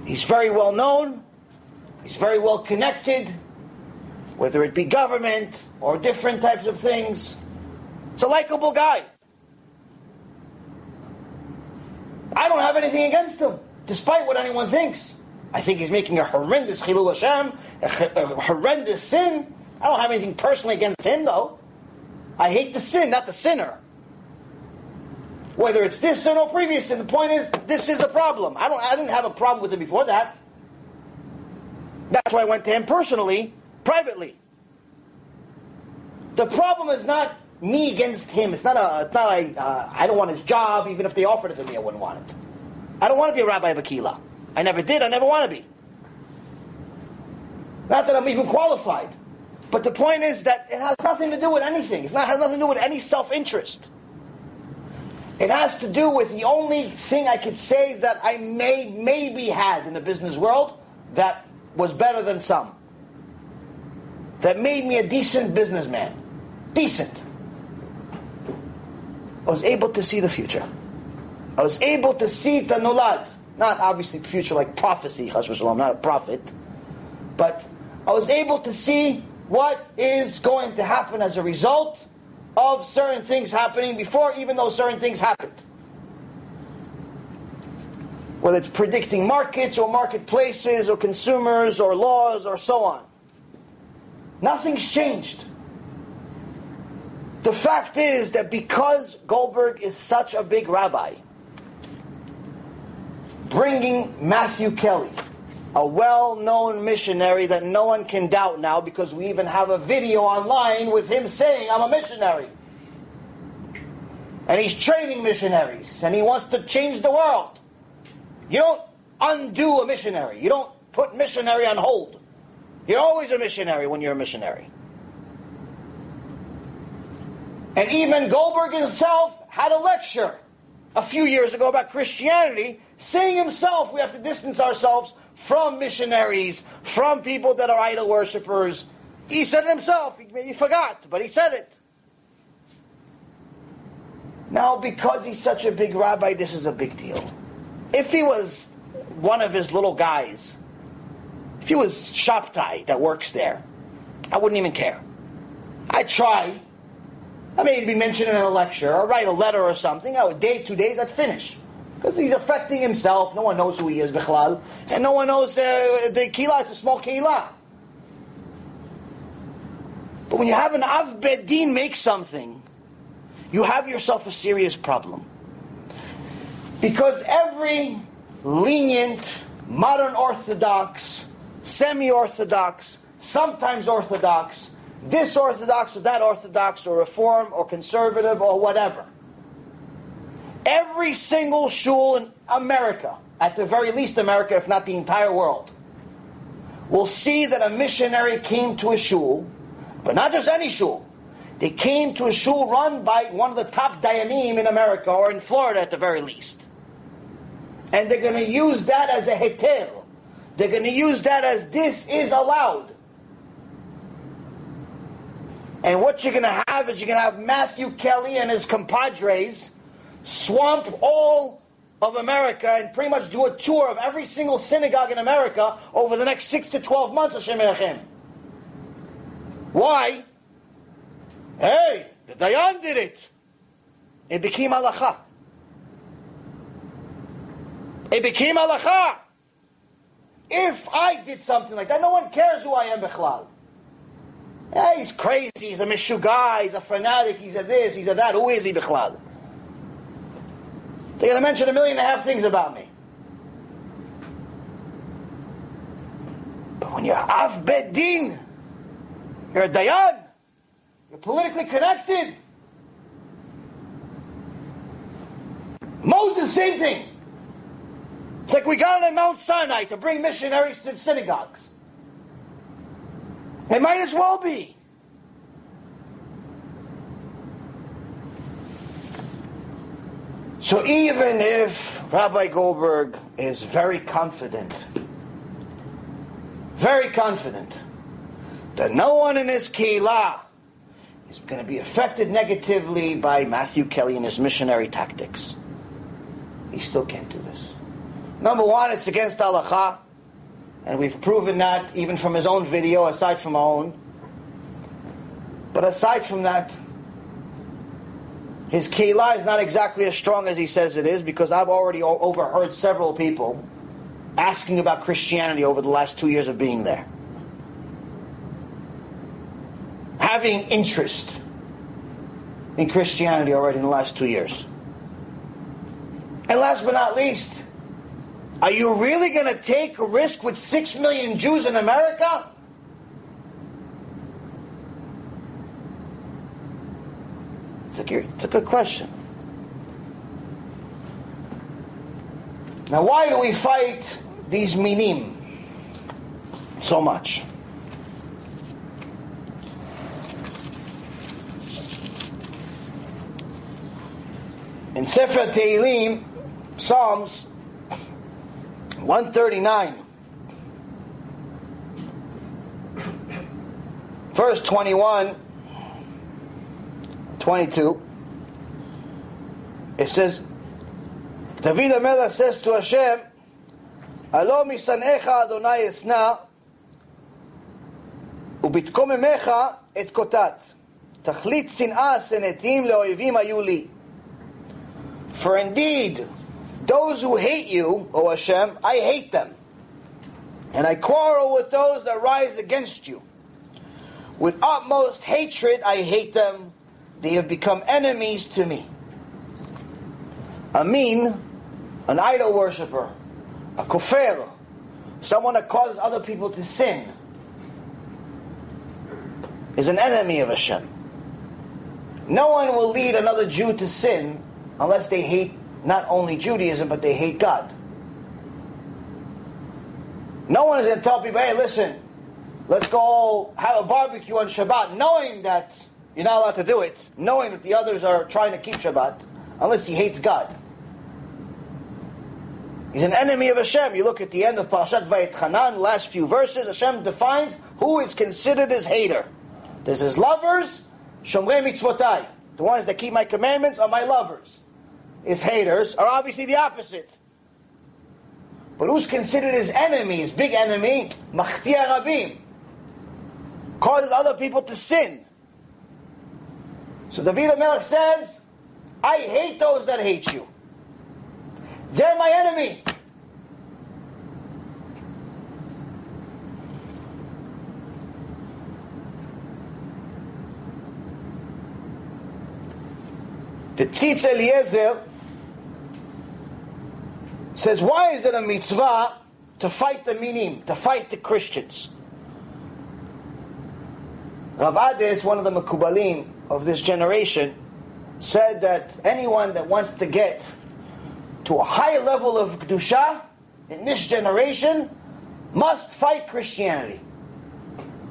He's very well known. He's very well connected, whether it be government or different types of things. It's a likable guy. I don't have anything against him, despite what anyone thinks. I think he's making a horrendous chilul Hashem, a, a horrendous sin. I don't have anything personally against him, though. I hate the sin, not the sinner. Whether it's this sin or previous sin, the point is, this is a problem. I don't. I didn't have a problem with it before that. That's why I went to him personally, privately. The problem is not me against him. It's not a. It's not like uh, I don't want his job. Even if they offered it to me, I wouldn't want it. I don't want to be a rabbi of Akila. I never did. I never want to be. Not that I'm even qualified. But the point is that it has nothing to do with anything. It's It has nothing to do with any self-interest. It has to do with the only thing I could say that I may maybe had in the business world that was better than some. That made me a decent businessman. Decent. I was able to see the future. I was able to see the nulad. Not obviously future like prophecy, I'm not a prophet. But I was able to see what is going to happen as a result of certain things happening before even though certain things happened. Whether it's predicting markets or marketplaces or consumers or laws or so on. Nothing's changed. The fact is that because Goldberg is such a big rabbi, bringing Matthew Kelly, a well-known missionary that no one can doubt now because we even have a video online with him saying, I'm a missionary. And he's training missionaries, and he wants to change the world. You don't undo a missionary. You don't put missionary on hold. You're always a missionary when you're a missionary. And even Goldberg himself had a lecture a few years ago about Christianity, saying himself we have to distance ourselves from missionaries, from people that are idol worshippers. He said it himself. He maybe forgot, but he said it. Now, because he's such a big rabbi, this is a big deal. If he was one of his little guys, if he was Shabtai that works there, I wouldn't even care. I'd try. I may be mentioned in a lecture or write a letter or something. I would day, two days, I'd finish. Because he's affecting himself. No one knows who he is, Bichlal. And no one knows uh, the Kila, it's a small Kila. But when you have an Av Bedin make something, you have yourself a serious problem. Because every lenient, modern Orthodox, semi Orthodox, sometimes Orthodox, this Orthodox or that Orthodox or Reform or Conservative or whatever, Every single shul in America, at the very least America, if not the entire world, will see that a missionary came to a shul, but not just any shul. They came to a shul run by one of the top dayanim in America, or in Florida at the very least. And they're going to use that as a heter. They're going to use that as this is allowed. And what you're going to have is you're going to have Matthew Kelly and his compadres swamp all of America and pretty much do a tour of every single synagogue in America over the next six to twelve months, Hashem Erachem. Why? Hey, the Dayan did it. It became halacha. It became halacha. If I did something like that, no one cares who I am, Bechlal. Hey, he's crazy, he's a mishugai, he's a fanatic, he's a this, he's a that. Who is he, Bechlal? They're going to mention a million and a half things about me. But when you're Av Bet Din, you're a Dayan, you're politically connected. Moses, same thing. It's like we got on Mount Sinai to bring missionaries to synagogues. It might as well be. So even if Rabbi Goldberg is very confident, very confident that no one in his keilah is going to be affected negatively by Matthew Kelly and his missionary tactics, he still can't do this. Number one, it's against halacha, and we've proven that even from his own video, aside from our own. But aside from that, his keilah is not exactly as strong as he says it is because I've already overheard several people asking about Christianity over the last two years of being there. Having interest in Christianity already in the last two years. And last but not least, are you really going to take a risk with six million Jews in America? It's a, it's a good question. Now, why do we fight these minim so much? In Sefer Tehillim, Psalms 139, verse 21, 22, it says, David HaMelech says to Hashem, Alo misanecha Adonai esna, ובתקוממך את קוטט. תכלית שנאה שנאתים לאויבים היו לי. For indeed, those who hate you, O Hashem, I hate them. And I quarrel with those that rise against you. With utmost hatred I hate them. They have become enemies to me. Amin, an idol worshiper, a kofer, someone that causes other people to sin, is an enemy of Hashem. No one will lead another Jew to sin unless they hate not only Judaism, but they hate God. No one is going to tell people, hey, listen, let's go have a barbecue on Shabbat, knowing that you're not allowed to do it, knowing that the others are trying to keep Shabbat, unless he hates God. He's an enemy of Hashem. You look at the end of Parashat Va'etchanan, last few verses, Hashem defines who is considered his hater. There's his lovers, Shomrei Mitzvotai. The ones that keep my commandments are my lovers. His haters are obviously the opposite. But who's considered his enemy, his big enemy? Machtia Rabim. Causes other people to sin. So David Melech says, I hate those that hate you. They're my enemy. The Tzitz Eliezer says, why is it a mitzvah to fight the minim, to fight the Christians? Rav Ades, one of the Mekubalim of this generation, said that anyone that wants to get to a high level of Kedusha in this generation must fight Christianity,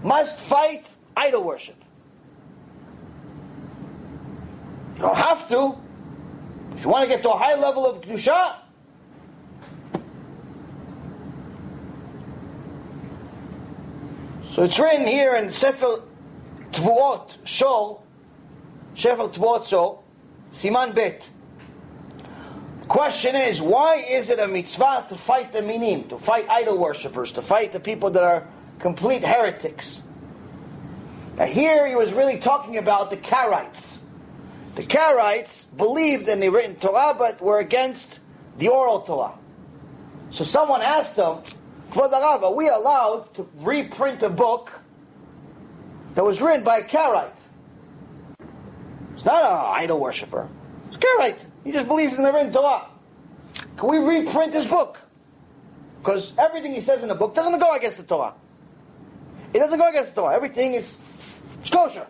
must fight idol worship. You don't have to. If you want to get to a high level of Kedusha, so it's written here in Sefer Tevuot Shor, Sefer Tevuot Shor, Siman Bet. Question is, why is it a mitzvah to fight the minim, to fight idol worshippers, to fight the people that are complete heretics? Now here he was really talking about the Karaites. The Karaites believed in the written Torah, but were against the oral Torah. So someone asked them, Kvod HaRav, are we are allowed to reprint a book that was written by a Karaite? It's not an idol worshiper. It's a Karaite. He just believes in the written Torah. Can we reprint this book? Because everything he says in the book doesn't go against the Torah. It doesn't go against the Torah. Everything is it's kosher.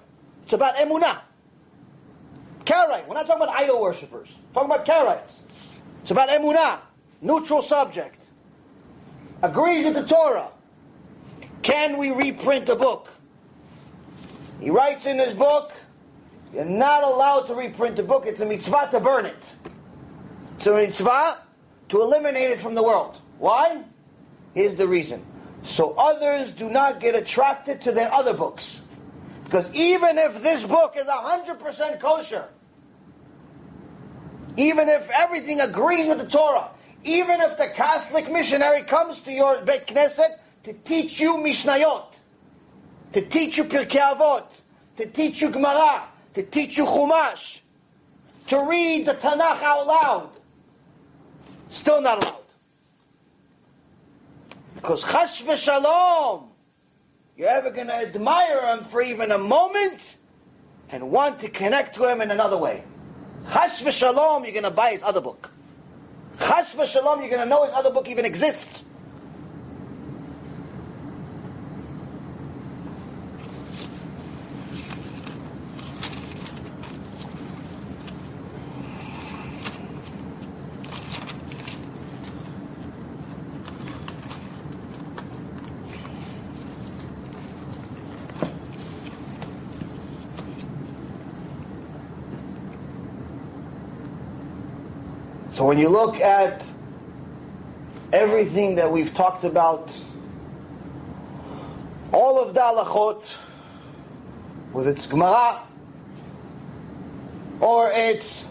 It's about emunah. Karaite. We're not talking about idol worshippers. We're talking about Karaites. It's about emunah. Neutral subject. Agrees with the Torah. Can we reprint the book? He writes in his book, you're not allowed to reprint the book. It's a mitzvah to burn it. It's a mitzvah to eliminate it from the world. Why? Here's the reason. So others do not get attracted to their other books. Because even if this book is 100% kosher, even if everything agrees with the Torah, even if the Catholic missionary comes to your Beit Knesset to teach you Mishnayot, to teach you Pirkei Avot, to teach you Gemara, to teach you Chumash, to read the Tanakh out loud, still not allowed. Because chas v'shalom, you're ever going to admire him for even a moment and want to connect to him in another way. Chas v'shalom, you're going to buy his other book. Chas v'shalom, you're going to know his other book even exists. So when you look at everything that we've talked about, all of the halachot, with its Gemara, or its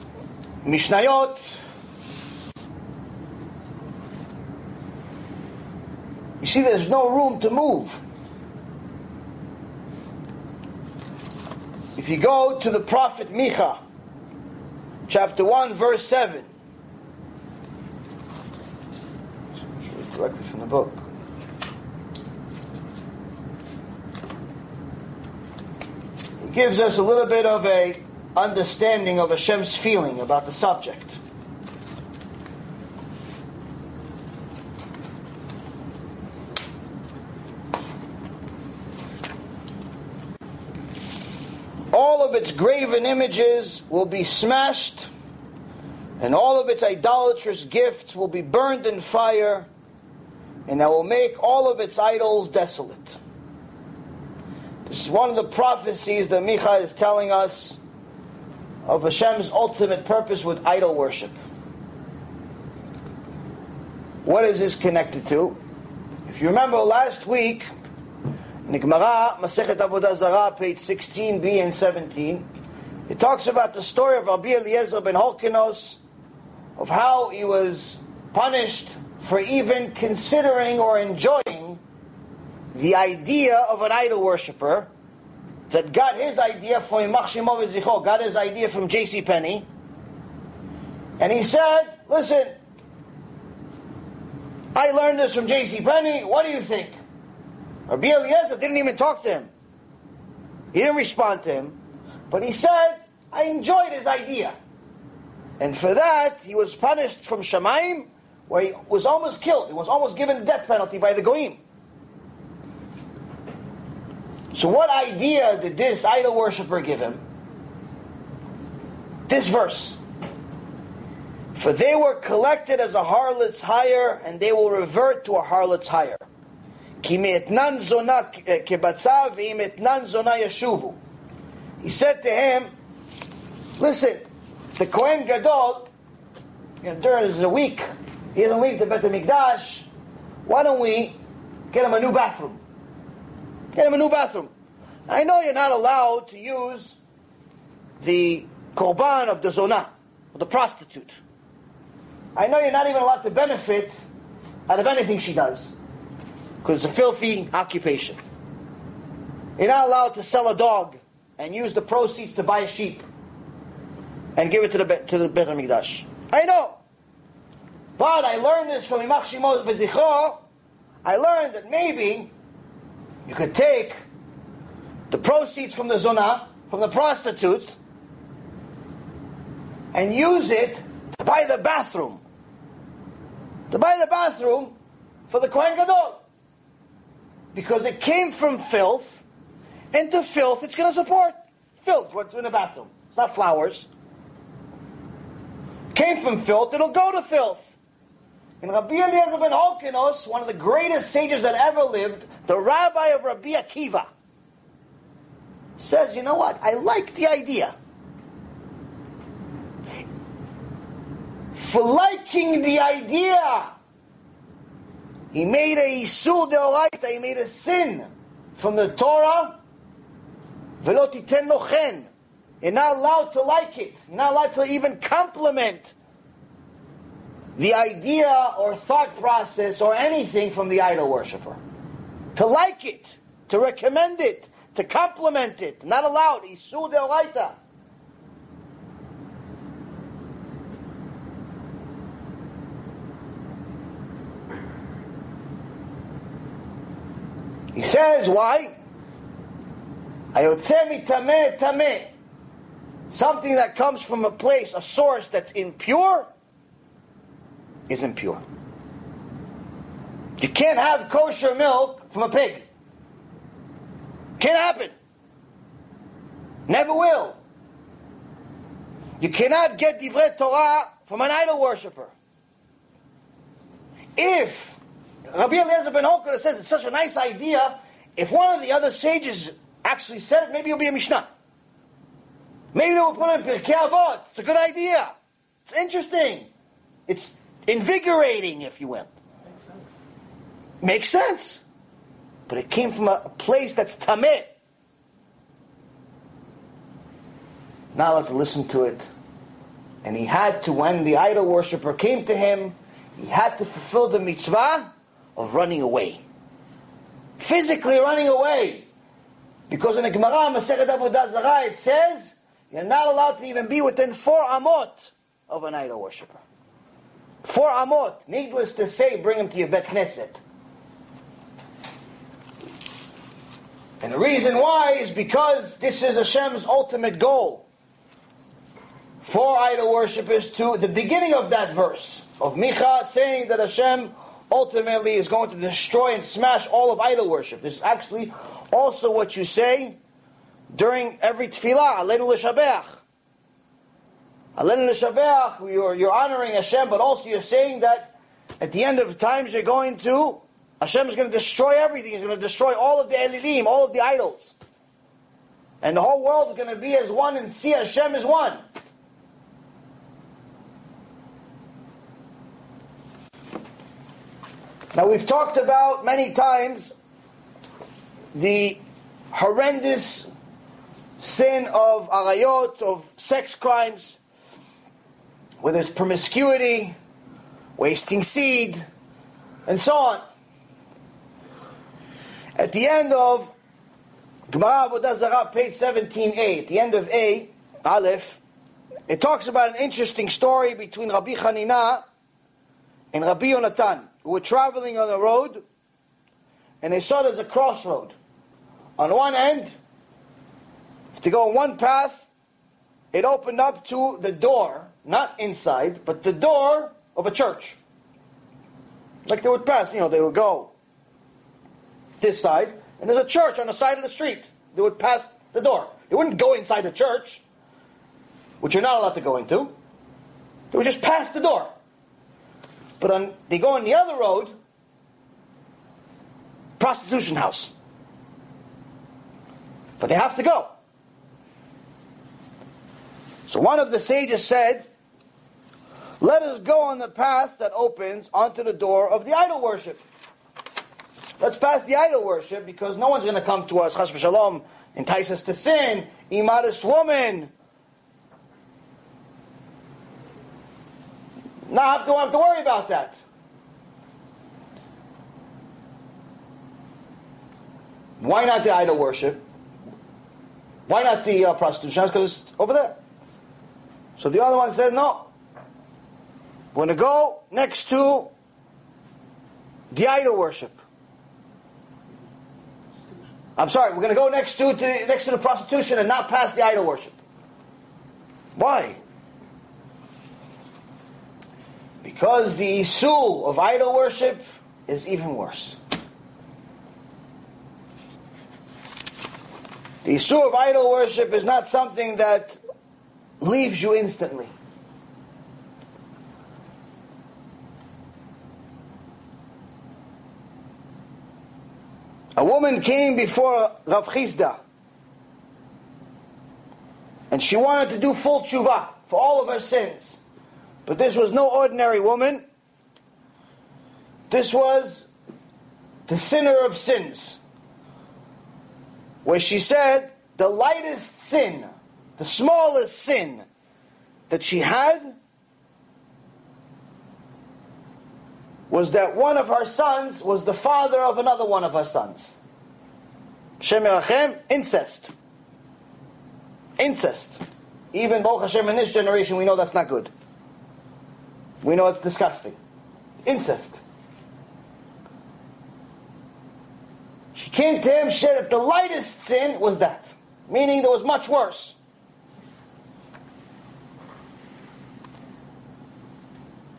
Mishnayot, you see there's no room to move. If you go to the prophet Micha, chapter 1, verse 7, directly from the book. It gives us a little bit of a understanding of Hashem's feeling about the subject. All of its graven images will be smashed, and all of its idolatrous gifts will be burned in fire and I will make all of its idols desolate. Is one of the prophecies that Micha is telling us of Hashem's ultimate purpose with idol worship. What is this connected to? If you remember last week, Gemara, Masechet Avodah Zarah, page 16b and 17, it talks about the story of Rabbi Eliezer ben Horkinos, of how he was punished for even considering or enjoying the idea of an idol worshiper that got his idea from Yimach Shemo V'zichro, got his idea from J.C. Penney, and he said, listen, I learned this from J.C. Penney, what do you think? Rabbi Eliezer didn't even talk to him. He didn't respond to him, but he said, I enjoyed his idea. And for that, he was punished from Shamayim where he was almost killed. He was almost given the death penalty by the Goyim. So what idea did this idol worshiper give him? This verse. For they were collected as a harlot's hire, and they will revert to a harlot's hire. Eh, he said to him, listen, the Kohen Gadol, you know, during a week, he doesn't leave the Bet HaMikdash. Why don't we get him a new bathroom? Get him a new bathroom. I know you're not allowed to use the korban of the zonah, of the prostitute. I know you're not even allowed to benefit out of anything she does, because it's a filthy occupation. You're not allowed to sell a dog and use the proceeds to buy a sheep and give it to the to the Beit Hamikdash. I know. But I learned this from Yimach Shemo V'zichro. I learned that maybe you could take the proceeds from the zona, from the prostitutes, and use it to buy the bathroom. To buy the bathroom for the Kohen Gadol. Because it came from filth, and to filth it's going to support. Filth, what's in the bathroom. It's not flowers. Came from filth, it'll go to filth. And Rabbi Eliezer ben Horkinos, one of the greatest sages that ever lived, the rabbi of Rabbi Akiva, says, you know what, I like the idea. For liking the idea, he made a Isur Deoraita, he made a sin from the Torah, Velo titen lochen. You're not allowed to like it. You're not allowed to even compliment the idea or thought process or anything from the idol worshiper. To like it, to recommend it, to compliment it. Not allowed. Isur Deoraita. He says, why? Something that comes from a place, a source that's impure, is impure. You can't have kosher milk from a pig. Can't happen. Never will. You cannot get divrei Torah from an idol worshiper. If Rabbi Eliezer ben Horkinos says it's such a nice idea, if one of the other sages actually said it, maybe it'll be a Mishnah. Maybe they will put it in Pirkei Avot. It's a good idea. It's interesting. It's invigorating, if you will. Makes sense. Makes sense. But it came from a place that's tameh. Not allowed to listen to it. And he had to, when the idol worshiper came to him, he had to fulfill the mitzvah of running away. Physically running away. Because in the Gemara, Masechet Avodah Zarah, it says, you're not allowed to even be within four amot of an idol worshiper. Four amot. Needless to say, bring him to your Beit Knesset. And the reason why is because this is Hashem's ultimate goal for idol worshippers to the beginning of that verse of Micha saying that Hashem ultimately is going to destroy and smash all of idol worship. This is actually also what you say during every tefillah, Aleinu l'shabeach. Aleinu l'shabeach, you're, you're honoring Hashem, but also you're saying that at the end of times you're going to, Hashem is going to destroy everything. He's going to destroy all of the Elilim, all of the idols. And the whole world is going to be as one and see Hashem as one. Now we've talked about many times the horrendous sin of arayot, of sex crimes, where there's promiscuity, wasting seed, and so on. At the end of Gemara Avodah Zarah, page 17a, at the end of A, Aleph, it talks about an interesting story between Rabbi Hanina and Rabbi Yonatan, who were traveling on a road, and they saw there's a crossroad. On one end, to go on one path, it opened up to the door, not inside, but the door of a church. Like they would pass, you know, they would go this side, and there's a church on the side of the street. They would pass the door. They wouldn't go inside the church, which you're not allowed to go into. They would just pass the door. But on, they go on the other road, prostitution house. But they have to go. So one of the sages said, Let us go on the path that opens onto the door of the idol worship. Let's pass the idol worship because no one's going to come to us, chas v'shalom, entice us to sin, immodest woman. Not don't have to worry about that. Why not the idol worship? Why not the uh, prostitution? Because it's over there. So the other one said, no. We're going to go next to the idol worship. I'm sorry, we're going to go next to, to next to the prostitution and not past the idol worship. Why? Because the Isur of idol worship is even worse. The issue of idol worship is not something that leaves you instantly. A woman came before Rav Chisda and she wanted to do full tshuva for all of her sins. But this was no ordinary woman. This was the sinner of sins. Where she said the lightest sin, the smallest sin that she had was that one of her sons was the father of another one of her sons. Shem incest. Incest. Even Baruch Hashem in this generation, we know that's not good. We know it's disgusting. Incest. She came to him, said that the lightest sin was that, meaning there was much worse.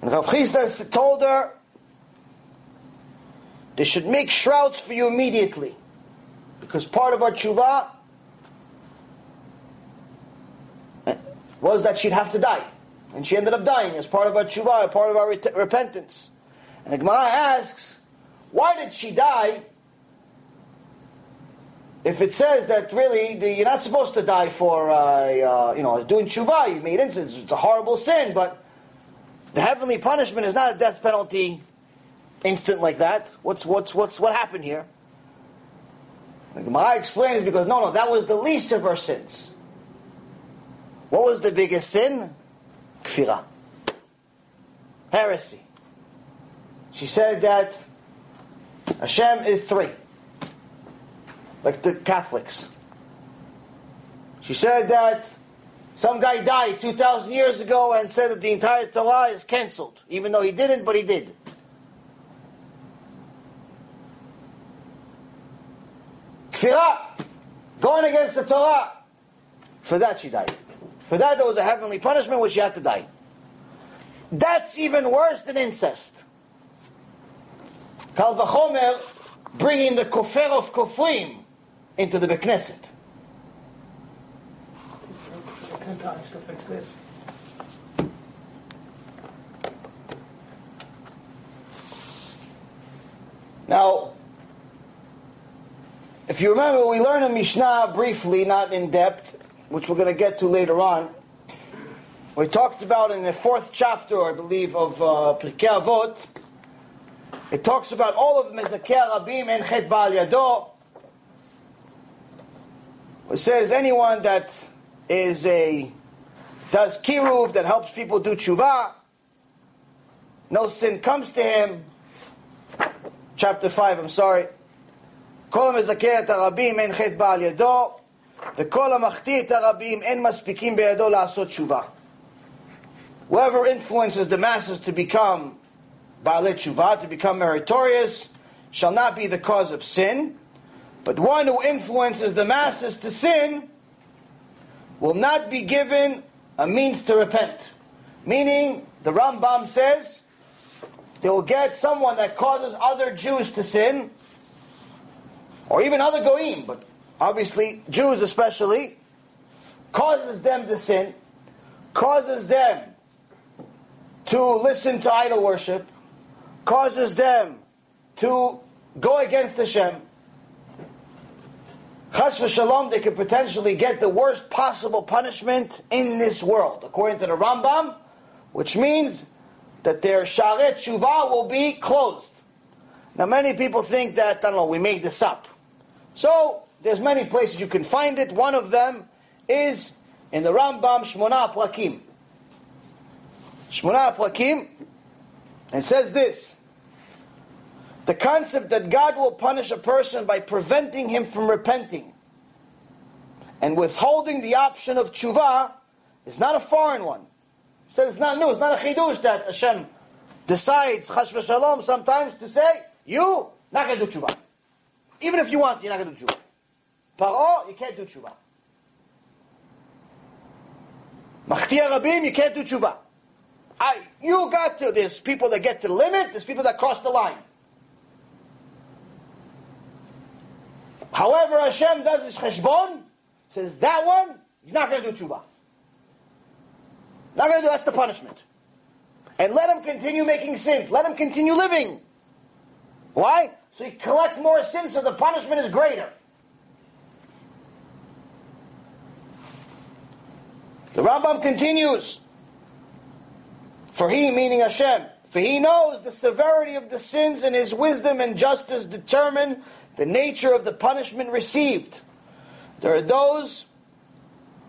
And Rav Chisda told her, they should make shrouds for you immediately. Because part of our tshuva was that she'd have to die. And she ended up dying as part of our tshuva, part of our repentance. And the Gemara asks, why did she die if it says that really the, you're not supposed to die for, uh, uh, you know, doing tshuva, you made incidents, it's a horrible sin, but the heavenly punishment is not a death penalty instant like that. What's, what's, what's, what happened here? The Gemara explains because no, no, that was the least of her sins. What was the biggest sin? Kfirah. Heresy. She said that Hashem is three. Like the Catholics. She said that some guy died 2,000 years ago and said that the entire Torah is cancelled. Even though he didn't, but he did. Kfirah. Going against the Torah. For that she died. For that there was a heavenly punishment where she had to die. That's even worse than incest. Kal v'chomer, bringing the kofer of kofrim into the Beknesset. Ten times to fix this. Now, if you remember, we learned in Mishnah briefly, not in depth, which we're going to get to later on. We talked about in the fourth chapter, I believe, of uh, Pirkei Avot. It talks about all of Mezakeh Rabim and Chet Baal Yado. It says anyone that is a does kiruv that helps people do tshuva, no sin comes to him. Chapter five. I'm sorry. כל המזכה את הרבים אין חטא בא על ידו, וכל המחטיא את הרבים אין מספיקים בידו לעשות תשובה. Whoever influences the masses to become Baalei Tshuva, to become meritorious, shall not be the cause of sin, but one who influences the masses to sin will not be given a means to repent. Meaning, the Rambam says, they will get someone that causes other Jews to sin, or even other goyim, but obviously Jews especially, causes them to sin, causes them to listen to idol worship, causes them to go against Hashem. Chas v'shalom, they could potentially get the worst possible punishment in this world, according to the Rambam, which means that their sharei tshuva will be closed. Now, many people think that, I don't know, we made this up. So, there's many places you can find it. One of them is in the Rambam Shmona Prakim. Shmona Prakim, it says this. The concept that God will punish a person by preventing him from repenting and withholding the option of tshuva is not a foreign one. Said it's not new, it's not a chidush that Hashem decides, chas v'shalom, sometimes to say, you, not going to do tshuva. Even if you want, you're not going to do tshuva. Paro, you can't do tshuva. Machtia Rabim, you can't do tshuva. I, you got to, there's people that get to the limit, there's people that cross the line. However, Hashem does his cheshbon, says that one, he's not going to do tshuva. Not going to do, that's the punishment. And let him continue making sins. Let him continue living. Why? So you collect more sins, so the punishment is greater. The Rambam continues. For he, meaning Hashem, for he knows the severity of the sins and his wisdom and justice determine the nature of the punishment received. There are those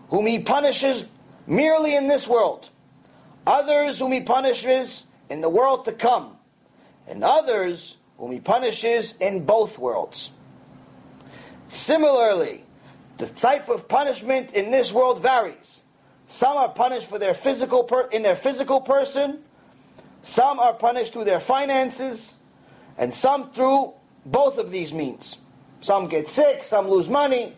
whom he punishes merely in this world, others whom he punishes in the world to come, and others whom he punishes in both worlds. Similarly, the type of punishment in this world varies. Some are punished for their physical per- in their physical person, some are punished through their finances, and some through both of these means. Some get sick, some lose money.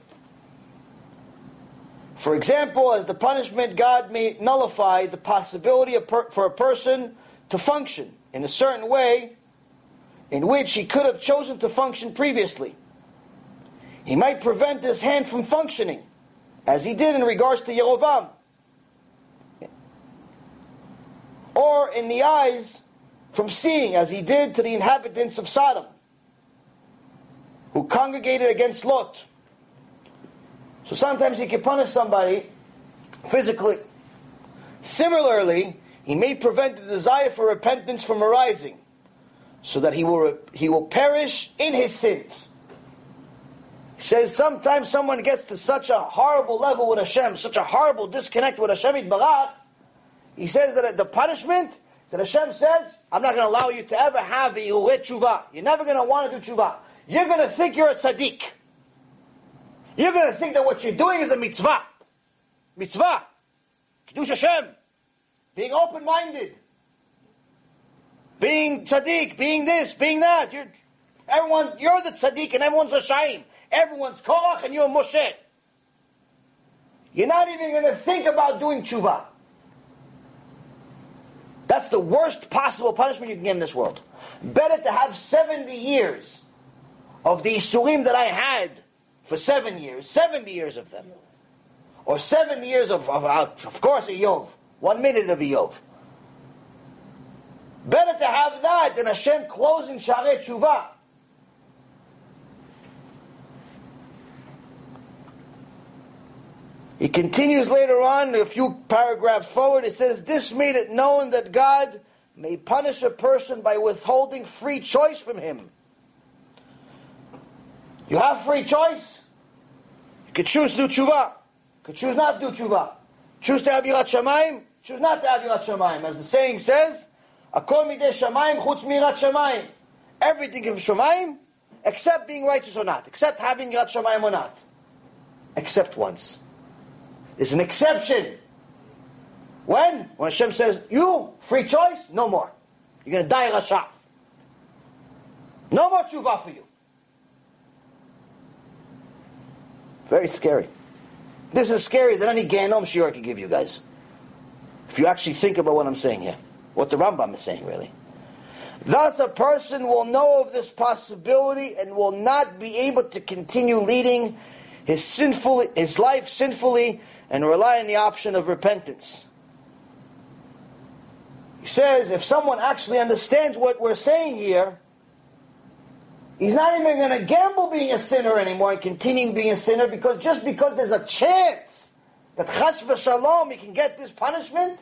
For example, as the punishment, God may nullify the possibility per- for a person to function in a certain way in which he could have chosen to function previously. He might prevent his hand from functioning, as he did in regards to Yerovam. Or in the eyes from seeing, as he did to the inhabitants of Sodom, who congregated against Lot. So sometimes he can punish somebody physically. Similarly, he may prevent the desire for repentance from arising, so that he will, he will perish in his sins. He says sometimes someone gets to such a horrible level with Hashem, such a horrible disconnect with Hashem Barach. He says that the punishment, that Hashem says, I'm not going to allow you to ever have a tshuva. You're never going to want to do tshuva. You're going to think you're a tzaddik. You're going to think that what you're doing is a mitzvah. Mitzvah. Kiddush Hashem. Being open-minded. Being tzaddik, being this, being that. You're, everyone, you're the tzaddik and everyone's a shaim. Everyone's Korach and you're a Moshe. You're not even going to think about doing tshuva. That's the worst possible punishment you can get in this world. Better to have 70 years of the Isurim that I had for seven years, 70 years of them. Or seven years of, of, of course, Iyov. One minute of Iyov. Better to have that than Hashem closing Sharei Tshuva. He continues later on, a few paragraphs forward, it says, This made it known that God may punish a person by withholding free choice from him. You have free choice. You could choose to do tshuva. You could choose not to do tshuva. Choose to have yirat shamayim. Choose not to have yirat shamayim. As the saying says, Akol midei shamayim chutz mirat shamayim. Everything is shamayim, except being righteous or not. Except having yirat shamayim or not. Except once. There's an exception. When? When Hashem says, you, free choice, no more. You're going to die Rasha. No more tshuva for you. Very scary. This is scarier than any Gehinnom I could give you guys. If you actually think about what I'm saying here. What the Rambam is saying, really. Thus, a person will know of this possibility and will not be able to continue leading his sinful, his life sinfully and rely on the option of repentance. He says if someone actually understands what we're saying here, he's not even going to gamble being a sinner anymore and continuing being a sinner because just because there's a chance that chas v'shalom he can get this punishment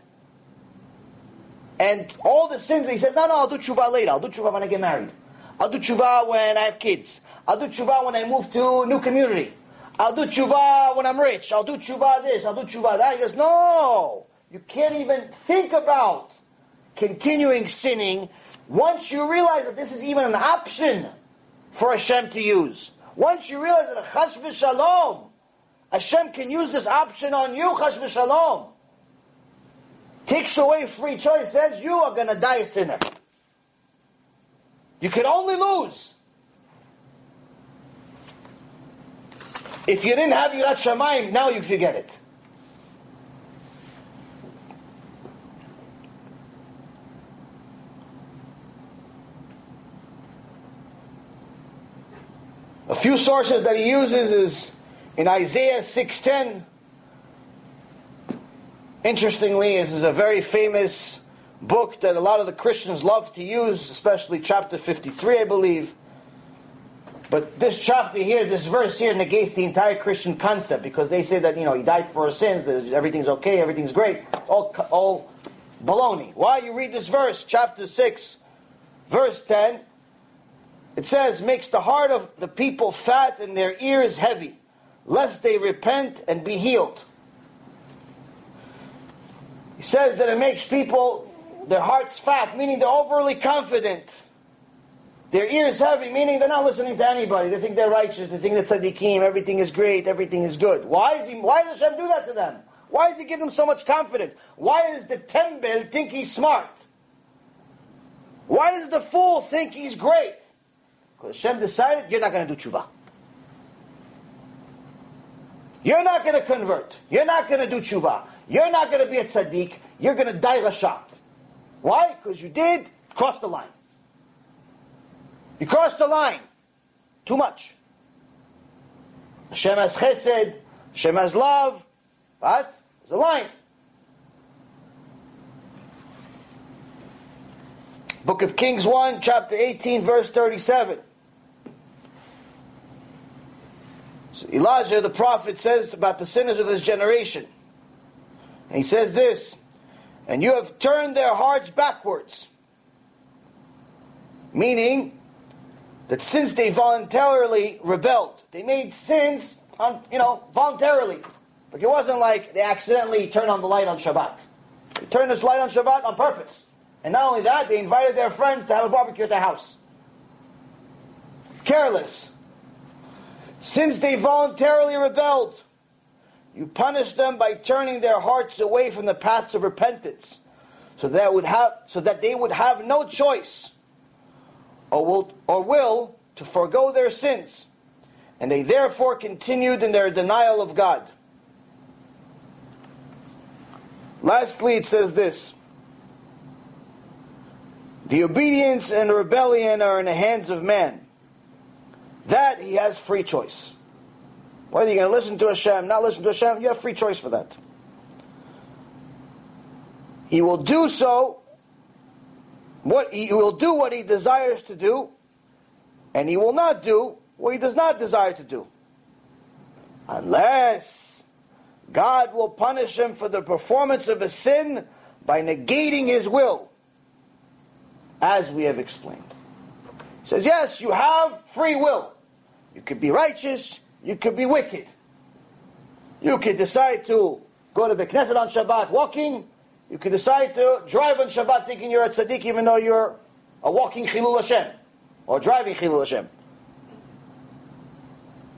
and all the sins he says, no, no, I'll do tshuva later. I'll do tshuva when I get married. I'll do tshuva when I have kids. I'll do tshuva when I move to a new community. I'll do tshuva when I'm rich. I'll do tshuva this. I'll do tshuva that. He goes, no, you can't even think about continuing sinning once you realize that this is even an option for Hashem to use. Once you realize that a chas v'shalom, Hashem can use this option on you, chas v'shalom. Takes away free choice, says you are going to die a sinner. You can only lose. If you didn't have Yirat Shamayim, now you forget it. A few sources that he uses is In Isaiah 6:10, interestingly, this is a very famous book that a lot of the Christians love to use, especially chapter 53, I believe. But this chapter here, this verse here negates the entire Christian concept because they say that, you know, he died for our sins, everything's okay, everything's great. All, all baloney. Why you read this verse, chapter 6, verse 10, it says, makes the heart of the people fat and their ears heavy, lest they repent and be healed. Says that it makes people, their hearts fat, meaning they're overly confident their ears heavy, meaning they're not listening to anybody. They think they're righteous. They think that tzaddikim, everything is great, everything is good. Why is he? Why does Hashem do that to them? Why does he give them so much confidence? Why does the tembel think he's smart? Why does the fool think he's great? Because Hashem decided you're not going to do tshuva. You're not going to convert. You're not going to do tshuva. You're not going to be a tzaddik. You're going to die rasha. Why? Because you did cross the line. You crossed the line. Too much. Hashem has chesed, Hashem has love, but there's a line. Book of Kings 1, chapter 18, verse 37. So Elijah the prophet says about the sinners of this generation. And he says this, and you have turned their hearts backwards. Meaning, that since they voluntarily rebelled, they made sins, on, you know, voluntarily. But it wasn't like they accidentally turned on the light on Shabbat. They turned this light on Shabbat on purpose. And not only that, they invited their friends to have a barbecue at their house. Careless. Since they voluntarily rebelled, you punish them by turning their hearts away from the paths of repentance, so that would have so that they would have no choice or will, or will to forego their sins, and they therefore continued in their denial of God. Lastly, it says this The obedience and rebellion are in the hands of man. That he has free choice. Whether you're going to listen to Hashem, not listen to Hashem, you have free choice for that. He will do so what he will do what he desires to do, and he will not do what he does not desire to do. Unless God will punish him for the performance of a sin by negating his will, as we have explained. He says, yes, you have free will. You could be righteous, you could be wicked. You could decide to go to the Knesset on Shabbat walking, you can decide to drive on Shabbat thinking you're a tzaddik even though you're a walking Chilul Hashem or driving Chilul Hashem.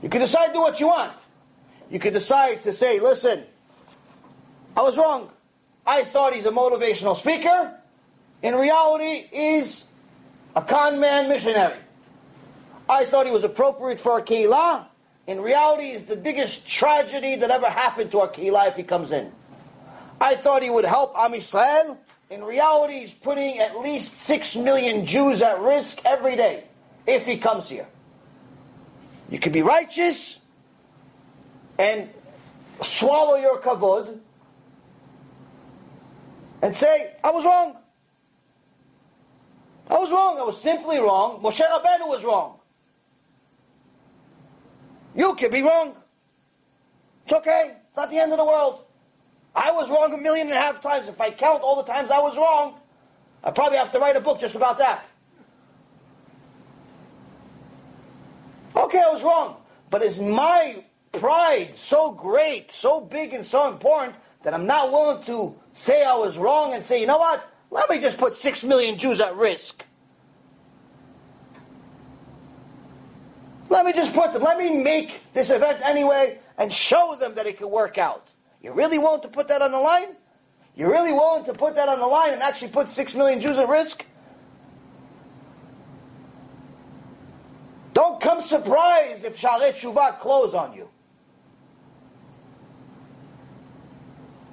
You can decide to do what you want. You can decide to say, listen, I was wrong. I thought he's a motivational speaker. In reality, he's a con man missionary. I thought he was appropriate for a keilah. In reality, he's the biggest tragedy that ever happened to our keilah if he comes in. I thought he would help Am Yisrael. In reality, he's putting at least six million Jews at risk every day if he comes here. You can be righteous and swallow your kavod and say, I was wrong. I was wrong. I was simply wrong. Moshe Rabbeinu was wrong. You can be wrong. It's okay. It's not the end of the world. I was wrong a million and a half times. If I count all the times I was wrong, I probably have to write a book just about that. Okay, I was wrong. But is my pride so great, so big, and so important that I'm not willing to say I was wrong and say, you know what? Let me just put six million Jews at risk. Let me just put let me make this event anyway and show them that it can work out. You're really want to put that on the line? You're really willing to put that on the line and actually put six million Jews at risk? Don't come surprised if sharei tshuva close on you.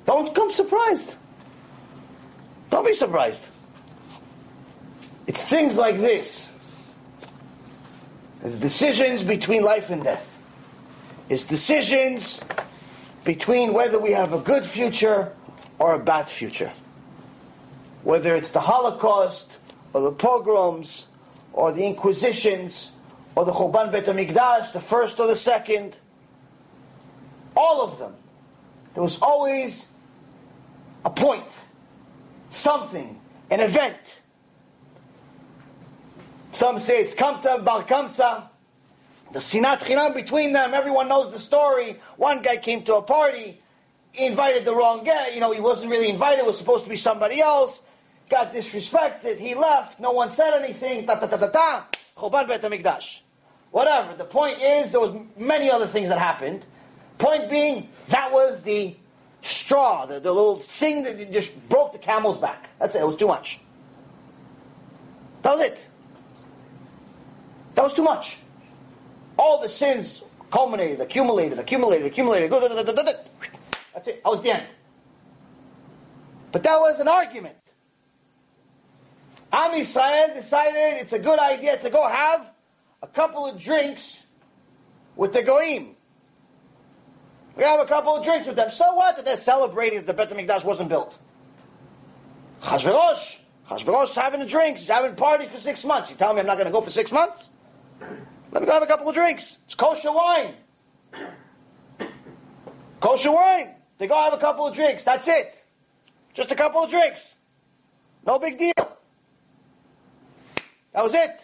Don't come surprised. Don't be surprised. It's things like this. The decisions between life and death. It's decisions between whether we have a good future or a bad future. Whether it's the Holocaust or the pogroms or the Inquisitions or the Churban Bet HaMikdash, the first or the second, all of them, there was always a point, something, an event. Some say it's Kamta, Bar Kamta, the Sinat Chinam between them, everyone knows the story. One guy came to a party, invited the wrong guy, you know, he wasn't really invited, it was supposed to be somebody else, got disrespected, he left, no one said anything, ta ta ta ta ta, Churban Bet HaMikdash. Whatever, the point is, there was many other things that happened. Point being, that was the straw, the, the little thing that just broke the camel's back. That's it, it was too much. That was it. That was too much. All the sins culminated, accumulated, accumulated, accumulated. That's it. That was the end. But that was an argument. Am Yisrael decided it's a good idea to go have a couple of drinks with the goyim. We have a couple of drinks with them. So what? That they're celebrating that the Bet HaMikdash wasn't built. Chashverosh. Chashverosh having a drink. He's having party for six months. You tell me I'm not going to go for six months? Let me go have a couple of drinks. It's kosher wine. Kosher wine. They go have a couple of drinks. That's it. Just a couple of drinks. No big deal. That was it.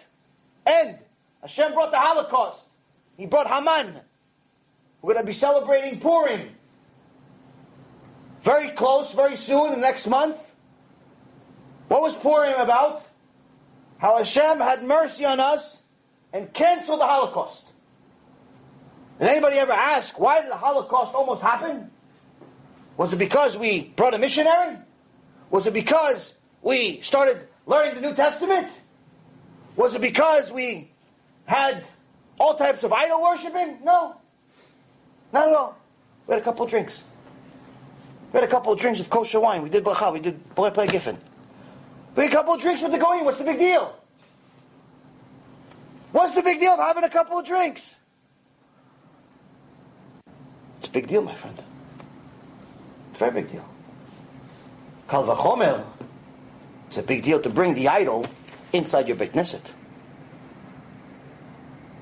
End. Hashem brought the Holocaust. He brought Haman. We're going to be celebrating Purim. Very close, very soon, the next month. What was Purim about? How Hashem had mercy on us and cancel the Holocaust. Did anybody ever ask why did the Holocaust almost happen? Was it because we brought a missionary? Was it because we started learning the New Testament? Was it because we had all types of idol worshiping? No. Not at all. We had a couple of drinks. We had a couple of drinks of kosher wine. We did bracha. We did play giffen. We had a couple of drinks with the goyim. What's the big deal? What's the big deal of having a couple of drinks? It's a big deal, my friend. It's a very big deal. Kal vachomer. It's a big deal to bring the idol inside your Beit Knesset.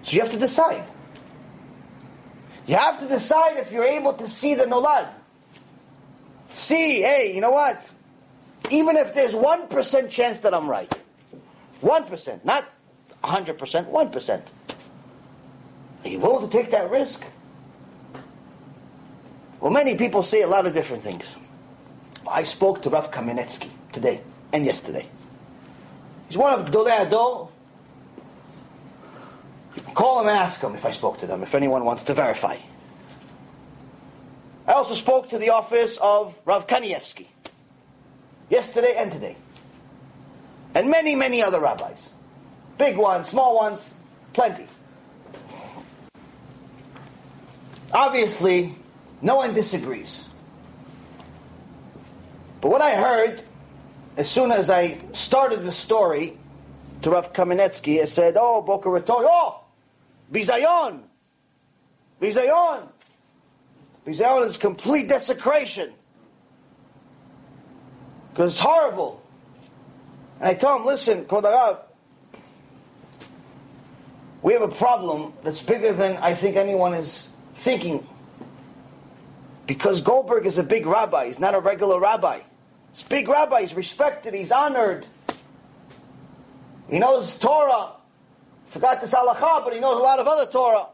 So you have to decide. You have to decide if you're able to see the nolad. See, hey, you know what? Even if there's 1% chance that I'm right. 1%, not 100%, 1%. Are you willing to take that risk? Well, many people say a lot of different things. I spoke to Rav Kamenetsky today and yesterday. He's one of Gdolei can call him and ask him if I spoke to them, if anyone wants to verify. I also spoke to the office of Rav Kanievsky yesterday and today. And many, many other rabbis. Big ones, small ones, plenty. Obviously, no one disagrees. But what I heard, as soon as I started the story to Rav Kamenetsky, I said, oh, Boca Raton, oh, Bizayon, Bizayon. Bizayon is complete desecration. Because it's horrible. And I told him, listen, Kvod HaRav, we have a problem that's bigger than I think anyone is thinking. Because Goldberg is a big rabbi, he's not a regular rabbi. He's big rabbi, he's respected, he's honored. He knows Torah. Forgot this halacha, but he knows a lot of other Torah.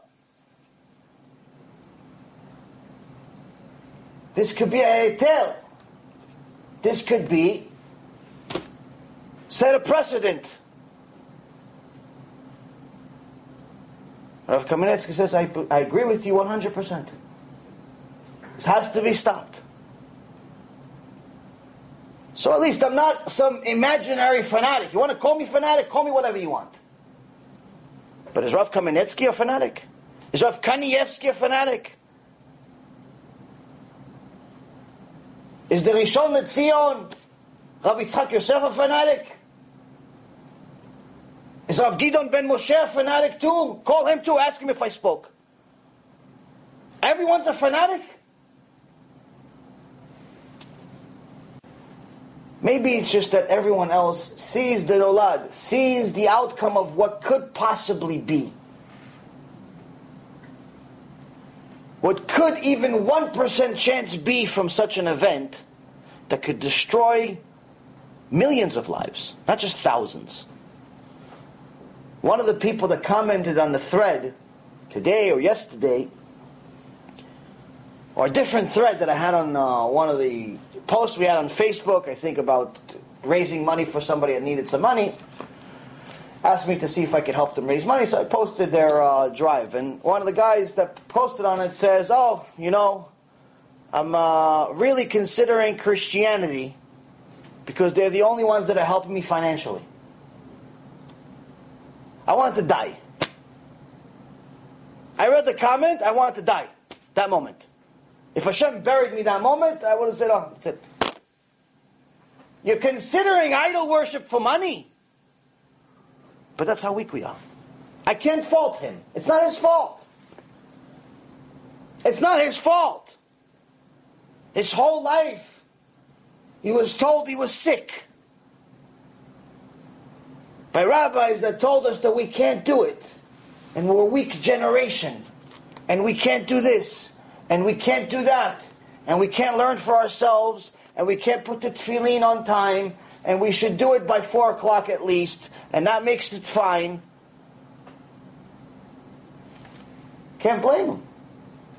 This could be a tale. This could be set a precedent. Rav Kamenetsky says, I, I agree with you 100%. This has to be stopped. So at least I'm not some imaginary fanatic. You want to call me fanatic? Call me whatever you want. But is Rav Kamenetsky a fanatic? Is Rav Kanievsky a fanatic? Is the Rishon LeZion, Rav Yitzchak Yosef a fanatic? Is Rav Gidon ben Moshe a fanatic too? Call him too, ask him if I spoke. Everyone's a fanatic? Maybe it's just that everyone else sees the nolad, sees the outcome of what could possibly be. What could even 1% chance be from such an event that could destroy millions of lives, not just thousands. One of the people that commented on the thread today or yesterday, or a different thread that I had on uh, one of the posts we had on Facebook, I think about raising money for somebody that needed some money, asked me to see if I could help them raise money, so I posted their uh, drive. And one of the guys that posted on it says, Oh, you know, I'm uh, really considering Christianity because they're the only ones that are helping me financially. I wanted to die. I read the comment, I wanted to die that moment. If Hashem buried me that moment, I would have said, oh, that's it. You're considering idol worship for money. But that's how weak we are. I can't fault him. It's not his fault. It's not his fault. His whole life, he was told he was sick by rabbis that told us that we can't do it, and we're a weak generation, and we can't do this, and we can't do that, and we can't learn for ourselves, and we can't put the tefillin on time, and we should do it by four o'clock at least, and that makes it fine. Can't blame them.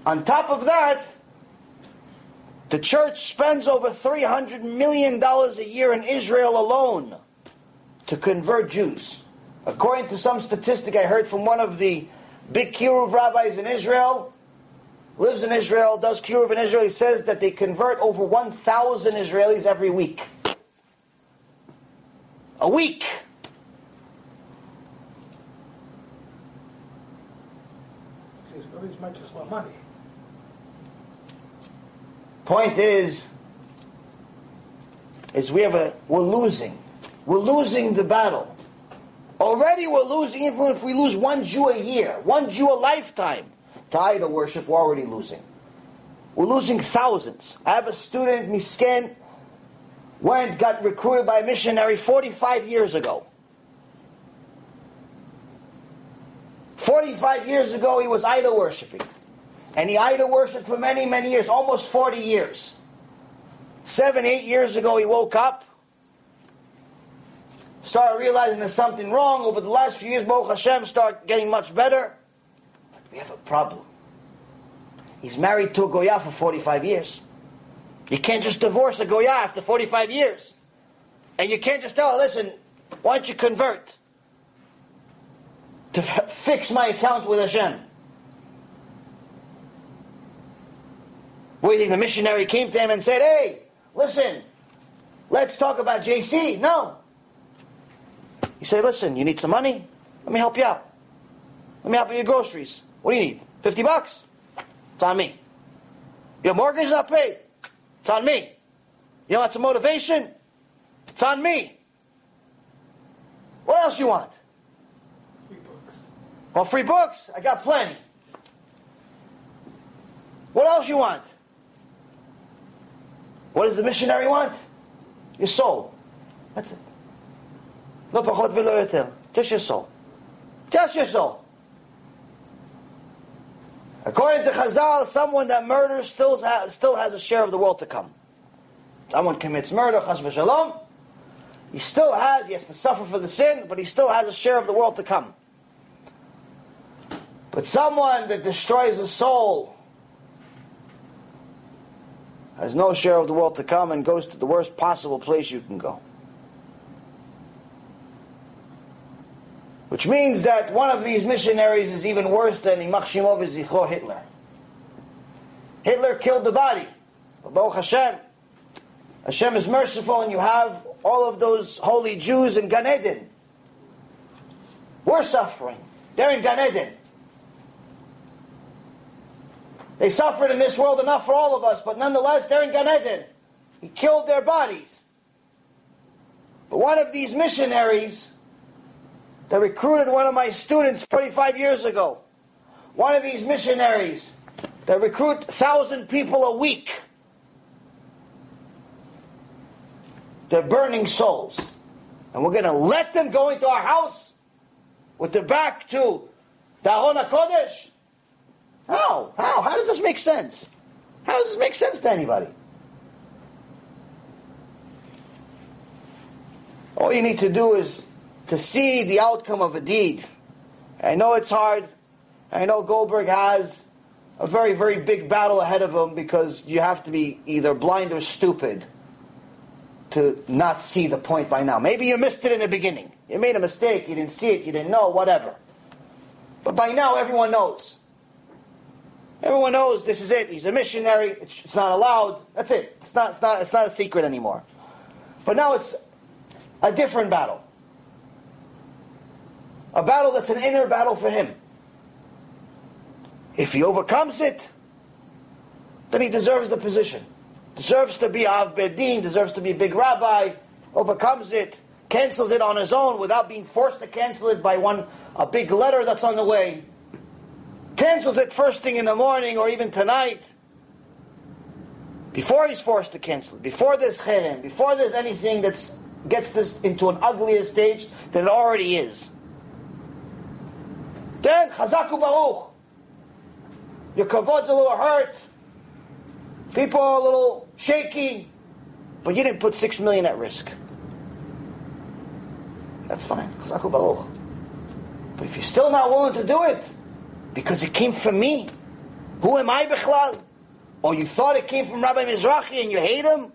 On top of that, the church spends over $300 million a year in Israel alone to convert Jews. According to some statistic I heard from one of the big Kiruv rabbis in Israel, lives in Israel, does Kiruv in Israel, he says that they convert over 1,000 Israelis every week. A week! He says, well, as much as want money. Point is, is we have a, we're losing. We're losing the battle. Already we're losing, even if we lose one Jew a year, one Jew a lifetime to idol worship, we're already losing. We're losing thousands. I have a student, Misken, went, got recruited by a missionary 45 years ago. 45 years ago, he was idol worshiping. And he idol worshipped for many, many years, almost 40 years. Seven, eight years ago, he woke up, started realizing there's something wrong. Over the last few years, Baruch Hashem started getting much better. But we have a problem. He's married to a Goya for 45 years. You can't just divorce a Goya after 45 years. And you can't just tell her, listen, why don't you convert to f- fix my account with Hashem? What do you think? The missionary came to him and said, hey, listen, let's talk about JC. No. You say, listen, you need some money? Let me help you out. Let me help you with your groceries. What do you need? 50 bucks? It's on me. Your mortgage is not paid? It's on me. You want some motivation? It's on me. What else you want? Three books. Well, free books? I got plenty. What else you want? What does the missionary want? Your soul. That's it. V'lo yoter. Just your soul. Just your soul. According to Chazal, someone that murders still has, still has a share of the world to come. Someone commits murder, chas v'shalom, he still has, he has to suffer for the sin, but he still has a share of the world to come. But someone that destroys a soul has no share of the world to come and goes to the worst possible place you can go. Which means that one of these missionaries is even worse than Yimach Shemo V'zichro Hitler. Hitler killed the body. But Baruch Hashem, Hashem is merciful and you have all of those holy Jews in Gan Eden. We're suffering. They're in Gan Eden. They suffered in this world enough for all of us, but nonetheless, they're in Gan Eden. He killed their bodies. But one of these missionaries that recruited one of my students 45 years ago, one of these missionaries that recruit thousand people a week. They're burning souls. And we're going to let them go into our house with their back to the Aron HaKodesh? How? How? How does this make sense? How does this make sense to anybody? All you need to do is to see the outcome of a deed. I know it's hard. I know Goldberg has a very, very big battle ahead of him because you have to be either blind or stupid to not see the point by now. Maybe you missed it in the beginning. You made a mistake, you didn't see it, you didn't know, whatever. But by now, everyone knows. Everyone knows this is it. He's a missionary. It's, it's not allowed. That's it. It's not, it's, not, it's not a secret anymore. But now it's a different battle. A battle that's an inner battle for him. If he overcomes it, then he deserves the position. Deserves to be Av deserves to be a big rabbi, overcomes it, cancels it on his own without being forced to cancel it by one a big letter that's on the way. Cancels it first thing in the morning or even tonight. Before he's forced to cancel it, before there's cherem, before there's anything that gets this into an uglier stage than it already is. Then, Chazaku Baruch. Your kavod's a little hurt. People are a little shaky. But you didn't put six million at risk. That's fine. Chazaku Baruch. But if you're still not willing to do it, because it came from me, who am I, Bechlal? Or you thought it came from Rabbi Mizrahi and you hate him?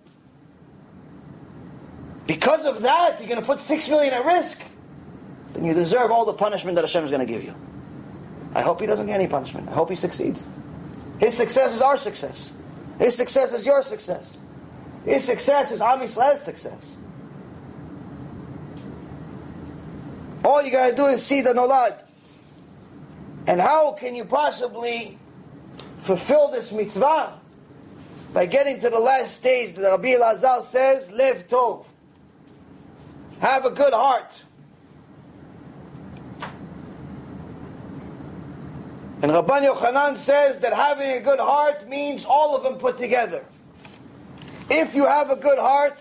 Because of that, you're going to put six million at risk? Then you deserve all the punishment that Hashem is going to give you. I hope he doesn't get any punishment. I hope he succeeds. His success is our success. His success is your success. His success is Am Yisrael's success. All you got to do is see the Nolad. And how can you possibly fulfill this mitzvah? By getting to the last stage, the Rabbi Elazar says, Lev Tov. Have a good heart. And Rabban Yochanan says that having a good heart means all of them put together. If you have a good heart,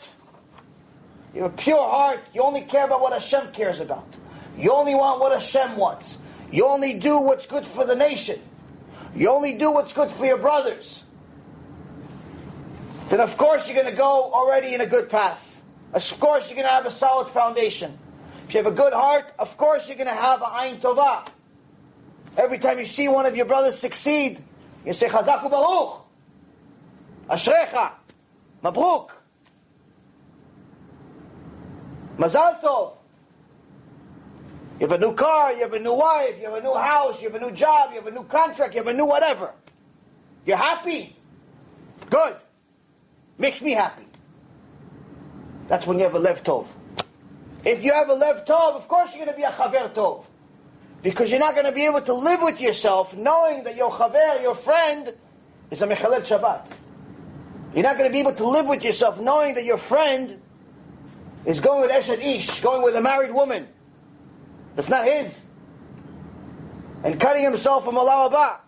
you have a pure heart, you only care about what Hashem cares about. You only want what Hashem wants. You only do what's good for the nation. You only do what's good for your brothers. Then of course you're going to go already in a good path. Of course you're going to have a solid foundation. If you have a good heart, of course you're going to have a ayin tovah. Every time you see one of your brothers succeed, you say Chazaku Baruch, Ashrecha, Mabruk, Mazal Tov. You have a new car, you have a new wife, you have a new house, you have a new job, you have a new contract, you have a new whatever. You're happy? Good. Makes me happy. That's when you have a lev tov. If you have a lev tov, of course you're going to be a chaver tov. Because you're not going to be able to live with yourself knowing that your chaver, your friend, is a mechalel Shabbat. You're not going to be able to live with yourself knowing that your friend is going with Eshet Ish, going with a married woman. That's not his. And cutting himself from Olam Haba.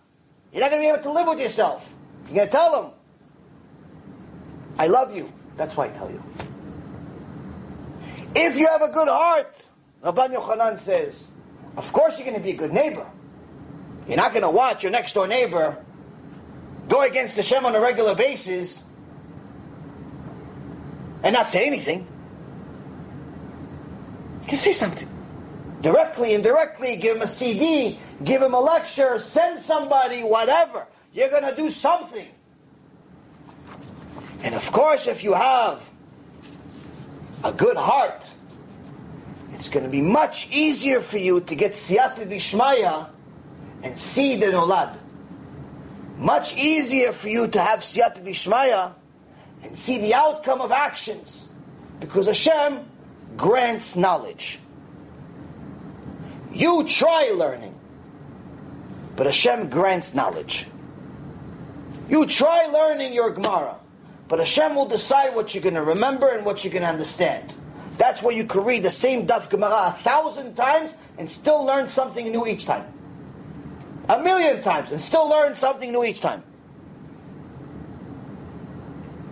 You're not going to be able to live with yourself. You're going to tell him, I love you. That's why I tell you. If you have a good heart, Rabban Yochanan says, of course you're going to be a good neighbor. You're not going to watch your next door neighbor go against Hashem on a regular basis and not say anything. You can say something. Directly, indirectly, give him a CD, give him a lecture, send somebody, whatever. You're going to do something. And of course, if you have a good heart, it's going to be much easier for you to get siyata dishmaya and see the nolad. Much easier for you to have siyata dishmaya and see the outcome of actions. Because Hashem grants knowledge. You try learning, but Hashem grants knowledge. You try learning your Gemara, but Hashem will decide what you're going to remember and what you're going to understand. That's where you could read the same Daf Gemara a thousand times and still learn something new each time. A million times and still learn something new each time.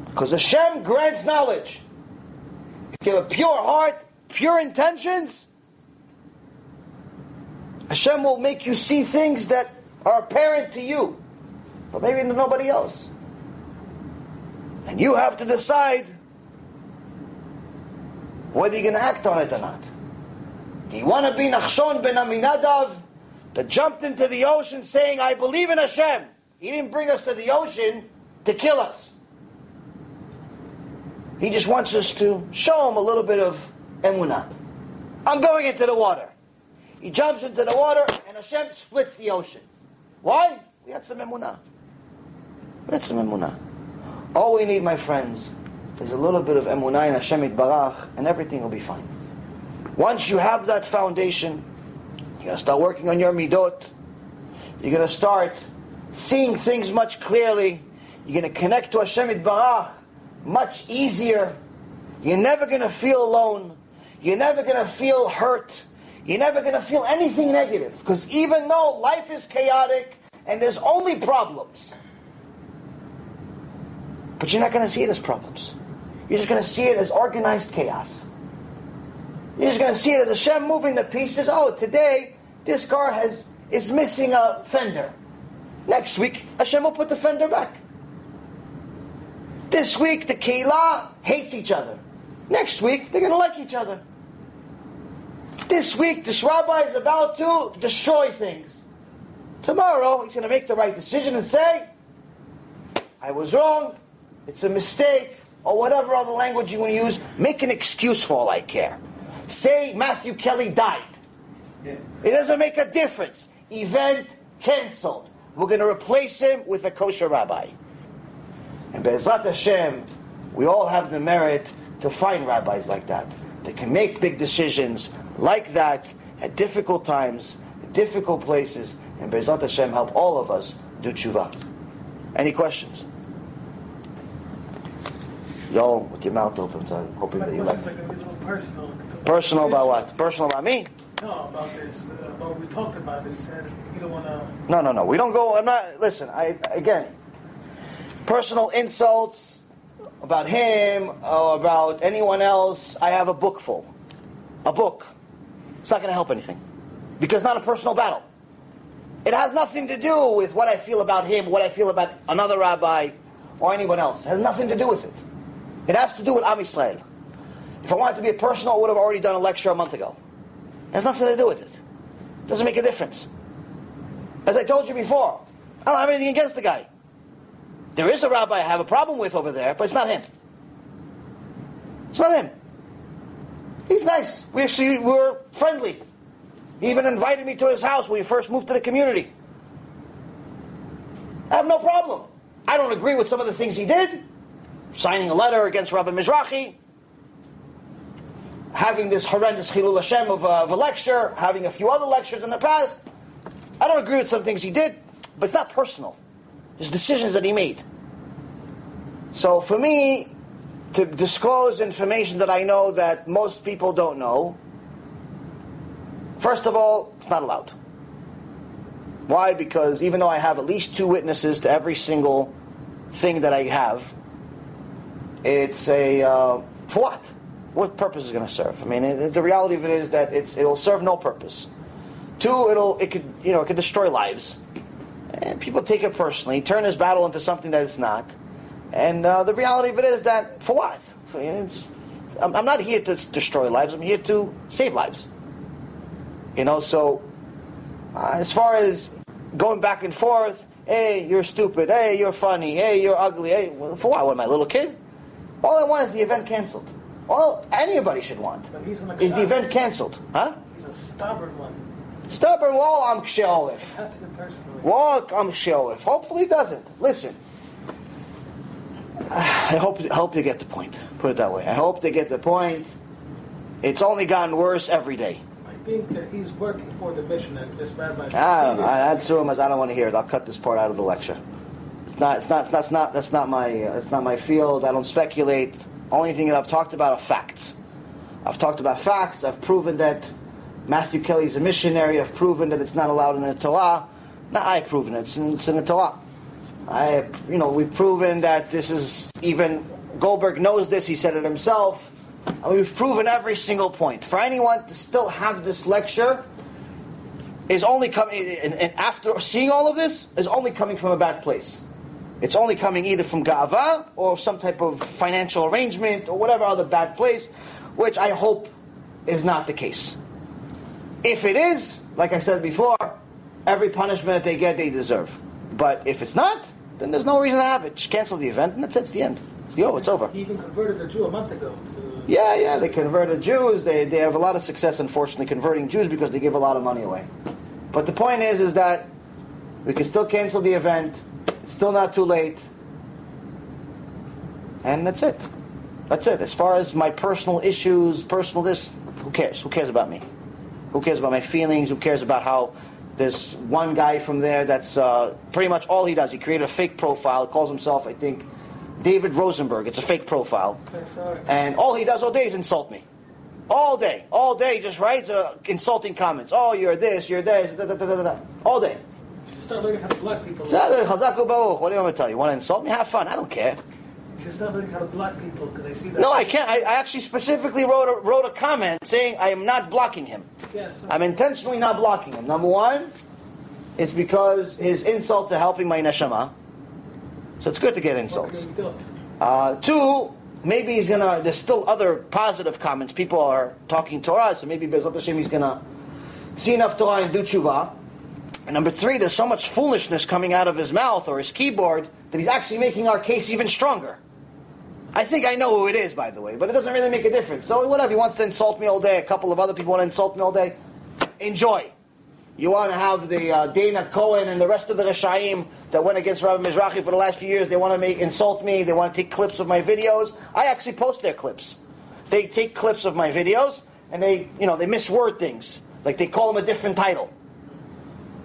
Because Hashem grants knowledge. If you have a pure heart, pure intentions, Hashem will make you see things that are apparent to you, but maybe to nobody else. And you have to decide whether you're going to act on it or not. Do you want to be Nachshon ben Aminadav that jumped into the ocean saying, I believe in Hashem? He didn't bring us to the ocean to kill us. He just wants us to show him a little bit of emunah. I'm going into the water. He jumps into the water, and Hashem splits the ocean. Why? We had some emunah. We had some emunah. All we need, my friends, is a little bit of emunah in Hashem Barach, and everything will be fine. Once you have that foundation, you're to start working on your midot. You're going to start seeing things much clearly. You're going to connect to Hashem Barach much easier. You're never going to feel alone. You're never going to feel hurt. You're never going to feel anything negative. Because even though life is chaotic and there's only problems, but you're not going to see it as problems. You're just going to see it as organized chaos. You're just going to see it as Hashem moving the pieces. Oh, today this car has is missing a fender. Next week, Hashem will put the fender back. This week, the Keilah hates each other. Next week, they're going to like each other. This week, this rabbi is about to destroy things. Tomorrow, he's going to make the right decision and say, I was wrong, it's a mistake, or whatever other language you want to use. Make an excuse for all I care. Say Matthew Kelly died. Yeah. It doesn't make a difference. Event canceled. We're going to replace him with a kosher rabbi. And Be'ezrat Hashem, we all have the merit to find rabbis like that. that can make big decisions like that at difficult times, at difficult places, and Be'ezrat Hashem help all of us do tshuva. Any questions? Y'all with your mouth open, so I'm hoping that you like it. Personal. Personal about what? Personal about me? No, about this. Uh, about we talked about it. You said you don't want to. No, no, no. We don't go. I'm not. Listen. I again personal insults about him or about anyone else, I have a book full. A book. It's not going to help anything. Because not a personal battle. It has nothing to do with what I feel about him, what I feel about another rabbi, or anyone else. It has nothing to do with it. It has to do with Am Yisrael. If I wanted to be a personal, I would have already done a lecture a month ago. It has nothing to do with it. It doesn't make a difference. As I told you before, I don't have anything against the guy. There is a rabbi I have a problem with over there, but it's not him. It's not him. He's nice. We actually were friendly. He even invited me to his house when we first moved to the community. I have no problem. I don't agree with some of the things he did. Signing a letter against Rabbi Mizrahi, having this horrendous Chilul Hashem of a, of a lecture, having a few other lectures in the past. I don't agree with some things he did, but it's not personal. There's decisions that he made. So for me, to disclose information that I know that most people don't know, first of all, it's not allowed. Why? Because even though I have at least two witnesses to every single thing that I have, it's a uh, for what? What purpose is going to serve? I mean, it, the reality of it is that it's it will serve no purpose. Two, it'll it could you know it could destroy lives. And people take it personally, turn this battle into something that it's not. And uh, the reality of it is that, for what? I'm, I'm not here to destroy lives, I'm here to save lives. You know, so uh, as far as going back and forth, hey, you're stupid, hey, you're funny, hey, you're ugly, hey, for what? What am I, a little kid? All I want is the event canceled. All anybody should want is the event canceled. Huh? He's a stubborn one. Stubborn wall, I'm ksheolif. Walk, I'm ksheolif. Hopefully he doesn't. Listen. I hope, hope you get the point. Put it that way. I hope they get the point. It's only gotten worse every day. I think that he's working for the mission that this rabbi. I don't know. That's rumors. I don't want to hear it. I'll cut this part out of the lecture. It's not. It's not. It's not. That's not my. It's not my field. I don't speculate. Only thing that I've talked about are facts. I've talked about facts. I've proven that Matthew Kelly is a missionary. I've proven that it's not allowed in the Torah. Not I've proven it. It's in, it's in the Torah. I, you know, we've proven that this is even Goldberg knows this, he said it himself. And we've proven every single point. For anyone to still have this lecture is only coming, and, and after seeing all of this, is only coming from a bad place. It's only coming either from Ga'ava or some type of financial arrangement or whatever other bad place, which I hope is not the case. If it is, like I said before, every punishment that they get, they deserve. But if it's not, then there's no reason to have it. Just cancel the event, and that's it. It's the end. It's the oh, it's over. He even converted a Jew a month ago. To, Yeah, yeah, they converted Jews. They, they have a lot of success, unfortunately, converting Jews because they give a lot of money away. But the point is, is that we can still cancel the event. Still not too late. And that's it. That's it. As far as my personal issues, personal this, who cares? Who cares about me? Who cares about my feelings? Who cares about how this one guy from there that's uh, pretty much all he does? He created a fake profile. Calls himself, I think, David Rosenberg. It's a fake profile. I saw it. And all he does all day is insult me. All day. All day he just writes uh, insulting comments. Oh, you're this, you're this, da, da, da, da, da. All day. You start learning how to block people. What do you want me to tell you? Want to insult me? Have fun. I don't care. You should start learning how to block people because I see that. No, I can't. I, I actually specifically wrote a, wrote a comment saying I am not blocking him. Yeah, so I'm intentionally not blocking him. Number one, it's because his insult to helping my neshama. So it's good to get insults. can we do? Uh, two, maybe he's gonna. There's still other positive comments. People are talking Torah, so maybe Bezrat Hashem he's gonna see enough Torah and do tshuva. And number three, there's so much foolishness coming out of his mouth or his keyboard that he's actually making our case even stronger. I think I know who it is, by the way, but it doesn't really make a difference. So whatever, he wants to insult me all day. A couple of other people want to insult me all day. Enjoy. You want to have the uh, Dana Cohen and the rest of the Rishaim that went against Rabbi Mizrahi for the last few years. They want to make insult me. They want to take clips of my videos. I actually post their clips. They take clips of my videos and they, you know, they misword things. Like they call them a different title.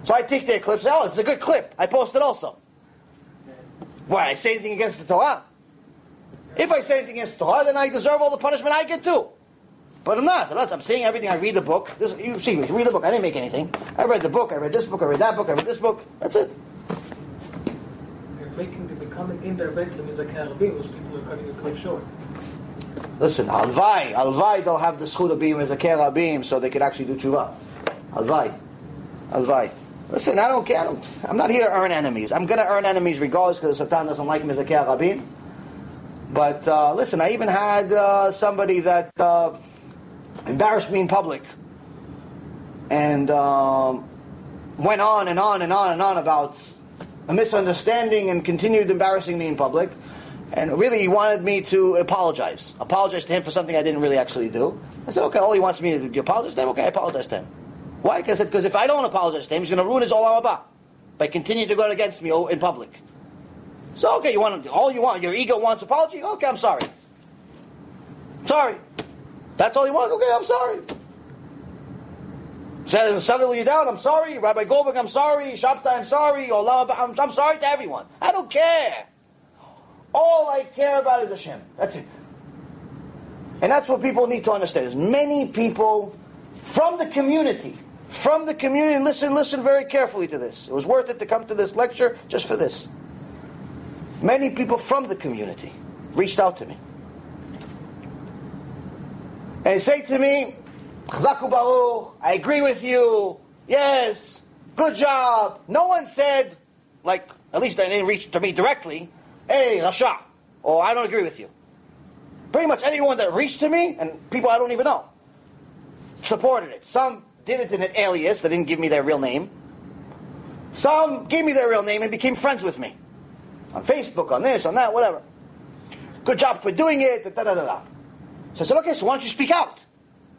So I take their clips. Oh, it's a good clip. I post it also. Why? I say anything against the Torah? If I say anything against the Torah, then I deserve all the punishment I get too. But I'm not. I'm, not. I'm saying everything. I read the book. This, you see me. Read the book. I didn't make anything. I read the book. I read this book. I read that book. I read this book. That's it. You're making the becoming indirectly is a carabin, which people are cutting the clip short. Listen, alvai, alvai, they'll have the zchut of being as a kerabim, so they could actually do tshuva. Alvai, alvai. Listen, I don't care. I'm not here to earn enemies. I'm going to earn enemies regardless because Satan doesn't like me as a kerabim. But uh, listen, I even had uh, somebody that uh, embarrassed me in public and um, went on and on and on and on about a misunderstanding and continued embarrassing me in public. And really, he wanted me to apologize. Apologize to him for something I didn't really actually do. I said, okay, all he wants me to do, apologize to him? Okay, I apologize to him. Why? Because if I don't apologize to him, he's going to ruin his Olam Haba by continuing to go against me oh, in public. So, okay, you want all you want. Your ego wants apology? Okay, I'm sorry. Sorry. That's all you want? Okay, I'm sorry. Says settle you down. I'm sorry, Rabbi Goldberg. I'm sorry, Shabtai. I'm sorry, Olam. I'm, I'm sorry to everyone. I don't care. All I care about is Hashem. That's it. And that's what people need to understand. Is many people from the community, from the community, listen, listen very carefully to this. It was worth it to come to this lecture just for this. Many people from the community reached out to me. And say to me, Chazaku Baruch, I agree with you. Yes, good job. No one said, like, at least they didn't reach to me directly, hey, Rasha, or I don't agree with you. Pretty much anyone that reached to me, and people I don't even know, supported it. Some did it in an alias, they didn't give me their real name. Some gave me their real name and became friends with me. On Facebook, on this, on that, whatever. Good job for doing it, da da da da. So I said, okay, so why don't you speak out?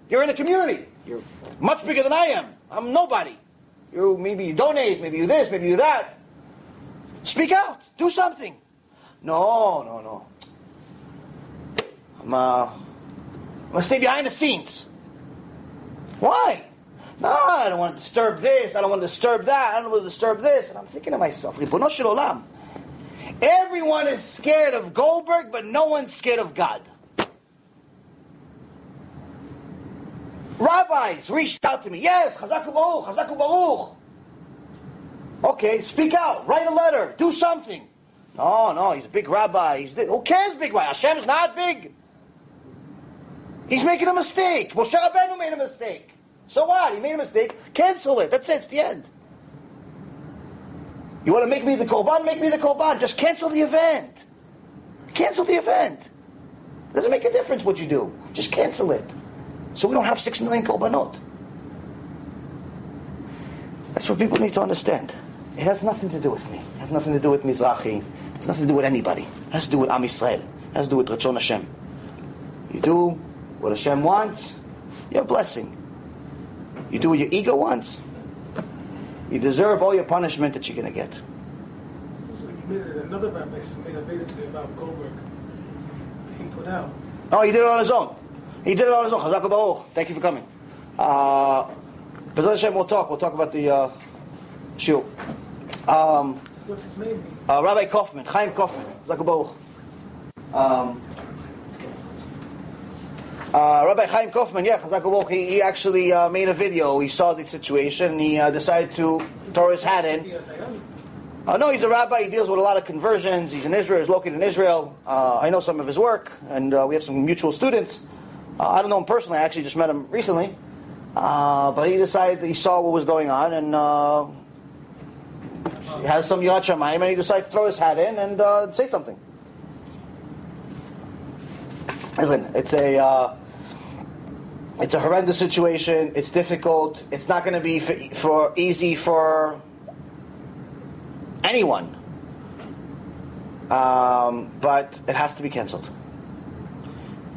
You're in a community. You're much bigger than I am. I'm nobody. You maybe you donate, maybe you this, maybe you that. Speak out. Do something. No, no, no. I'm, uh, I'm gonna stay behind the scenes. Why? No, I don't want to disturb this. I don't want to disturb that. I don't want to disturb this. And I'm thinking to myself. Everyone is scared of Goldberg, but no one's scared of God. Rabbis reached out to me. Yes, Chazaku Baruch, Chazaku Baruch. Okay, speak out. Write a letter. Do something. No, no, he's a big rabbi. He's the, who cares, big rabbi? Hashem's not big. He's making a mistake. Moshe Rabbeinu made a mistake. So what? He made a mistake. Cancel it. That's it. It's the end. You want to make me the korban? Make me the korban. Just cancel the event. Cancel the event. Doesn't make a difference what you do. Just cancel it. So we don't have six million korbanot. That's what people need to understand. It has nothing to do with me. It has nothing to do with Mizrahi. It has nothing to do with anybody. It has to do with Am Yisrael. It has to do with Ratzon Hashem. You do what Hashem wants, your blessing. You do what your ego wants, you deserve all your punishment that you're going to get. So you made it, another rabbi made a video today about Goldberg. He put out. No, he did it on his own. He did it on his own. Chazak Baruch. Thank you for coming. Uh, Hashem, we'll talk. We'll talk about the uh, shiur. Um, What's his name? uh, Rabbi Kaufman, Chaim Kaufman, Chazak Baruch. Um, uh, Rabbi Chaim Kaufman, yeah, Chazak Baruch, he, he actually uh, made a video. He saw the situation. He uh, decided to throw his hat in. Uh, no, he's a rabbi. He deals with a lot of conversions. He's in Israel. He's located in Israel. Uh, I know some of his work, and uh, we have some mutual students. Uh, I don't know him personally. I actually just met him recently. But he decided that he saw what was going on, and he has some Yad Shamayim, and he decided to throw his hat in and say something. Listen, it's a it's a horrendous situation. It's difficult. It's not going to be for, for easy for anyone. Um, but it has to be canceled.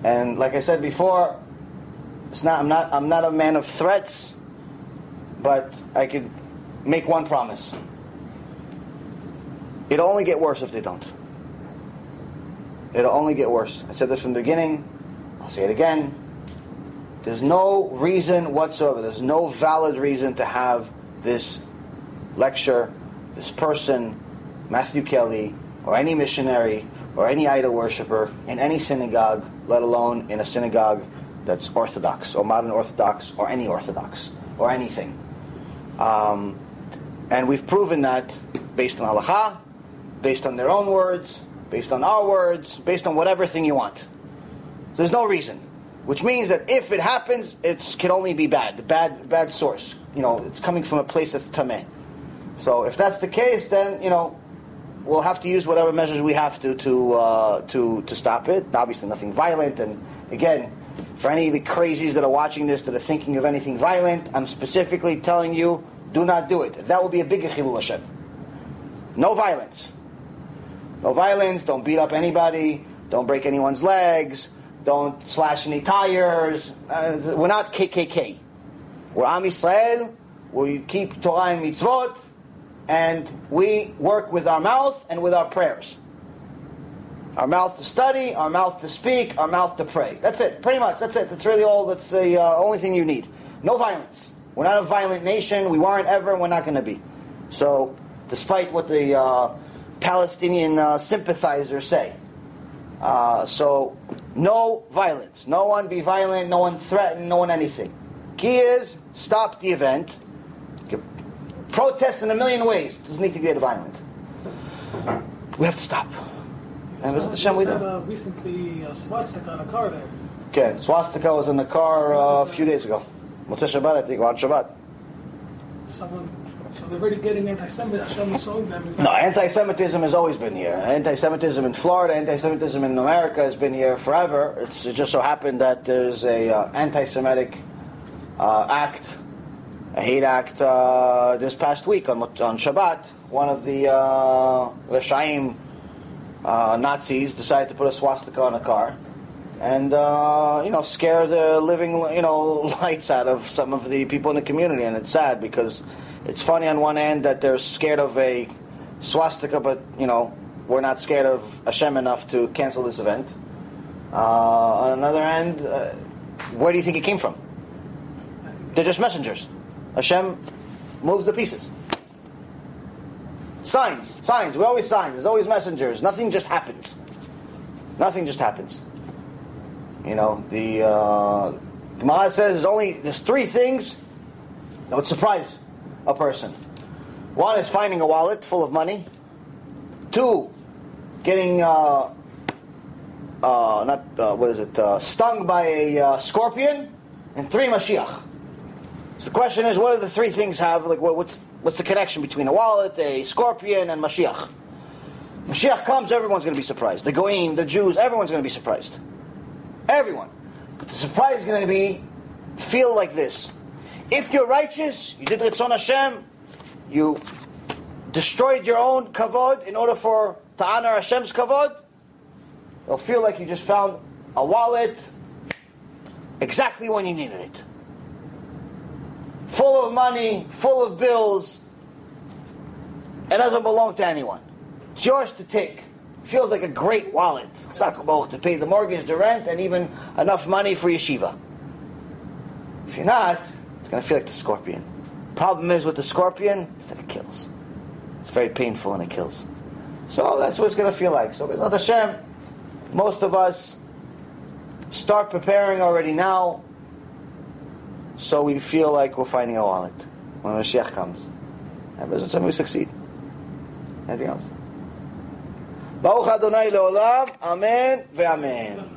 And like I said before, it's not. I'm not. I'm not a man of threats, but I could make one promise. It'll only get worse if they don't. It'll only get worse. I said this from the beginning. I'll say it again. There's no reason whatsoever. There's no valid reason to have this lecture, this person, Matthew Kelly, or any missionary, or any idol worshiper in any synagogue, let alone in a synagogue that's Orthodox, or modern Orthodox, or any Orthodox, or anything. Um, and we've proven that based on halacha, based on their own words, based on our words, based on whatever thing you want. So there's no reason. Which means that if it happens, it can only be bad, the bad, bad source. You know, it's coming from a place that's tameh. So if that's the case, then you know we'll have to use whatever measures we have to to uh, to to stop it. Obviously, nothing violent. And again, for any of the crazies that are watching this that are thinking of anything violent, I'm specifically telling you, do not do it. That will be a bigger chilul Hashem. No violence. No violence. Don't beat up anybody. Don't break anyone's legs. Don't slash any tires. Uh, we're not KKK. We're Am Yisrael. We keep Torah and mitzvot, and we work with our mouth and with our prayers. Our mouth to study, our mouth to speak, our mouth to pray. That's it. Pretty much. That's it. That's really all. That's the uh, only thing you need. No violence. We're not a violent nation. We weren't ever, and we're not going to be. So, despite what the uh, Palestinian uh, sympathizers say, uh, so no violence. No one be violent. No one threaten. No one anything. Key is stop the event. Protest in a million ways. Doesn't need to get violent. We have to stop. And. Hashem, we do. uh, recently a swastika on a car there. Okay, swastika was in the car uh, a few days ago. Motzei Shabbat, I think, on Shabbat. Someone, so they're already getting them. No, anti-Semitism has always been here. Anti-Semitism in Florida, anti-Semitism in America has been here forever. It's, it just so happened that there's a uh, anti-Semitic uh, act, a hate act, uh, this past week on, on Shabbat. One of the uh, uh, Nazis decided to put a swastika on a car and uh, you know scare the living you know lights out of some of the people in the community. And it's sad because it's funny on one end that they're scared of a swastika, but you know we're not scared of Hashem enough to cancel this event. Uh, on another end, uh, where do you think it came from? They're just messengers. Hashem moves the pieces. Signs, signs. We always signs. There's always messengers. Nothing just happens. Nothing just happens. You know, the uh, Gemara says there's only there's three things that would surprise a person. One is finding a wallet full of money. Two getting uh, uh, not uh, what is it uh, stung by a uh, scorpion, and three Mashiach. So the question is, what do the three things have? Like, what, what's what's the connection between a wallet, a scorpion, and Mashiach? Mashiach comes, everyone's going to be surprised. The Goyim, the Jews, everyone's going to be surprised. Everyone. But the surprise is going to be feel like this. If you're righteous, you did Ratzon Hashem, you destroyed your own kavod in order for to honor Hashem's kavod, you'll feel like you just found a wallet exactly when you needed it. Full of money, full of bills. It doesn't belong to anyone. It's yours to take. Feels like a great wallet. To pay the mortgage, the rent, and even enough money for yeshiva. If you're not, it's going to feel like the scorpion. Problem is with the scorpion is that it kills. It's very painful and it kills. So that's what it's going to feel like. So Bezrat Hashem, most of us start preparing already now so we feel like we're finding a wallet when Mashiach comes. And Bezrat Hashem, we succeed. Anything else? Baruch Adonai leolam, amen ve'amen.